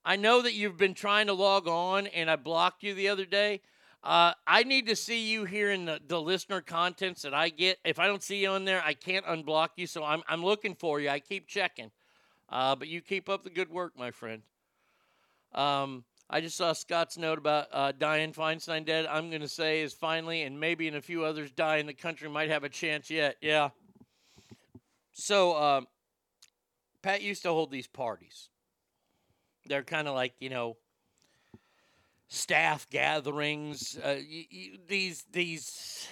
I know that you've been trying to log on and I blocked you the other day. Uh, I need to see you here in the, the listener contents that I get. If I don't see you on there, I can't unblock you. So I'm, I'm looking for you. I keep checking. Uh, but you keep up the good work, my friend. Um, I just saw Scott's note about uh, Dianne Feinstein dead. I'm going to say is finally, and maybe in a few others dying, in the country might have a chance yet. Yeah. So um, Pat used to hold these parties. They're kind of like, you know, staff gatherings, uh, these these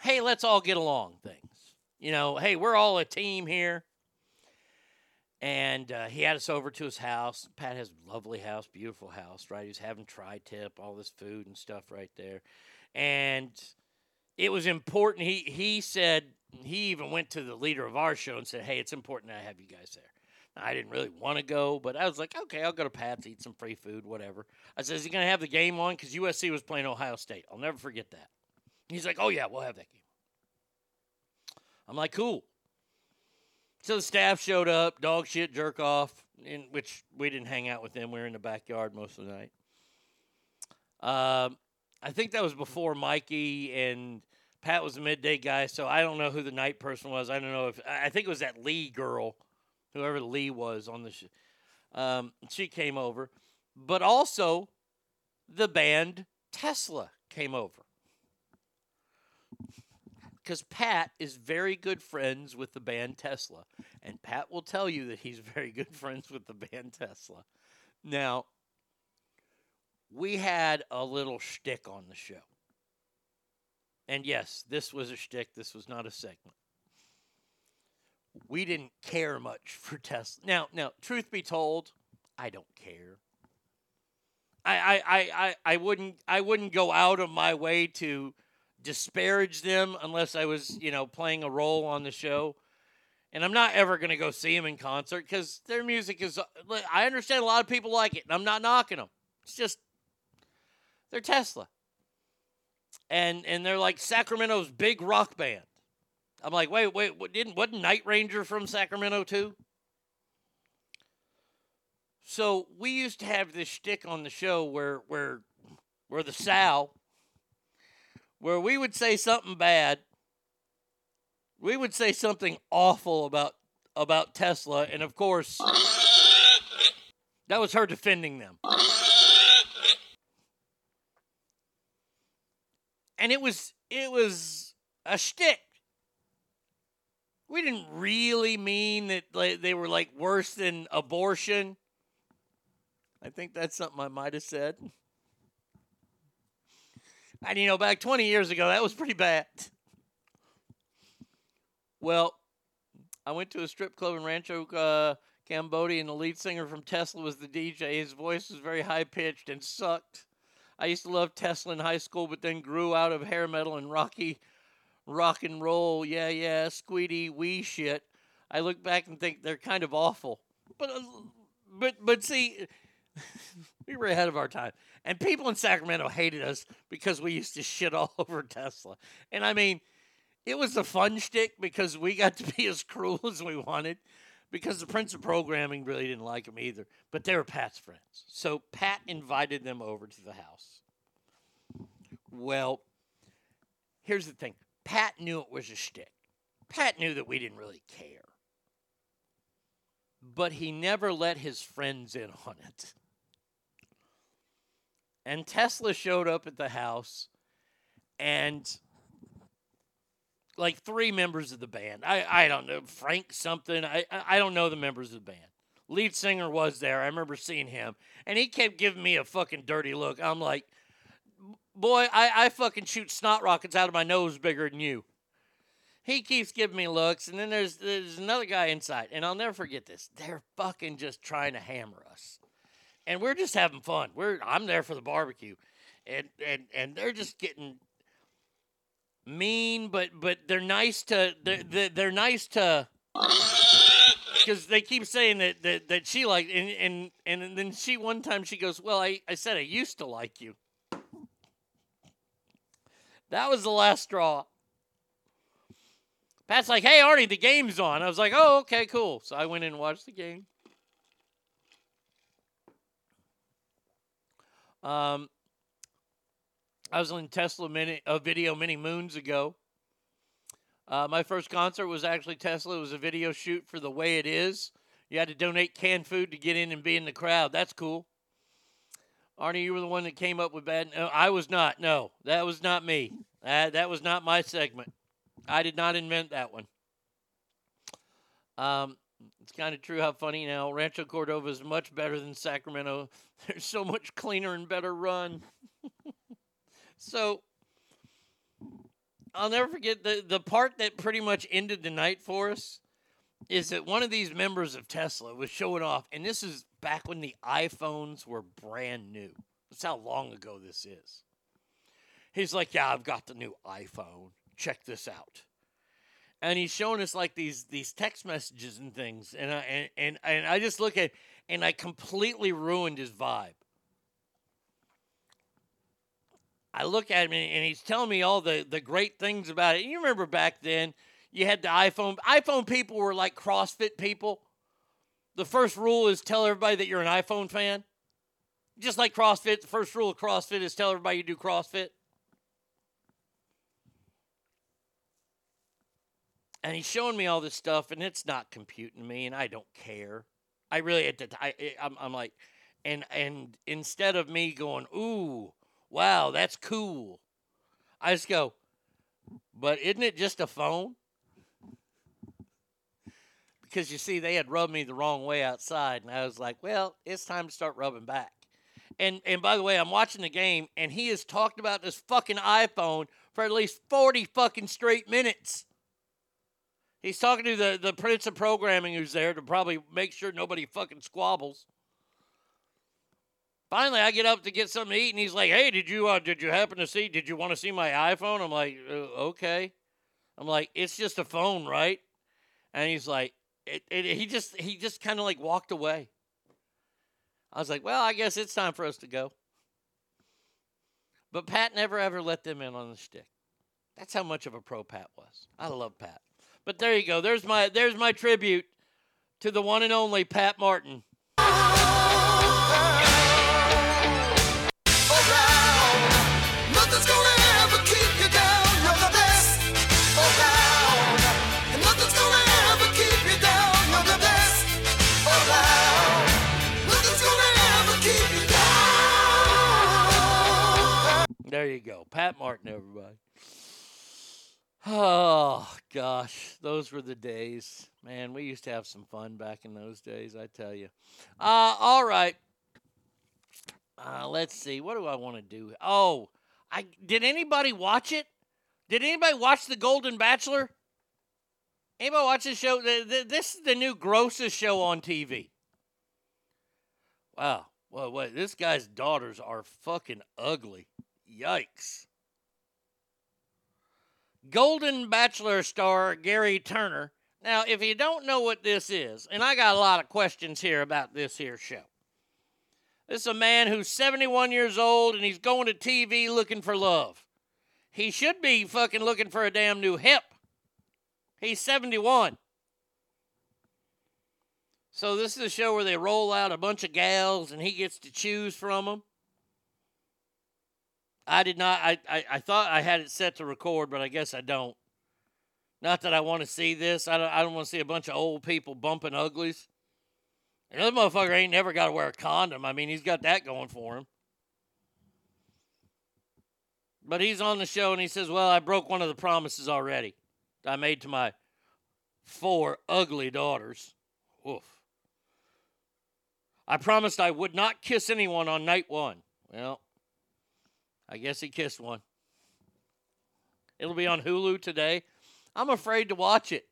hey, let's all get along things. You know, hey, we're all a team here. And uh, he had us over to his house. Pat has a lovely house, beautiful house, right? He was having tri-tip, all this food and stuff right there. And it was important. He he said he even went to the leader of our show and said, "Hey, it's important I have you guys there." I didn't really want to go, but I was like, "Okay, I'll go to Pat's, eat some free food, whatever." I said, "Is he going to have the game on?" Because USC was playing Ohio State. I'll never forget that. He's like, "Oh yeah, we'll have that game." I'm like, "Cool." So the staff showed up, dog shit, jerk off, in which we didn't hang out with them. We were in the backyard most of the night. Um, I think that was before Mikey and Pat was a midday guy, so I don't know who the night person was. I don't know if I think it was that Lee girl, whoever Lee was on the. show. um, she came over, but also the band Tesla came over because Pat is very good friends with the band Tesla, and Pat will tell you that he's very good friends with the band Tesla. Now, we had a little shtick on the show. And yes, this was a shtick. This was not a segment. We didn't care much for Tesla. Now, now, truth be told, I don't care. I, I, I, I, wouldn't I wouldn't go out of my way to disparage them unless I was, you know, playing a role on the show. And I'm not ever going to go see them in concert because their music is. Uh, I understand a lot of people like it, and I'm not knocking them. It's just they're Tesla, and and they're like Sacramento's big rock band. I'm like, wait, wait, what, didn't wasn't Night Ranger from Sacramento too? So we used to have this shtick on the show where where where the Sal, where we would say something bad, we would say something awful about about Tesla, and of course, that was her defending them. And it was it was a shtick. We didn't really mean that they were like worse than abortion. I think that's something I might have said. And you know, back 20 years ago, that was pretty bad. Well, I went to a strip club in Rancho uh, Cambodia, and the lead singer from Tesla was the DJ. His voice was very high pitched and sucked. I used to love Tesla in high school, but then grew out of hair metal and rocky rock and roll, yeah, yeah, squeedy wee shit. I look back and think they're kind of awful. But uh, but but see, we were ahead of our time. And people in Sacramento hated us because we used to shit all over Tesla. And I mean, it was a fun shtick because we got to be as cruel as we wanted because the Prince of Programming really didn't like them either. But they were Pat's friends. So Pat invited them over to the house. Well, here's the thing Pat knew it was a shtick. Pat knew that we didn't really care. But he never let his friends in on it. and Tesla showed up at the house, and like three members of the band. I, I don't know Frank something. I I I don't know the members of the band. Lead singer was there. I remember seeing him, and he kept giving me a fucking dirty look. I'm like, boy, I, I fucking shoot snot rockets out of my nose bigger than you. He keeps giving me looks, and then there's there's another guy inside, and I'll never forget this. They're fucking just trying to hammer us, and we're just having fun. We're I'm there for the barbecue, and and and they're just getting mean, but but they're nice to they're they're, nice to because they keep saying that that, that she liked and, and and then she one time she goes, well, I I said I used to like you. That was the last straw. Pat's like, hey, Arnie, the game's on. I was like, oh, okay, cool. So I went in and watched the game. Um, I was in Tesla mini, a video many moons ago. Uh, my first concert was actually Tesla. It was a video shoot for The Way It Is. You had to donate canned food to get in and be in the crowd. That's cool. Arnie, you were the one that came up with bad. No, I was not. No, that was not me. That that was not my segment. I did not invent that one. Um, it's kind of true how funny now. Rancho Cordova is much better than Sacramento. They're so much cleaner and better run. so I'll never forget the the part that pretty much ended the night for us is that one of these members of Tesla was showing off, and this is back when the iPhones were brand new. That's how long ago this is. He's like, "Yeah, I've got the new iPhone. Check this out." And he's showing us like these these text messages and things, and I and and, and I just look at and I completely ruined his vibe. I look at him and he's telling me all the, the great things about it. You remember back then, you had the iPhone. iPhone people were like CrossFit people. The first rule is tell everybody that you're an iPhone fan. Just like CrossFit, the first rule of CrossFit is tell everybody you do CrossFit. And he's showing me all this stuff, and it's not computing me, and I don't care. I really, at the time, I'm, I'm like, and and instead of me going, ooh, wow, that's cool, I just go, but isn't it just a phone? Because you see, they had rubbed me the wrong way outside, and I was like, well, it's time to start rubbing back. And and by the way, I'm watching the game, and he has talked about this fucking iPhone for at least 40 fucking straight minutes. He's talking to the, the prince of programming who's there to probably make sure nobody fucking squabbles. Finally, I get up to get something to eat, and he's like, "Hey, did you uh, did you happen to see? Did you want to see my iPhone?" I'm like, uh, "Okay." I'm like, "It's just a phone, right?" And he's like, it, it, "He just he just kind of like walked away." I was like, "Well, I guess it's time for us to go." But Pat never ever let them in on the stick. That's how much of a pro Pat was. I love Pat. But there you go. There's my there's my tribute to the one and only Pat Martin. There you go. Pat Martin, everybody. Oh, gosh. Those were the days. Man, we used to have some fun back in those days, I tell you. Uh, all right. Uh, let's see. What do I want to do? Oh, I did anybody watch it? Did anybody watch The Golden Bachelor? Anybody watch this show? Th- th- This is the new grossest show on TV. Wow. Well, wait, this guy's daughters are fucking ugly. Yikes. Golden Bachelor star Gary Turner. Now, if you don't know what this is, and I got a lot of questions here about this here show. This is a man who's 71 years old and he's going to TV looking for love. He should be fucking looking for a damn new hip. He's 71. So this is a show where they roll out a bunch of gals and he gets to choose from them. I did not. I, I, I thought I had it set to record, but I guess I don't. Not that I want to see this. I don't, I don't want to see a bunch of old people bumping uglies. And this motherfucker ain't never got to wear a condom. I mean, he's got that going for him. But he's on the show and he says, Well, I broke one of the promises already I made to my four ugly daughters. Oof. I promised I would not kiss anyone on night one. Well, I guess he kissed one. It'll be on Hulu today. I'm afraid to watch it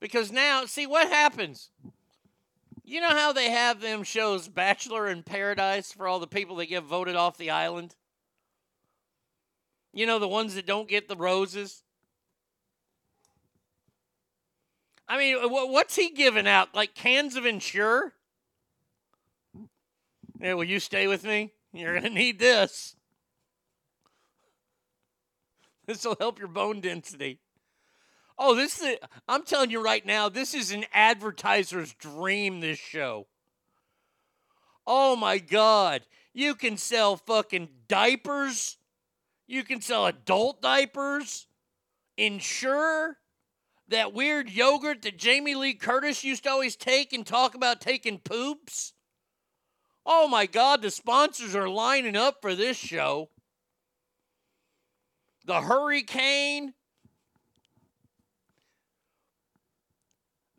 because now, see what happens. You know how they have them shows Bachelor in Paradise for all the people that get voted off the island? You know, the ones that don't get the roses? I mean, what's he giving out? Like cans of Ensure? Yeah, will you stay with me? You're going to need this. This will help your bone density. Oh, this is, I'm telling you right now, this is an advertiser's dream, this show. Oh my God. You can sell fucking diapers. You can sell adult diapers. Ensure. That weird yogurt that Jamie Lee Curtis used to always take and talk about taking poops. Oh my God, the sponsors are lining up for this show. The Hurricane.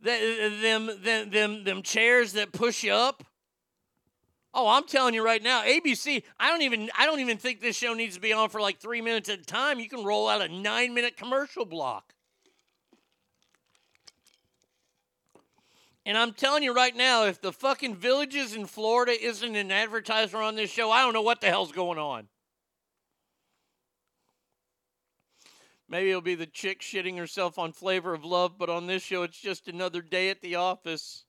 The, them, them, them, them chairs that push you up. Oh, I'm telling you right now, ABC. I don't even I don't even think this show needs to be on for like three minutes at a time. You can roll out a nine minute commercial block. And I'm telling you right now, if the fucking villages in Florida isn't an advertiser on this show, I don't know what the hell's going on. Maybe it'll be the chick shitting herself on Flavor of Love, but on this show, it's just another day at the office.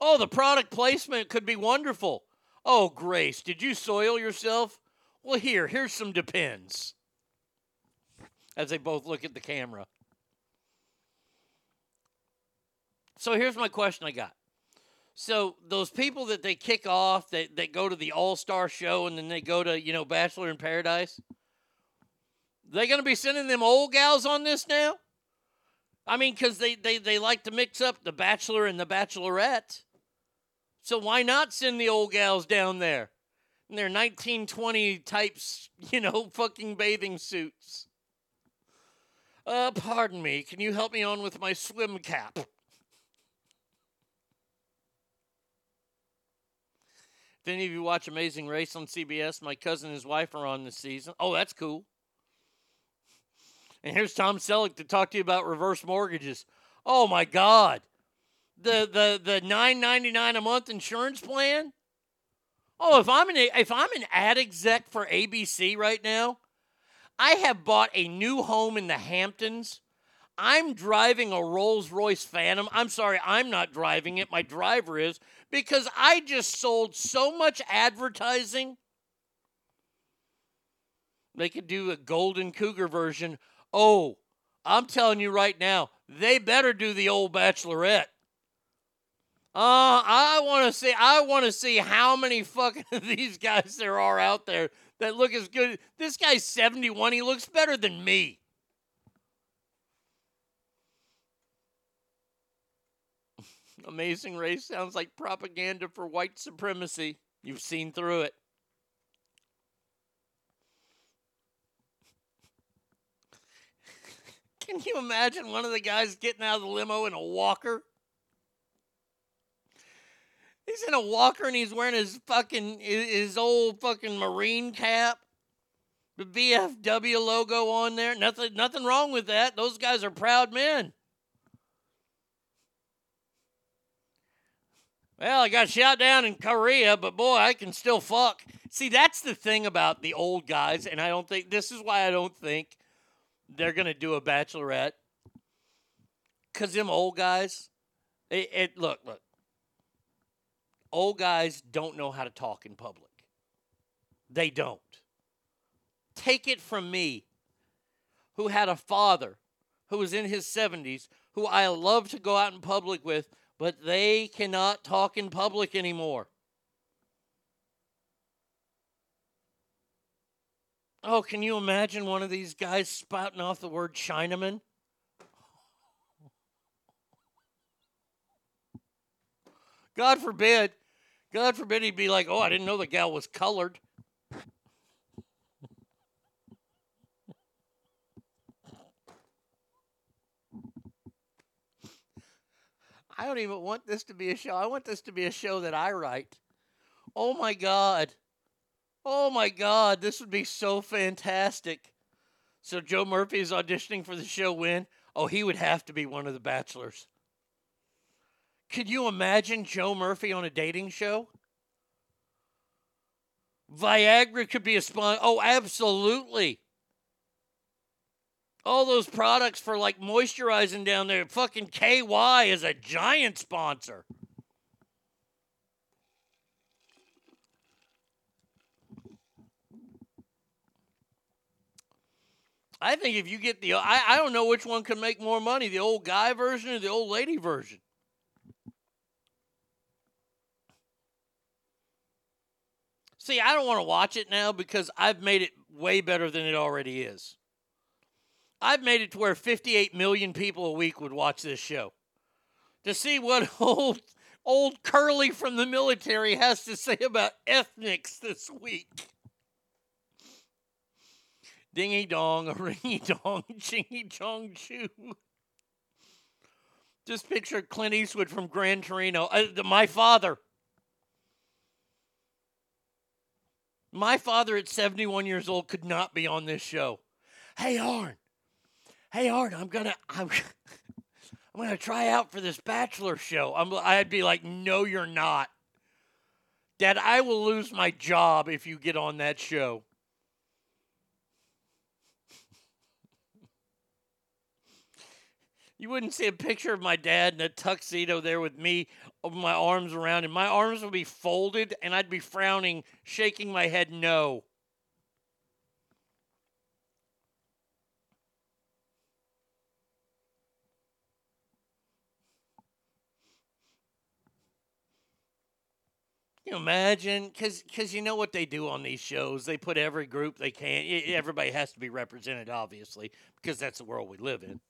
Oh, the product placement could be wonderful. Oh, Grace, did you soil yourself? Well, here, here's some Depends. As they both look at the camera. So here's my question I got. So those people that they kick off that, that go to the All Star show and then they go to, you know, Bachelor in Paradise, they going to be sending them old gals on this now? I mean, because they, they, they like to mix up the Bachelor and the Bachelorette. So why not send the old gals down there in their 1920 types, you know, fucking bathing suits? Uh, pardon me. Can you help me on with my swim cap? If any of you watch Amazing Race on CBS, my cousin and his wife are on this season. Oh, that's cool. And here's Tom Selleck to talk to you about reverse mortgages. Oh my God. The the the nine ninety nine a month insurance plan? Oh, if I'm an if I'm an ad exec for ABC right now, I have bought a new home in the Hamptons. I'm driving a Rolls Royce Phantom. I'm sorry, I'm not driving it. My driver is because I just sold so much advertising. They could do a Golden Cougar version. Oh, I'm telling you right now, they better do the old Bachelorette. Uh, I want to see. I want to see how many fucking of these guys there are out there that look as good. This guy's 71. He looks better than me. Amazing Race sounds like propaganda for white supremacy. You've seen through it. Can you imagine one of the guys getting out of the limo in a walker? He's in a walker and he's wearing his fucking his old fucking marine cap. The VFW logo on there. Nothing nothing wrong with that. Those guys are proud men. Well, I got shot down in Korea, but boy, I can still fuck. See, that's the thing about the old guys, and I don't think this is why I don't think they're gonna do a bachelorette. Cause them old guys, it, it look look. Old guys don't know how to talk in public. They don't. Take it from me, who had a father who was in his 70s, who I love to go out in public with, but they cannot talk in public anymore. Oh, can you imagine one of these guys spouting off the word Chinaman? God forbid. God forbid he'd be like, oh, I didn't know the gal was colored. I don't even want this to be a show. I want this to be a show that I write. Oh my God. Oh my God. This would be so fantastic. So Joe Murphy is auditioning for the show when? Oh, he would have to be one of the bachelors. Could you imagine Joe Murphy on a dating show? Viagra could be a sponsor. Oh, absolutely. All those products for like moisturizing down there. Fucking KY is a giant sponsor. I think if you get the, I, I don't know which one can make more money, the old guy version or the old lady version. See, I don't want to watch it now because I've made it way better than it already is. I've made it to where 58 million people a week would watch this show. To see what old old Curly from the military has to say about ethnics this week. Dingy dong, a ringy dong, chingy chong choo. Just picture Clint Eastwood from Gran Torino. Uh, the- my father. My father at 71 years old could not be on this show. Hey, Arn. Hey, Arn, I'm gonna I'm, I'm gonna try out for this bachelor show. I'm, I'd be like, no, you're not. Dad, I will lose my job if you get on that show. You wouldn't see a picture of my dad in a tuxedo there with me with my arms around him. My arms would be folded and I'd be frowning, shaking my head no. You imagine? Because you know what they do on these shows? They put every group they can. Everybody has to be represented, obviously, because that's the world we live in.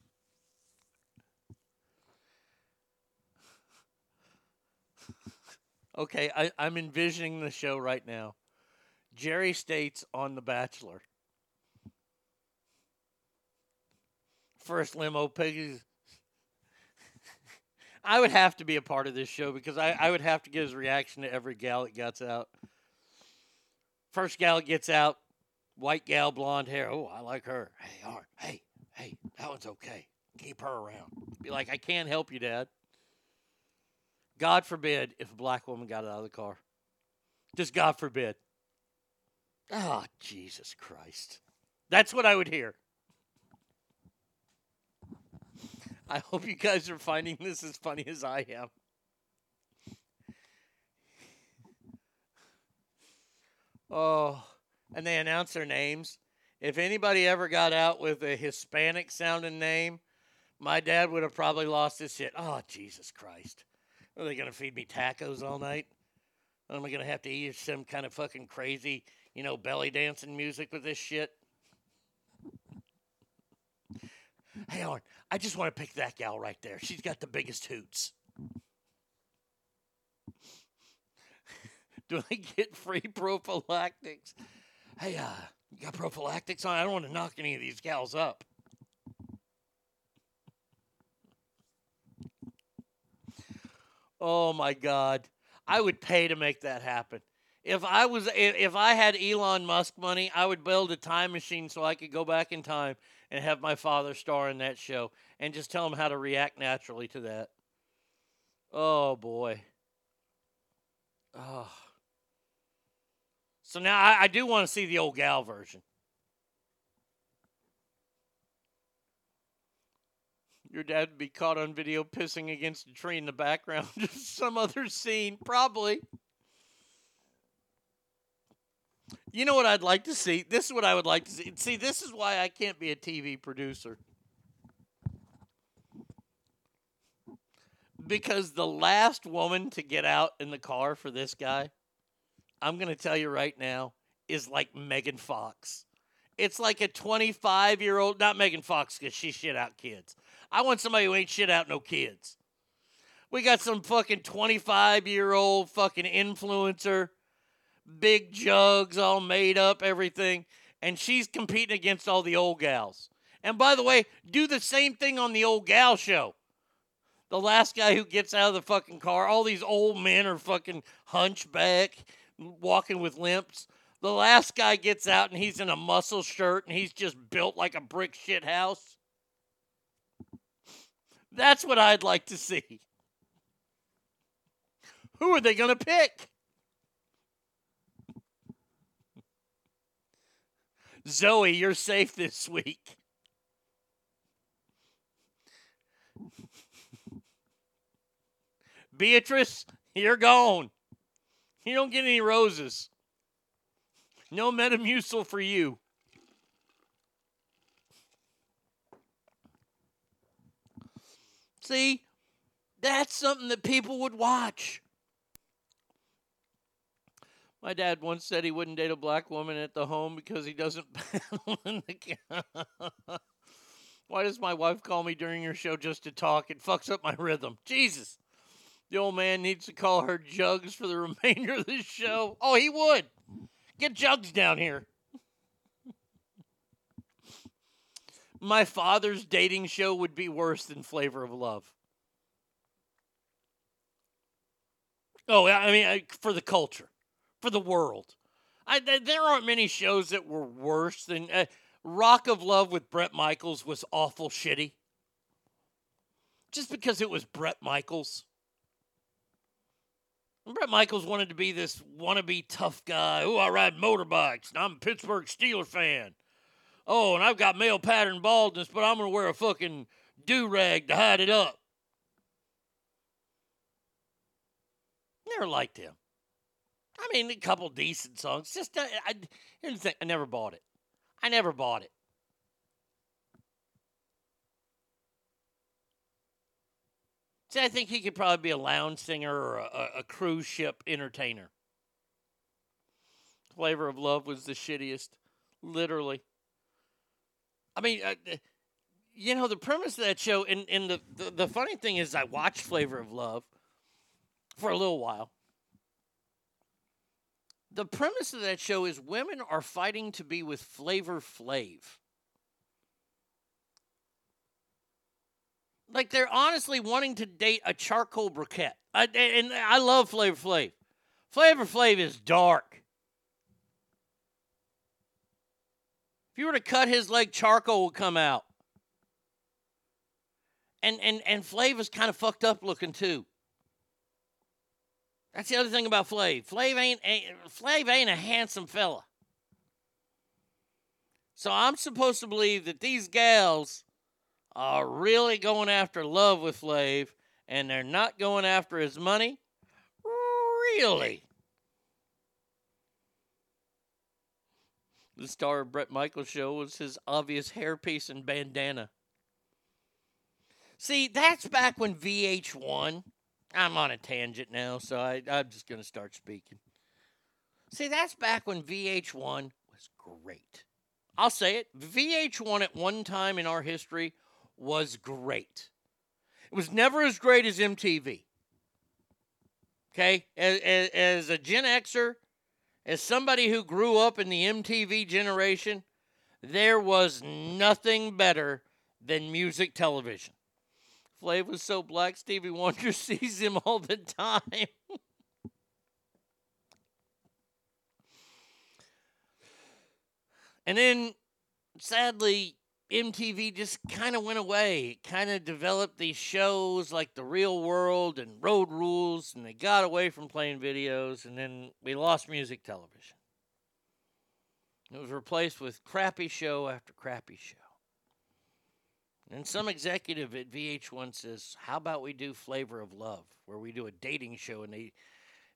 Okay, I, I'm envisioning the show right now. Jerry States on The Bachelor. First limo piggies. I would have to be a part of this show because I, I would have to get his reaction to every gal that gets out. First gal gets out, white gal, blonde hair. Oh, I like her. Hey, Art. Hey, hey, that one's okay. Keep her around. Be like, I can't help you, Dad. God forbid if a black woman got out of the car. Just God forbid. Oh, Jesus Christ. That's what I would hear. I hope you guys are finding this as funny as I am. Oh, and they announce their names. If anybody ever got out with a Hispanic sounding name, my dad would have probably lost his shit. Oh, Jesus Christ. Are they going to feed me tacos all night? Am I going to have to eat some kind of fucking crazy, you know, belly dancing music with this shit? Hey, Arn, I just want to pick that gal right there. She's got the biggest hoots. Do I get free prophylactics? Hey, uh, you got prophylactics on? I don't want to knock any of these gals up. Oh my God. I would pay to make that happen. If I was if I had Elon Musk money, I would build a time machine so I could go back in time and have my father star in that show and just tell him how to react naturally to that. Oh boy. Oh. So now I, I do want to see the old gal version. Your dad would be caught on video pissing against a tree in the background of some other scene, probably. You know what I'd like to see? This is what I would like to see. See, this is why I can't be a TV producer. Because the last woman to get out in the car for this guy, I'm going to tell you right now, is like Megan Fox. It's like a 25 year old, not Megan Fox because she shit out kids. I want somebody who ain't shit out no kids. We got some fucking 25 year old fucking influencer, big jugs, all made up, everything. And she's competing against all the old gals. And by the way, do the same thing on the old gal show. The last guy who gets out of the fucking car, all these old men are fucking hunchback, walking with limps. The last guy gets out and he's in a muscle shirt and he's just built like a brick shit house. That's what I'd like to see. Who are they going to pick? Zoe, you're safe this week. Beatrice, you're gone. You don't get any roses. No Metamucil for you. See, that's something that people would watch. My dad once said he wouldn't date a black woman at the home because he doesn't in the Why does my wife call me during your show just to talk? It fucks up my rhythm. Jesus. The old man needs to call her Jugs for the remainder of the show. Oh, he would. Get Jugs down here. My father's dating show would be worse than Flavor of Love. Oh, I mean, for the culture, for the world. I, th- there aren't many shows that were worse than uh, Rock of Love with Bret Michaels was awful shitty. Just because it was Bret Michaels. And Bret Michaels wanted to be this wannabe tough guy. Oh, I ride motorbikes, and I'm a Pittsburgh Steeler fan. Oh, and I've got male pattern baldness, but I'm going to wear a fucking do rag to hide it up. Never liked him. I mean, a couple decent songs. Just, uh, I, here's the thing I never bought it. I never bought it. See, I think he could probably be a lounge singer or a, a cruise ship entertainer. Flavor of Love was the shittiest, literally. I mean, uh, you know, the premise of that show, and, and the, the, the funny thing is, I watched Flavor of Love for a little while. The premise of that show is women are fighting to be with Flavor Flav. Like they're honestly wanting to date a charcoal briquette. I, and I love Flavor Flav. Flavor Flav is dark. If you were to cut his leg, charcoal would come out. And and and Flav is kind of fucked up looking too. That's the other thing about Flav. Flav ain't, ain't Flav ain't a handsome fella. So I'm supposed to believe that these gals are really going after love with Flav and they're not going after his money? Really? The star of Bret Michaels show was his obvious hairpiece and bandana. See, that's back when VH1. I'm on a tangent now, so I, I'm just going to start speaking. See, that's back when VH1 was great. I'll say it. VH1 at one time in our history was great. It was never as great as MTV. Okay? As, as, as a Gen Xer, as somebody who grew up in the MTV generation, there was nothing better than music television. Flav was so black, Stevie Wonder sees him all the time. and then, sadly, MTV just kind of went away. It kind of developed these shows like The Real World and Road Rules, and they got away from playing videos, and then we lost music television. It was replaced with crappy show after crappy show. And some executive at VH1 says, "How about we do Flavor of Love, where we do a dating show?" And they,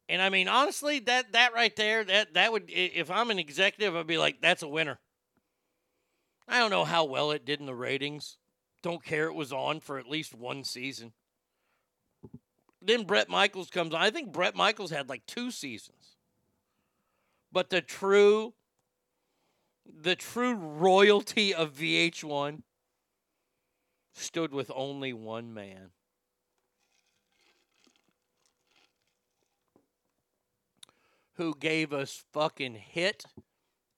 and I mean, honestly, that that right there, that that would, if I'm an executive, I'd be like, "That's a winner." I don't know how well it did in the ratings. Don't care it was on for at least one season. Then Bret Michaels comes on. I think Bret Michaels had like two seasons. But the true the true royalty of VH1 stood with only one man. Who gave us fucking hit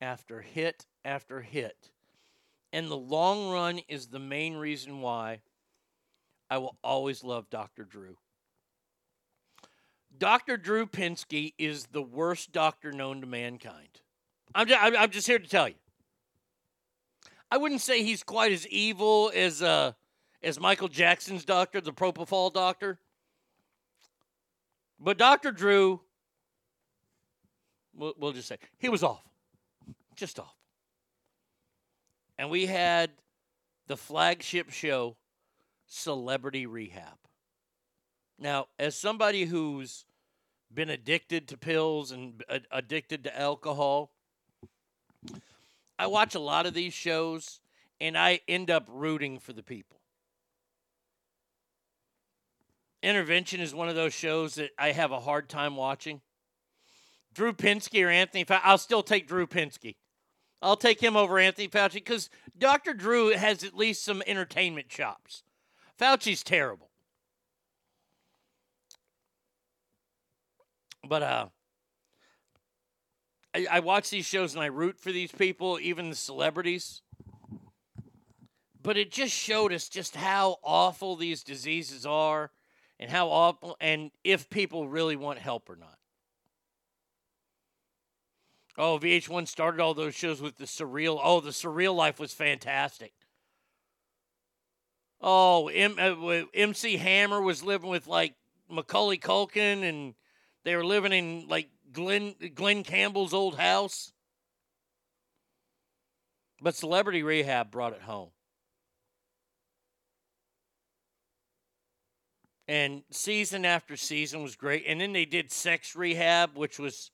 after hit after hit. And the long run is the main reason why I will always love Dr. Drew. Dr. Drew Pinsky is the worst doctor known to mankind. I'm just, I'm just here to tell you. I wouldn't say he's quite as evil as uh, as Michael Jackson's doctor, the propofol doctor. But Dr. Drew, we'll, we'll just say, he was awful. Just awful. And we had the flagship show, Celebrity Rehab. Now, as somebody who's been addicted to pills and a- addicted to alcohol, I watch a lot of these shows and I end up rooting for the people. Intervention is one of those shows that I have a hard time watching. Drew Pinsky or Anthony Fauci, I'll still take Drew Pinsky. I'll take him over Anthony Fauci because Dr. Drew has at least some entertainment chops. Fauci's terrible. But uh I, I watch these shows and I root for these people, even the celebrities. But it just showed us just how awful these diseases are and how awful and if people really want help or not. Oh, VH1 started all those shows with the surreal. Oh, the surreal life was fantastic. Oh, M, uh, MC Hammer was living with like Macaulay Culkin, and they were living in like Glen Glen Campbell's old house. But Celebrity Rehab brought it home. And season after season was great. And then they did Sex Rehab, which was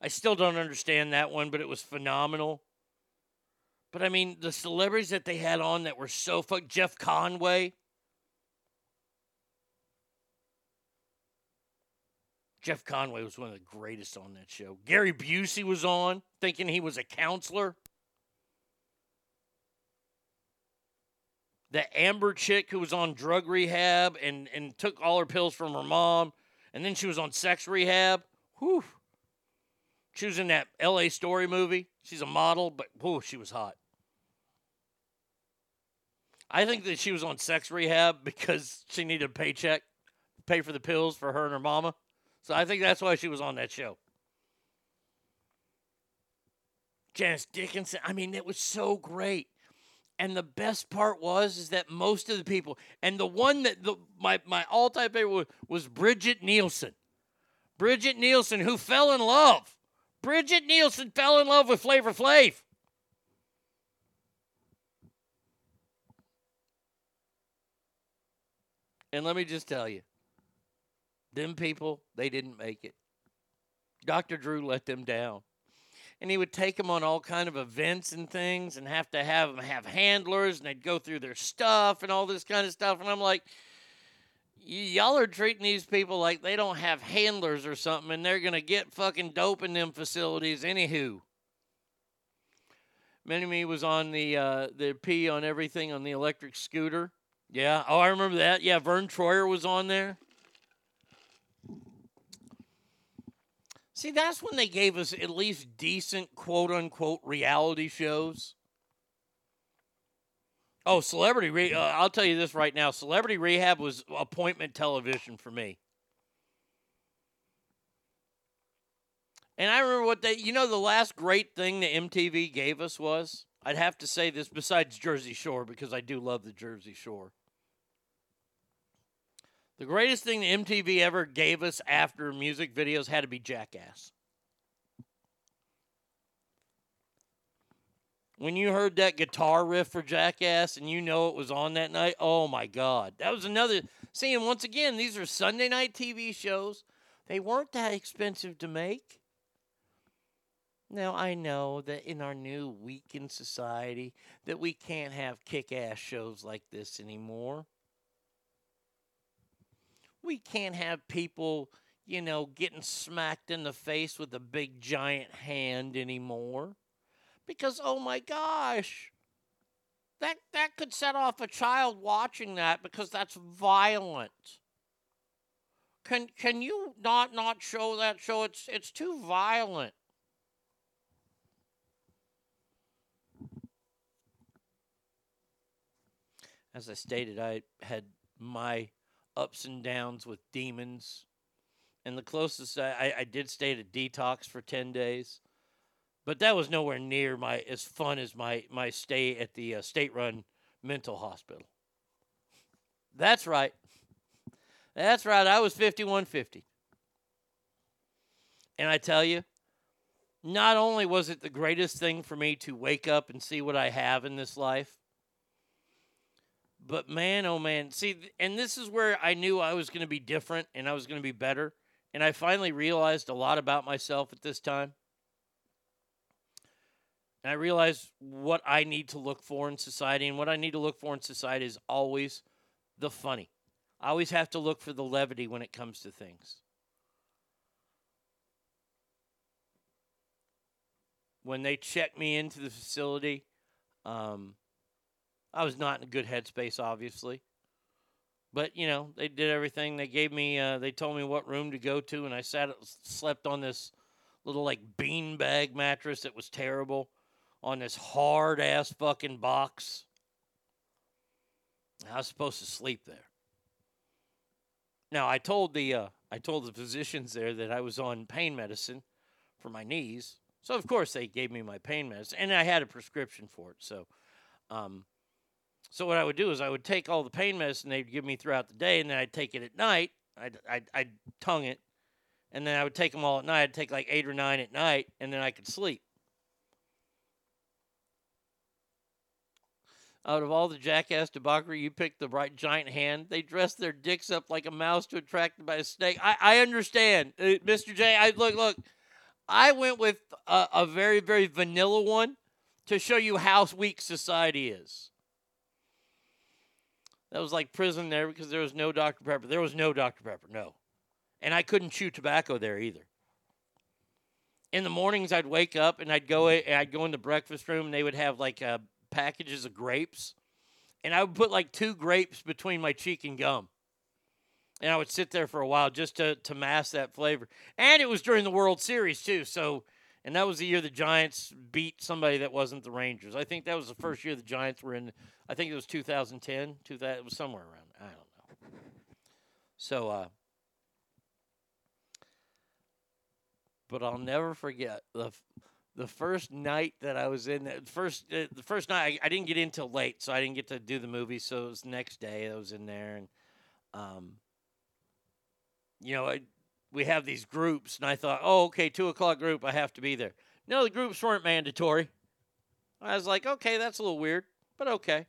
I still don't understand that one, but it was phenomenal. But I mean, the celebrities that they had on that were so fuck Jeff Conaway. Jeff Conaway was one of the greatest on that show. Gary Busey was on, thinking he was a counselor. The Amber chick who was on drug rehab and, and took all her pills from her mom, and then she was on sex rehab. Whew. She was in that LA Story movie. She's a model, but whew, she was hot. I think that she was on sex rehab because she needed a paycheck to pay for the pills for her and her mama. So I think that's why she was on that show. Janice Dickinson. I mean, it was so great. And the best part was is that most of the people, and the one that the, my my all time favorite was, was Brigitte Nielsen. Brigitte Nielsen, who fell in love. Brigitte Nielsen fell in love with Flavor Flav. And let me just tell you, them people, they didn't make it. Dr. Drew let them down. And he would take them on all kind of events and things and have to have them have handlers and they'd go through their stuff and all this kind of stuff. And I'm like, y'all are treating these people like they don't have handlers or something and they're going to get fucking dope in them facilities anywho. Mini Me was on the uh, the P on everything on the electric scooter. Yeah. Oh, I remember that. Yeah, Vern Troyer was on there. See, that's when they gave us at least decent quote unquote reality shows. Oh, Celebrity Re- uh, I'll tell you this right now. Celebrity Rehab was appointment television for me. And I remember what they, you know, the last great thing that MTV gave us was, I'd have to say this besides Jersey Shore because I do love the Jersey Shore. The greatest thing that MTV ever gave us after music videos had to be Jackass. When you heard that guitar riff for Jackass and you know it was on that night, oh my God. That was another. See, and once again, these are Sunday night TV shows. They weren't that expensive to make. Now, I know that in our new weakened society that we can't have kick-ass shows like this anymore. We can't have people, you know, getting smacked in the face with a big giant hand anymore. Because oh my gosh. That that could set off a child watching that because that's violent. Can can you not not show that show? It's it's too violent. As I stated, I had my ups and downs with demons. And the closest I, I, I did stay a detox for 10 days. But that was nowhere near my as fun as my, my stay at the uh, state run mental hospital. That's right. That's right. I was 5150. And I tell you, not only was it the greatest thing for me to wake up and see what I have in this life, but man, oh man, see, and this is where I knew I was going to be different and I was going to be better. And I finally realized a lot about myself at this time. And I realized what I need to look for in society. And what I need to look for in society is always the funny. I always have to look for the levity when it comes to things. When they checked me into the facility, um, I was not in a good headspace, obviously. But you know, they did everything. They gave me, uh, they told me what room to go to, and I sat, slept on this little like beanbag mattress that was terrible, on this hard ass fucking box. I was supposed to sleep there. Now I told the, uh, I told the physicians there that I was on pain medicine for my knees. So of course they gave me my pain medicine, and I had a prescription for it. So, um, so what I would do is I would take all the pain medicine they'd give me throughout the day, and then I'd take it at night. I'd, I'd, I'd tongue it, and then I would take them all at night. I'd take like eight or nine at night, and then I could sleep. Out of all the jackass debauchery, you picked the right giant hand. They dressed their dicks up like a mouse to attract by a snake. I, I understand, uh, Mr. J. I look, look. I went with a, a very, very vanilla one to show you how weak society is. That was like prison there because there was no Dr. Pepper. There was no Dr. Pepper, no. And I couldn't chew tobacco there either. In the mornings, I'd wake up and I'd go. I'd go in the breakfast room and they would have like uh, packages of grapes, and I would put like two grapes between my cheek and gum, and I would sit there for a while just to to mask that flavor. And it was during the World Series too, so and that was the year the Giants beat somebody that wasn't the Rangers. I think that was the first year the Giants were in. I think it was 2010. 2000, it was somewhere around. I don't know. So, uh, but I'll never forget the the first night that I was in. The first uh, the first night I, I didn't get in till late, so I didn't get to do the movie. So it was the next day I was in there, and um, you know, I, we have these groups, and I thought, oh, okay, two o'clock group, I have to be there. No, the groups weren't mandatory. I was like, okay, that's a little weird, but okay.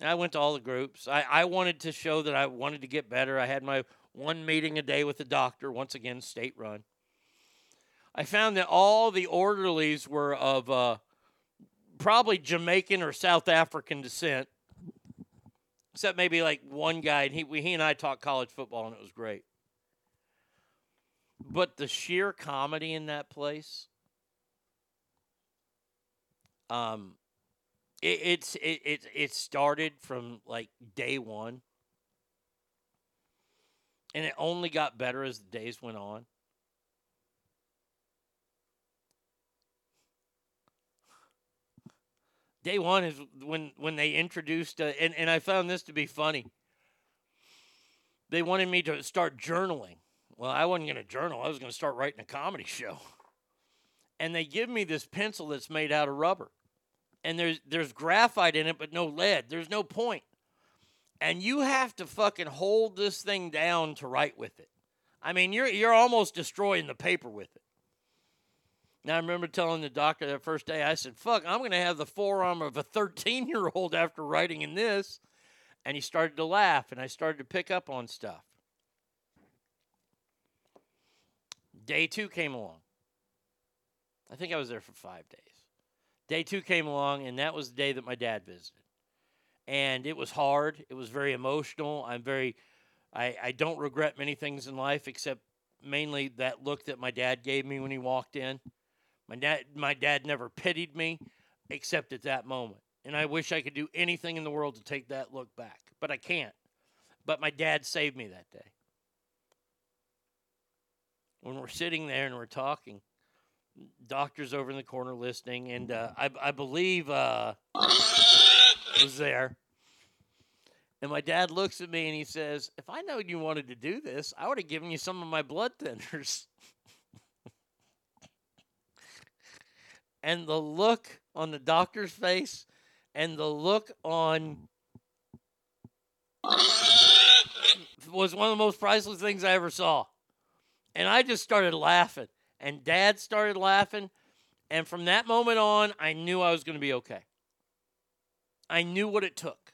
And I went to all the groups. I, I wanted to show that I wanted to get better. I had my one meeting a day with the doctor, once again, state run. I found that all the orderlies were of uh, probably Jamaican or South African descent, except maybe like one guy. And he, we, he and I talked college football, and it was great. But the sheer comedy in that place, um, it, it's it, it it started from like day one, and it only got better as the days went on. Day one is when when they introduced, uh, and and I found this to be funny. They wanted me to start journaling. Well, I wasn't going to journal. I was going to start writing a comedy show. And they give me this pencil that's made out of rubber. And there's there's graphite in it but no lead. There's no point. And you have to fucking hold this thing down to write with it. I mean, you're you're almost destroying the paper with it. Now I remember telling the doctor that first day, I said, "Fuck, I'm going to have the forearm of a 13 year old after writing in this." And he started to laugh, and I started to pick up on stuff. Day two came along. I think I was there for five days. Day two came along, and that was the day that my dad visited. And it was hard. It was very emotional. I'm very, I, I don't regret many things in life except mainly that look that my dad gave me when he walked in. My dad, my dad never pitied me except at that moment. And I wish I could do anything in the world to take that look back, but I can't. But my dad saved me that day when we're sitting there and we're talking, doctor's over in the corner listening, and uh, I, I believe uh, was there, And my dad looks at me and he says, If I known you wanted to do this, I would have given you some of my blood thinners. and the look on the doctor's face and the look on was one of the most priceless things I ever saw. And I just started laughing. And dad started laughing. And from that moment on, I knew I was going to be okay. I knew what it took.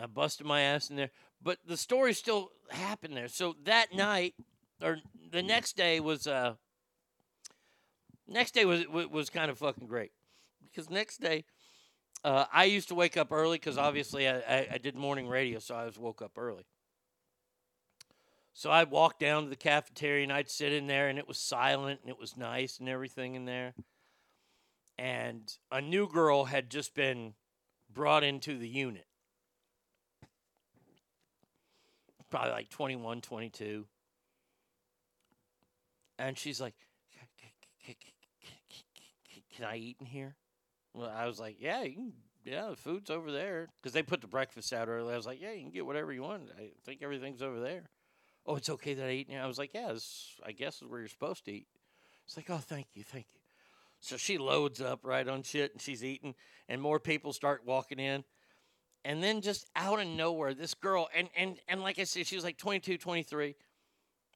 I busted my ass in there. But the story still happened there. So that night, or the next day was, uh, next day was was, kind of fucking great because next day, uh, I used to wake up early because obviously I, I, I did morning radio, so I was woke up early. So I'd walk down to the cafeteria and I'd sit in there, and it was silent and it was nice and everything in there. And a new girl had just been brought into the unit. Probably like 21, 22. And she's like, Can I eat in here? Well, I was like, Yeah, can. Yeah, the food's over there. Because they put the breakfast out early. I was like, Yeah, you can get whatever you want. I think everything's over there oh, it's okay that I eat. And I was like, yeah, this, I guess is where you're supposed to eat. It's like, oh, thank you, thank you. So she loads up right on shit and she's eating, and more people start walking in. And then just out of nowhere, this girl, and and and like I said, she was like 22, 23,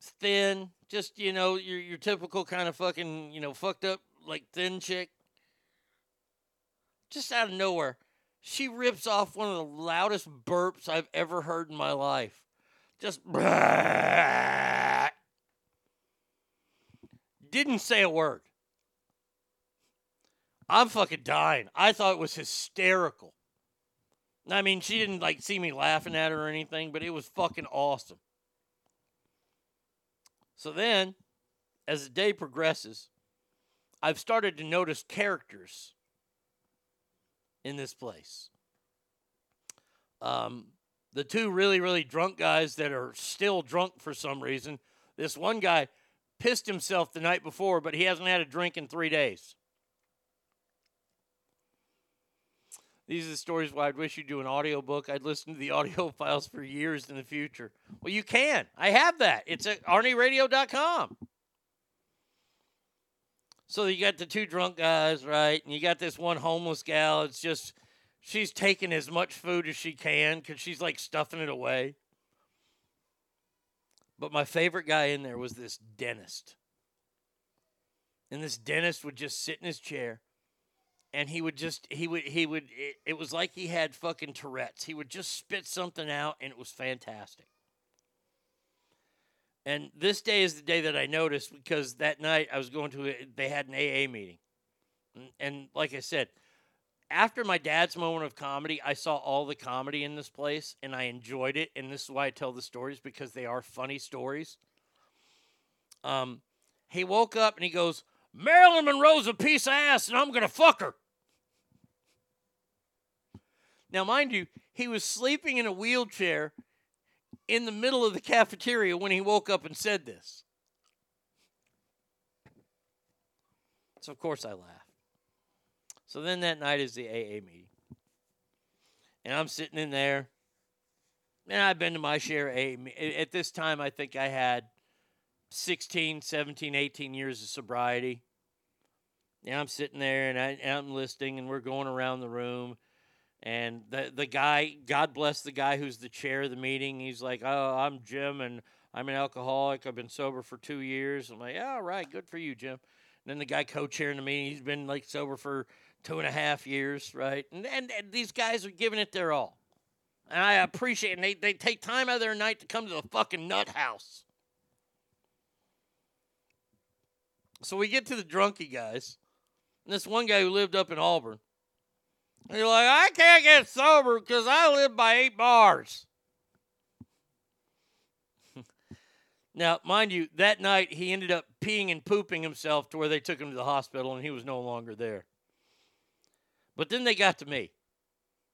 thin, just you know, your your typical kind of fucking, you know, fucked up like thin chick. Just out of nowhere, she rips off one of the loudest burps I've ever heard in my life. Just didn't say a word. I'm fucking dying. I thought it was hysterical. I mean, she didn't like see me laughing at her or anything, but it was fucking awesome. So then, as the day progresses, I've started to notice characters in this place. Um, the two really, really drunk guys that are still drunk for some reason. This one guy pissed himself the night before, but he hasn't had a drink in three days. These are the stories why I'd wish you'd do an audiobook. I'd listen to the audio files for years in the future. Well, you can. I have that. It's at arnieradio.com. So you got the two drunk guys, right? And you got this one homeless gal. It's just she's taking as much food as she can because she's like stuffing it away. But my favorite guy in there was this dentist. And this dentist would just sit in his chair and he would just he would he would it, it, was like he had fucking tourette's he would just spit something out and it was fantastic and this day is the day that i noticed because that night i was going to a, they had an aa meeting and, and like i said after my dad's moment of comedy, I saw all the comedy in this place and I enjoyed it. And this is why I tell the stories because they are funny stories. Um, he woke up and he goes, Marilyn Monroe's a piece of ass and I'm going to fuck her. Now, mind you, he was sleeping in a wheelchair in the middle of the cafeteria when he woke up and said this. So, of course, I laughed. So then that night is the AA meeting. And I'm sitting in there. And I've been to my share of AA. At this time, I think I had 16, 17, 18 years of sobriety. And I'm sitting there and, I, and I'm listening, and we're going around the room. And the, the guy, God bless the guy who's the chair of the meeting, he's like, Oh, I'm Jim, and I'm an alcoholic. I've been sober for two years. I'm like, yeah, All right, good for you, Jim. And then the guy co chairing the meeting, he's been like sober for two and a half years, right? And, and, and these guys are giving it their all. And I appreciate it. And they, they take time out of their night to come to the fucking nut house. So we get to the drunky guys. And this one guy who lived up in Auburn. You're like, I can't get sober because I live by eight bars. now, mind you, that night he ended up peeing and pooping himself to where they took him to the hospital and he was no longer there. But then they got to me.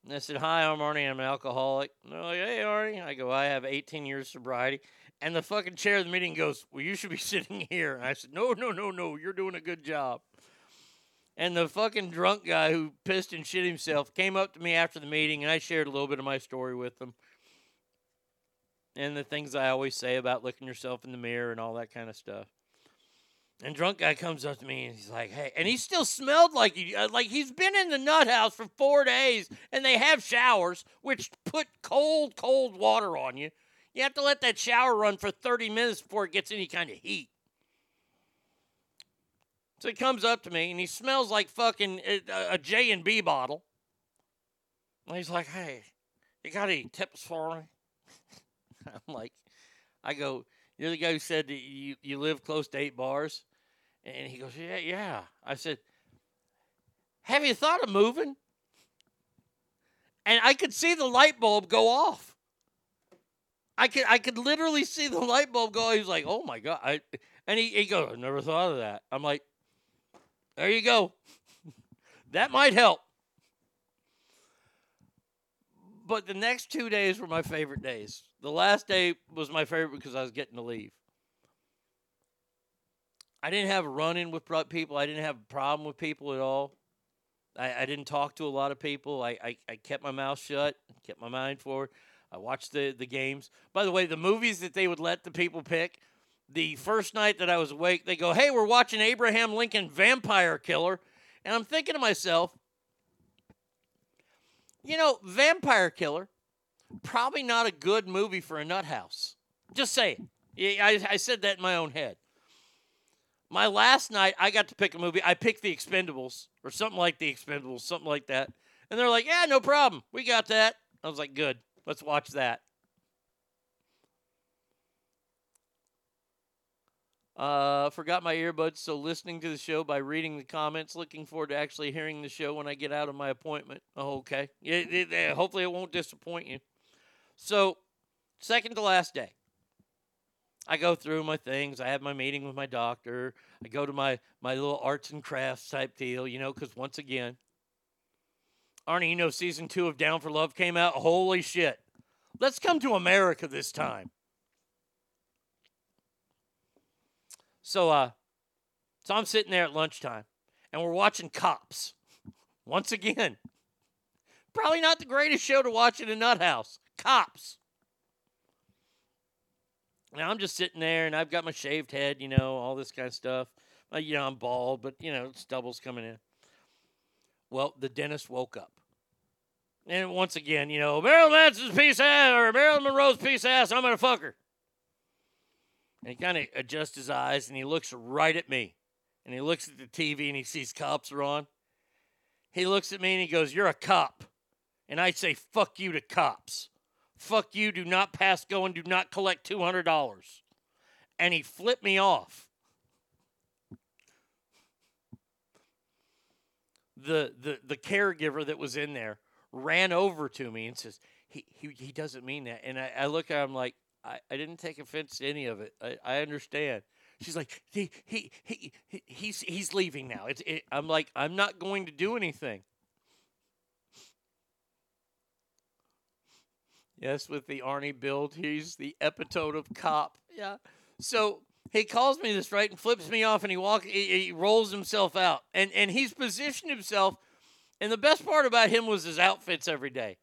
And I said, Hi, I'm Arnie. I'm an alcoholic. And they're like, Hey, Arnie. I go, I have 18 years of sobriety. And the fucking chair of the meeting goes, Well, you should be sitting here. And I said, No, no, no, no. You're doing a good job. And the fucking drunk guy who pissed and shit himself came up to me after the meeting, and I shared a little bit of my story with him. And the things I always say about looking yourself in the mirror and all that kind of stuff. And drunk guy comes up to me and he's like, "Hey," and he still smelled like he, uh, like he's been in the nut house for four days, and they have showers which put cold, cold water on you. You have to let that shower run for thirty minutes before it gets any kind of heat. So he comes up to me and he smells like fucking uh, a J and B bottle. And he's like, "Hey, you got any tips for me?" I'm like, I go, "You're the guy who said that you you live close to eight bars," and he goes, "Yeah, yeah." I said, "Have you thought of moving?" And I could see the light bulb go off. I could I could literally see the light bulb go. He was like, "Oh my god!" I, and he he goes, "I never thought of that." I'm like, "There you go. that might help." But the next two days were my favorite days. The last day was my favorite because I was getting to leave. I didn't have a run in with people. I didn't have a problem with people at all. I, I didn't talk to a lot of people. I, I, I kept my mouth shut, kept my mind forward. I watched the, the games. By the way, the movies that they would let the people pick, the first night that I was awake, they go, Hey, we're watching Abraham Lincoln Vampire Killer. And I'm thinking to myself, you know, Vampire Killer, probably not a good movie for a nut house. Just saying. I, I said that in my own head. My last night, I got to pick a movie. I picked The Expendables or something like The Expendables, something like that. And they're like, yeah, no problem. We got that. I was like, good. Let's watch that. Uh, forgot my earbuds, so listening to the show by reading the comments. Looking forward to actually hearing the show when I get out of my appointment. Oh, okay. Yeah, hopefully it won't disappoint you. So, second to last day. I go through my things. I have my meeting with my doctor. I go to my my little arts and crafts type deal, you know, because once again, Arnie, you know, season two of Down for Love came out. Holy shit! Let's come to America this time. So, uh, so I'm sitting there at lunchtime, and we're watching Cops. Once again, probably not the greatest show to watch in a nut house. Cops. Now I'm just sitting there, and I've got my shaved head, you know, all this kind of stuff. Uh, you know, I'm bald, but you know, stubble's coming in. Well, the dentist woke up. And once again, you know, Marilyn Manson's piece ass or Marilyn Monroe's piece ass, I'm gonna fuck her. And he kind of adjusts his eyes and he looks right at me. And he looks at the TV and he sees cops are on. He looks at me and he goes, You're a cop. And I say, Fuck you to cops. Fuck you, do not pass go and do not collect $200. And he flipped me off. The, the, the caregiver that was in there ran over to me and says, he, he, he doesn't mean that. And I, I look at him like, I, I didn't take offense to any of it. I, I understand. She's like, he, he, he, he he's, he's leaving now. It's, it, I'm like, I'm not going to do anything. Yes, with the Arnie build, he's the epitome of cop. Yeah. So he calls me this right and flips me off, and he walk, he, he rolls himself out, and and he's positioned himself. And the best part about him was his outfits every day.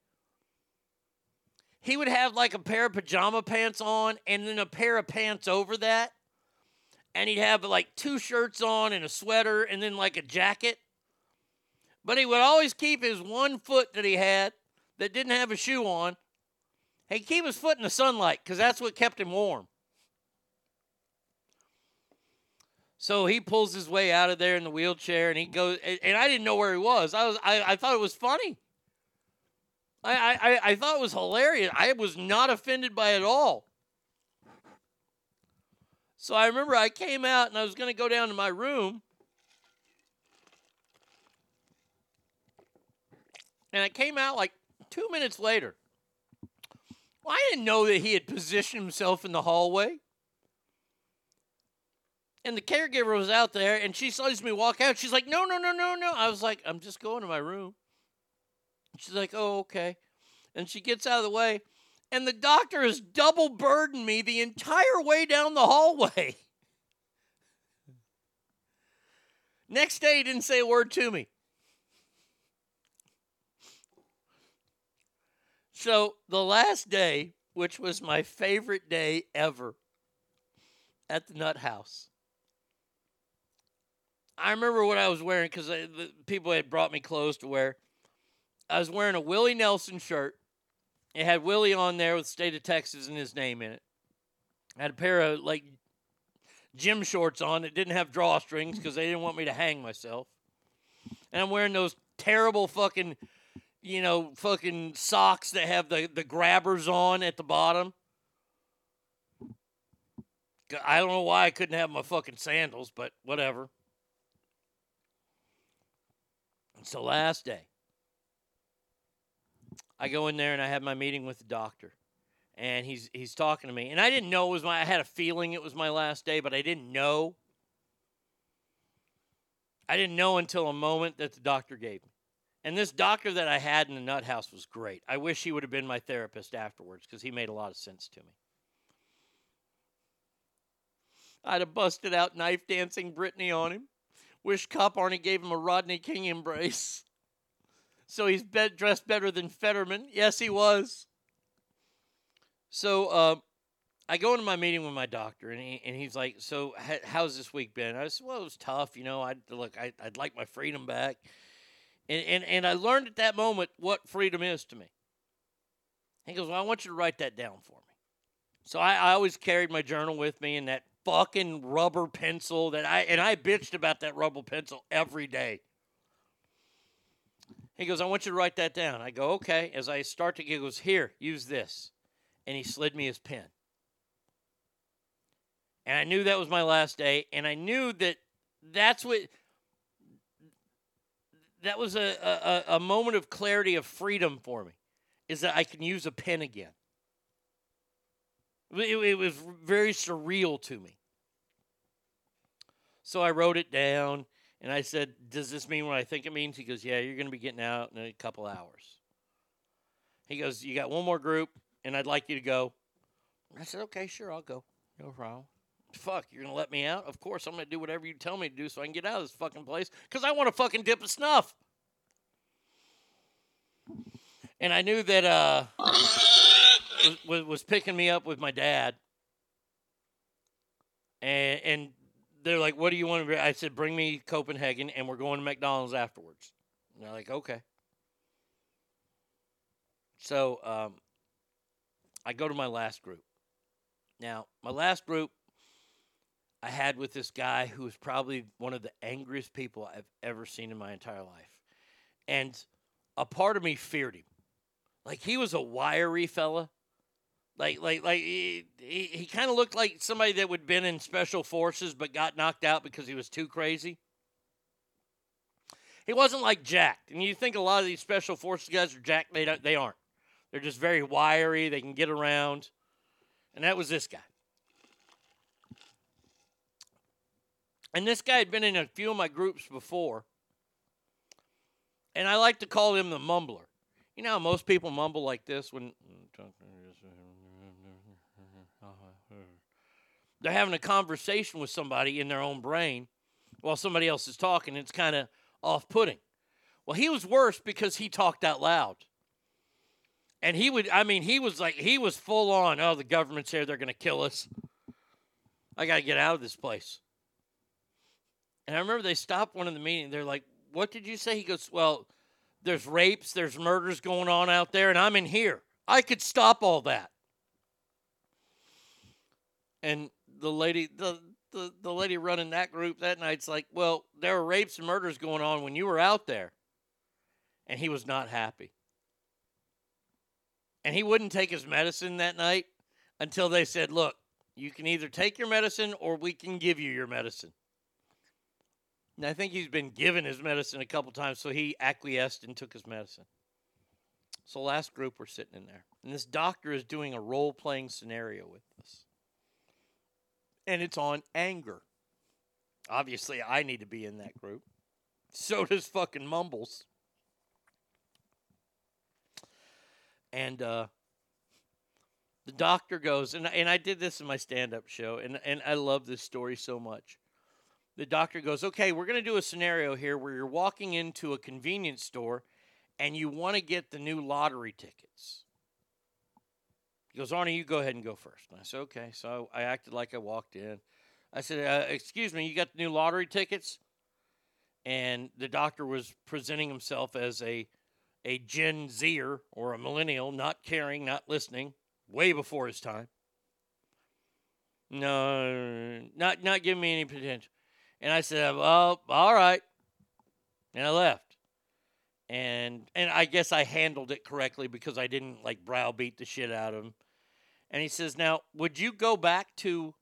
He would have like a pair of pajama pants on, and then a pair of pants over that, and he'd have like two shirts on and a sweater, and then like a jacket. But he would always keep his one foot that he had that didn't have a shoe on He'd keep his foot in the sunlight because that's what kept him warm. So he pulls his way out of there in the wheelchair and he goes and I didn't know where he was. I was I, I thought it was funny. I, I, I thought it was hilarious. I was not offended by it at all. So I remember I came out and I was going to go down to my room. And I came out like two minutes later. Well, I didn't know that he had positioned himself in the hallway. And the caregiver was out there, and she sees me walk out. She's like, "No, no, no, no, no." I was like, "I'm just going to my room." She's like, "Oh, okay." And she gets out of the way, and the doctor has double burdened me the entire way down the hallway. Next day, he didn't say a word to me. So the last day, which was my favorite day ever at the Nut House, I remember what I was wearing because people had brought me clothes to wear. I was wearing a Willie Nelson shirt. It had Willie on there with State of Texas and his name in it. I had a pair of like gym shorts on that didn't have drawstrings because they didn't want me to hang myself. And I'm wearing those terrible fucking, you know, fucking socks that have the, the grabbers on at the bottom. I don't know why I couldn't have my fucking sandals, but whatever. It's the last day. I go in there and I have my meeting with the doctor. And he's he's talking to me. And I didn't know it was my I had a feeling it was my last day, but I didn't know. I didn't know until a moment that the doctor gave me. And this doctor that I had in the nut house was great. I wish he would have been my therapist afterwards because he made a lot of sense to me. I'd have busted out knife dancing Brittany on him. Wish Cop Arnie gave him a Rodney King embrace. So he's be- dressed better than Fetterman. Yes, he was. So uh, I go into my meeting with my doctor, and, he, and he's like, "So how's this week been?" I said, "Well, it was tough. You know, I look, I, I'd like my freedom back." And, and and I learned at that moment what freedom is to me. He goes, "Well, I want you to write that down for me." So I, I always carried my journal with me and that fucking rubber pencil that I and I bitched about that rubber pencil every day. He goes, I want you to write that down. I go, okay. As I start to, he goes, here, use this. And he slid me his pen. And I knew that was my last day. And I knew that that's what, that was a, a, a moment of clarity of freedom for me, is that I can use a pen again. It, it was very surreal to me. So I wrote it down and I said, Does this mean what I think it means? He goes, Yeah, you're going to be getting out in a couple hours. He goes, You got one more group and I'd like you to go. I said, Okay, sure, I'll go. No problem. Fuck, you're going to let me out? Of course, I'm going to do whatever you tell me to do so I can get out of this fucking place because I want to fucking dip a snuff. And I knew that uh, was, was picking me up with my dad. And, and they're like, "What do you want to?" I said, "Bring me Copenhagen, and we're going to McDonald's afterwards." And they're like, "Okay." So um, I go to my last group. Now, my last group I had with this guy who was probably one of the angriest people I've ever seen in my entire life, and a part of me feared him. Like he was a wiry fella. Like, like, like he, he, he kind of looked like somebody that would been in special forces but got knocked out because he was too crazy. He wasn't like jacked, and you think a lot of these special forces guys are jacked. They don't, they aren't. They're just very wiry. They can get around, and that was this guy. And this guy had been in a few of my groups before, and I like to call him the mumbler. You know most people mumble like this when they're having a conversation with somebody in their own brain while somebody else is talking. It's kind of off putting. Well, he was worse because he talked out loud. And he would, I mean, he was like, he was full on, oh, the government's here, they're going to kill us. I got to get out of this place. And I remember they stopped one of the meeting. They're like, what did you say? He goes, well, there's rapes, there's murders going on out there, and I'm in here. I could stop all that. And the lady, the, the, the lady running that group that night's like, well, there were rapes and murders going on when you were out there. And he was not happy. And he wouldn't take his medicine that night until they said, look, you can either take your medicine or we can give you your medicine. And I think he's been given his medicine a couple times, so he acquiesced and took his medicine. So last group we're sitting in there. And this doctor is doing a role playing scenario with. And it's on anger. Obviously, I need to be in that group. So does fucking Mumbles. And uh, the doctor goes, and, and I did this in my stand up show, and, and I love this story so much. the doctor goes, "Okay, we're going to do a scenario here where you're walking into a convenience store and you want to get the new lottery tickets." He goes, "Arnie, you go ahead and go first. And I said, "Okay." So I acted like I walked in. I said, uh, "Excuse me, you got the new lottery tickets?" And the doctor was presenting himself as a a Gen Zer or a millennial, not caring, not listening, way before his time. No, not not giving me any potential. And I said, "Well, all right," and I left. And and I guess I handled it correctly because I didn't like browbeat the shit out of him. And he says, "Now, would you go back to?"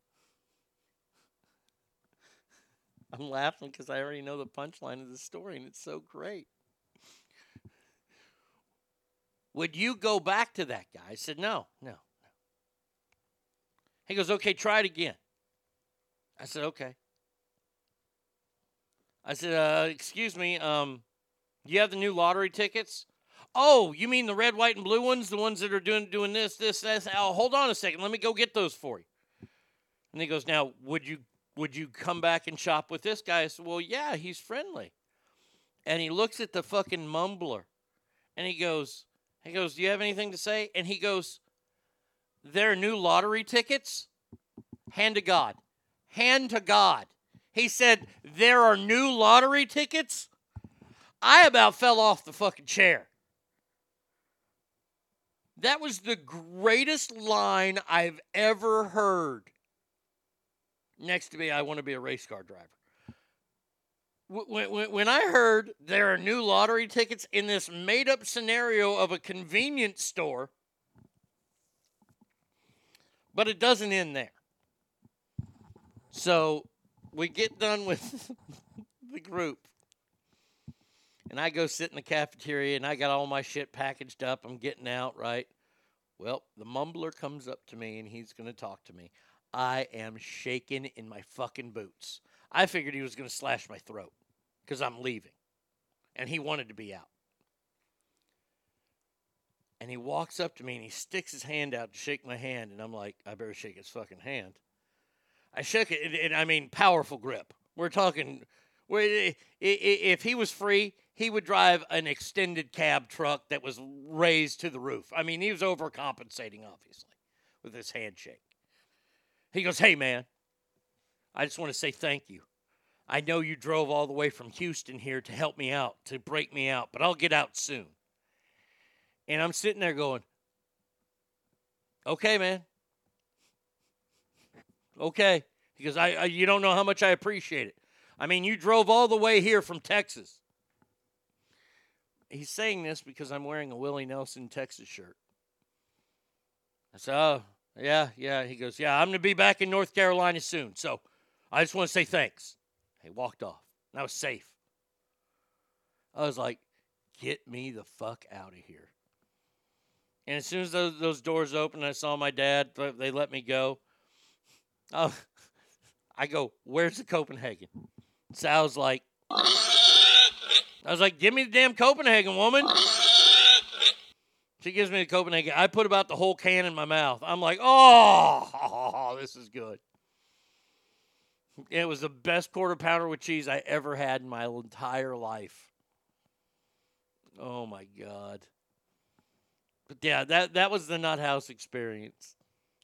I'm laughing because I already know the punchline of the story, and it's so great. Would you go back to that guy? I said, No, no. He goes, Okay, try it again. I said, Okay. I said, uh, Excuse me, um, you have the new lottery tickets? Oh, you mean the red, white, and blue ones? The ones that are doing doing this, this, this. Oh, hold on a second. Let me go get those for you. And he goes, Now, would you would you come back and shop with this guy? I said, Well, yeah, he's friendly. And he looks at the fucking mumbler and he goes, he goes, Do you have anything to say? And he goes, There are new lottery tickets? Hand to God. Hand to God. He said, There are new lottery tickets? I about fell off the fucking chair. That was the greatest line I've ever heard. Next to me, I want to be a race car driver. When, when, when I heard there are new lottery tickets in this made up scenario of a convenience store, but it doesn't end there. So we get done with the group, and I go sit in the cafeteria, and I got all my shit packaged up. I'm getting out, right? Well, the mumbler comes up to me, and he's going to talk to me. I am shaking in my fucking boots. I figured he was going to slash my throat because I'm leaving. And he wanted to be out. And he walks up to me and he sticks his hand out to shake my hand. And I'm like, I better shake his fucking hand. I shook it, and, and I mean, powerful grip. We're talking, if he was free, he would drive an extended cab truck that was raised to the roof. I mean, he was overcompensating, obviously, with his handshake. He goes, Hey, man, I just want to say thank you. I know you drove all the way from Houston here to help me out, to break me out, but I'll get out soon. And I'm sitting there going, Okay, man. Okay. Because I, I you don't know how much I appreciate it. I mean, you drove all the way here from Texas. He's saying this because I'm wearing a Willie Nelson Texas shirt. I said, Oh, yeah, yeah. He goes, Yeah, I'm going to be back in North Carolina soon. So I just want to say thanks. He walked off. And I was safe. I was like, Get me the fuck out of here. And as soon as those, those doors opened, I saw my dad. They let me go. Oh, I go, Where's the Copenhagen? Sal's like, I was like, Give me the damn Copenhagen, woman. She gives me the Copenhagen. I put about the whole can in my mouth. I'm like, oh, this is good. It was the best quarter pounder with cheese I ever had in my entire life. Oh my god. But yeah, that that was the Nut House experience.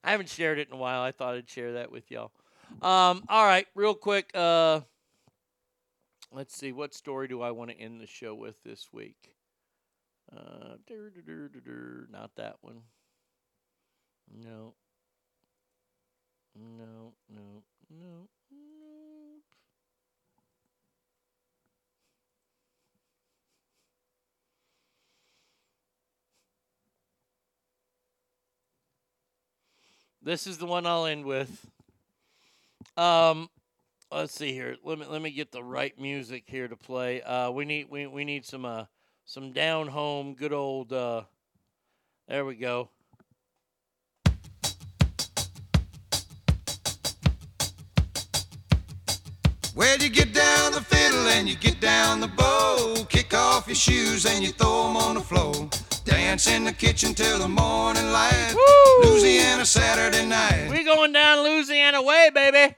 I haven't shared it in a while. I thought I'd share that with y'all. Um, all right, real quick. Uh, let's see. What story do I want to end the show with this week? Uh, not that one. No. No, no, no, no. This is the one I'll end with. Um, let's see here. Let me let me get the right music here to play. Uh, we need we we need some uh some down home, good old. Uh, there we go. Well, you get down the fiddle and you get down the bow. Kick off your shoes and you throw 'em on the floor. Dance in the kitchen till the morning light. Woo! Louisiana Saturday night. We going down Louisiana way, baby.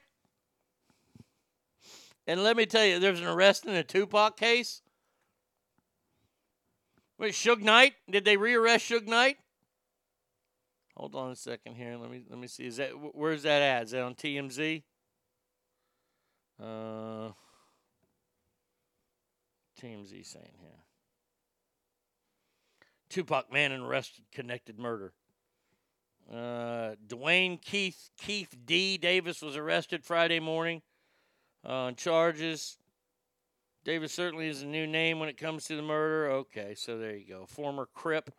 And let me tell you, there's an arrest in a Tupac case. Wait, Suge Knight? Did they rearrest Suge Knight? Hold on a second here. Let me let me see. Is that where's that at? Is that on TMZ? Uh, TMZ saying here. Tupac Manning arrested connected murder. Uh, Duane Keith Keith D Davis was arrested Friday morning on charges. Davis certainly is a new name when it comes to the murder. Okay, so there you go. Former Crip,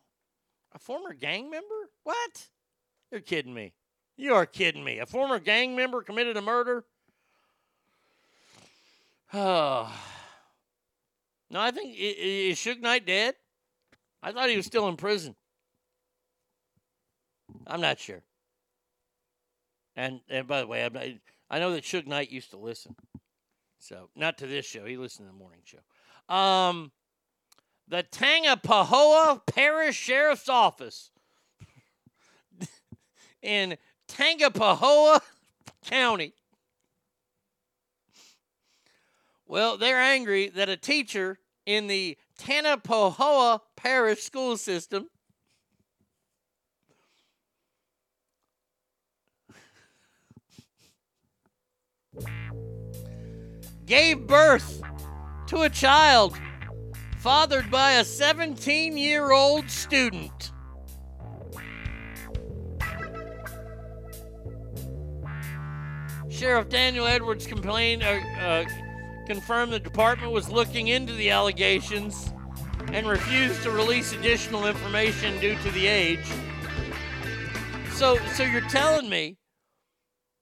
a former gang member. What? You're kidding me. You are kidding me. A former gang member committed a murder. Oh. No, I think is Suge Knight dead? I thought he was still in prison. I'm not sure. And and by the way, not, I know that Suge Knight used to listen. So not to this show. He listened to the morning show. Um, the Tangipahoa Parish Sheriff's Office in Tangipahoa County. Well, they're angry that a teacher in the Tangipahoa Parish school system gave birth to a child fathered by a 17 year old student. Sheriff Daniel Edwards complained, uh, uh, confirmed the department was looking into the allegations and refused to release additional information due to the age. So, so you're telling me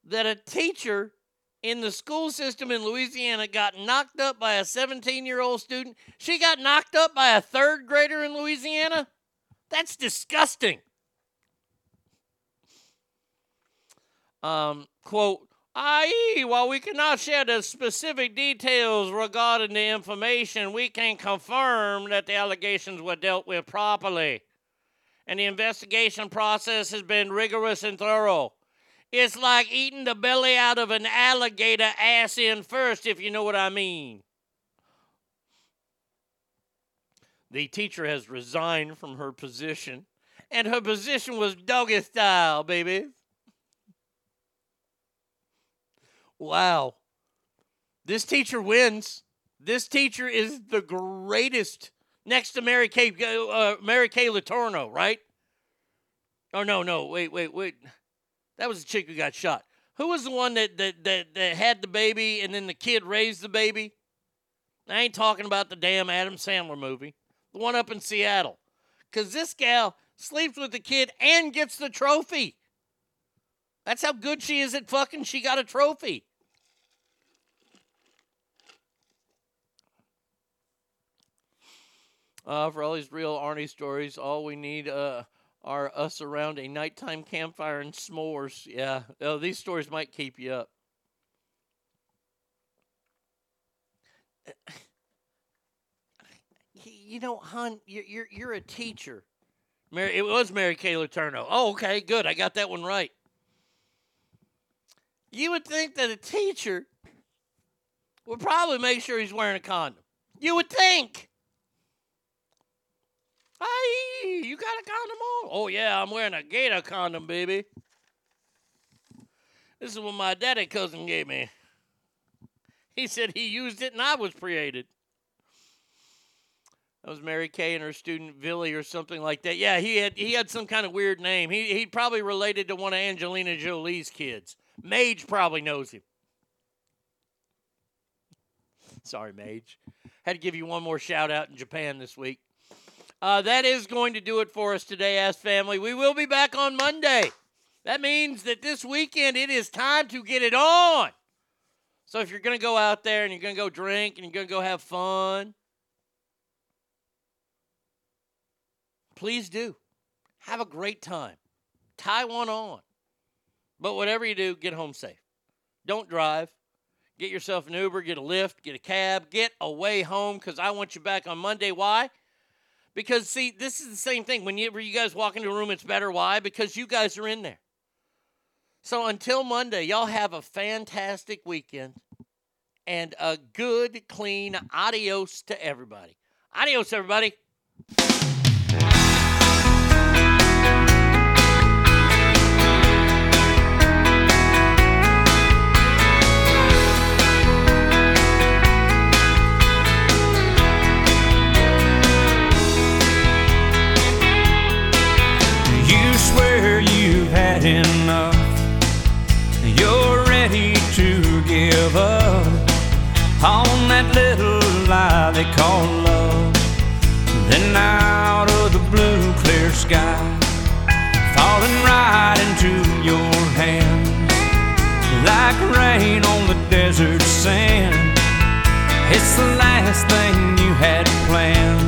that a teacher in the school system in Louisiana got knocked up by a 17 year old student. She got knocked up by a third grader in Louisiana? That's disgusting. Um, quote, i.e., while we cannot share the specific details regarding the information, we can confirm that the allegations were dealt with properly. And the investigation process has been rigorous and thorough. It's like eating the belly out of an alligator ass in first, if you know what I mean. The teacher has resigned from her position, and her position was doggy style, baby. Wow. This teacher wins. This teacher is the greatest next to Mary Kay, uh, Mary Kay Letourneau, right? Oh, no, no. Wait, wait, wait. That was the chick who got shot. Who was the one that, that, that, that had the baby and then the kid raised the baby? I ain't talking about the damn Adam Sandler movie, the one up in Seattle. Because this gal sleeps with the kid and gets the trophy. That's how good she is at fucking. She got a trophy. Uh, for all these real Arnie stories, all we need uh, are us around a nighttime campfire and s'mores. Yeah, oh, these stories might keep you up. You know, hon, you're you're, you're a teacher. Mary, it was Mary Kay Letourneau. Oh, okay, good. I got that one right. You would think that a teacher would probably make sure he's wearing a condom. You would think. Hey, you got a condom on? Oh, yeah, I'm wearing a gator condom, baby. This is what my daddy cousin gave me. He said he used it and I was created. That was Mary Kay and her student Billy or something like that. Yeah, he had he had some kind of weird name. He he probably related to one of Angelina Jolie's kids. Mage probably knows him. Sorry, Mage. Had to give you one more shout out in Japan this week. Uh, that is going to do it for us today, Ask Family. We will be back on Monday. That means that this weekend it is time to get it on. So if you're going to go out there and you're going to go drink and you're going to go have fun, please do. Have a great time. Tie one on. But whatever you do, get home safe. Don't drive. Get yourself an Uber, get a Lyft, get a cab, get away home because I want you back on Monday. Why? Because, see, this is the same thing. Whenever you guys walk into a room, it's better. Why? Because you guys are in there. So until Monday, y'all have a fantastic weekend. and a good, clean adios to everybody. Adios, everybody. Enough. You're ready to give up on that little lie they call love. Then out of the blue, clear sky, falling right into your hands like rain on the desert sand. It's the last thing you had planned.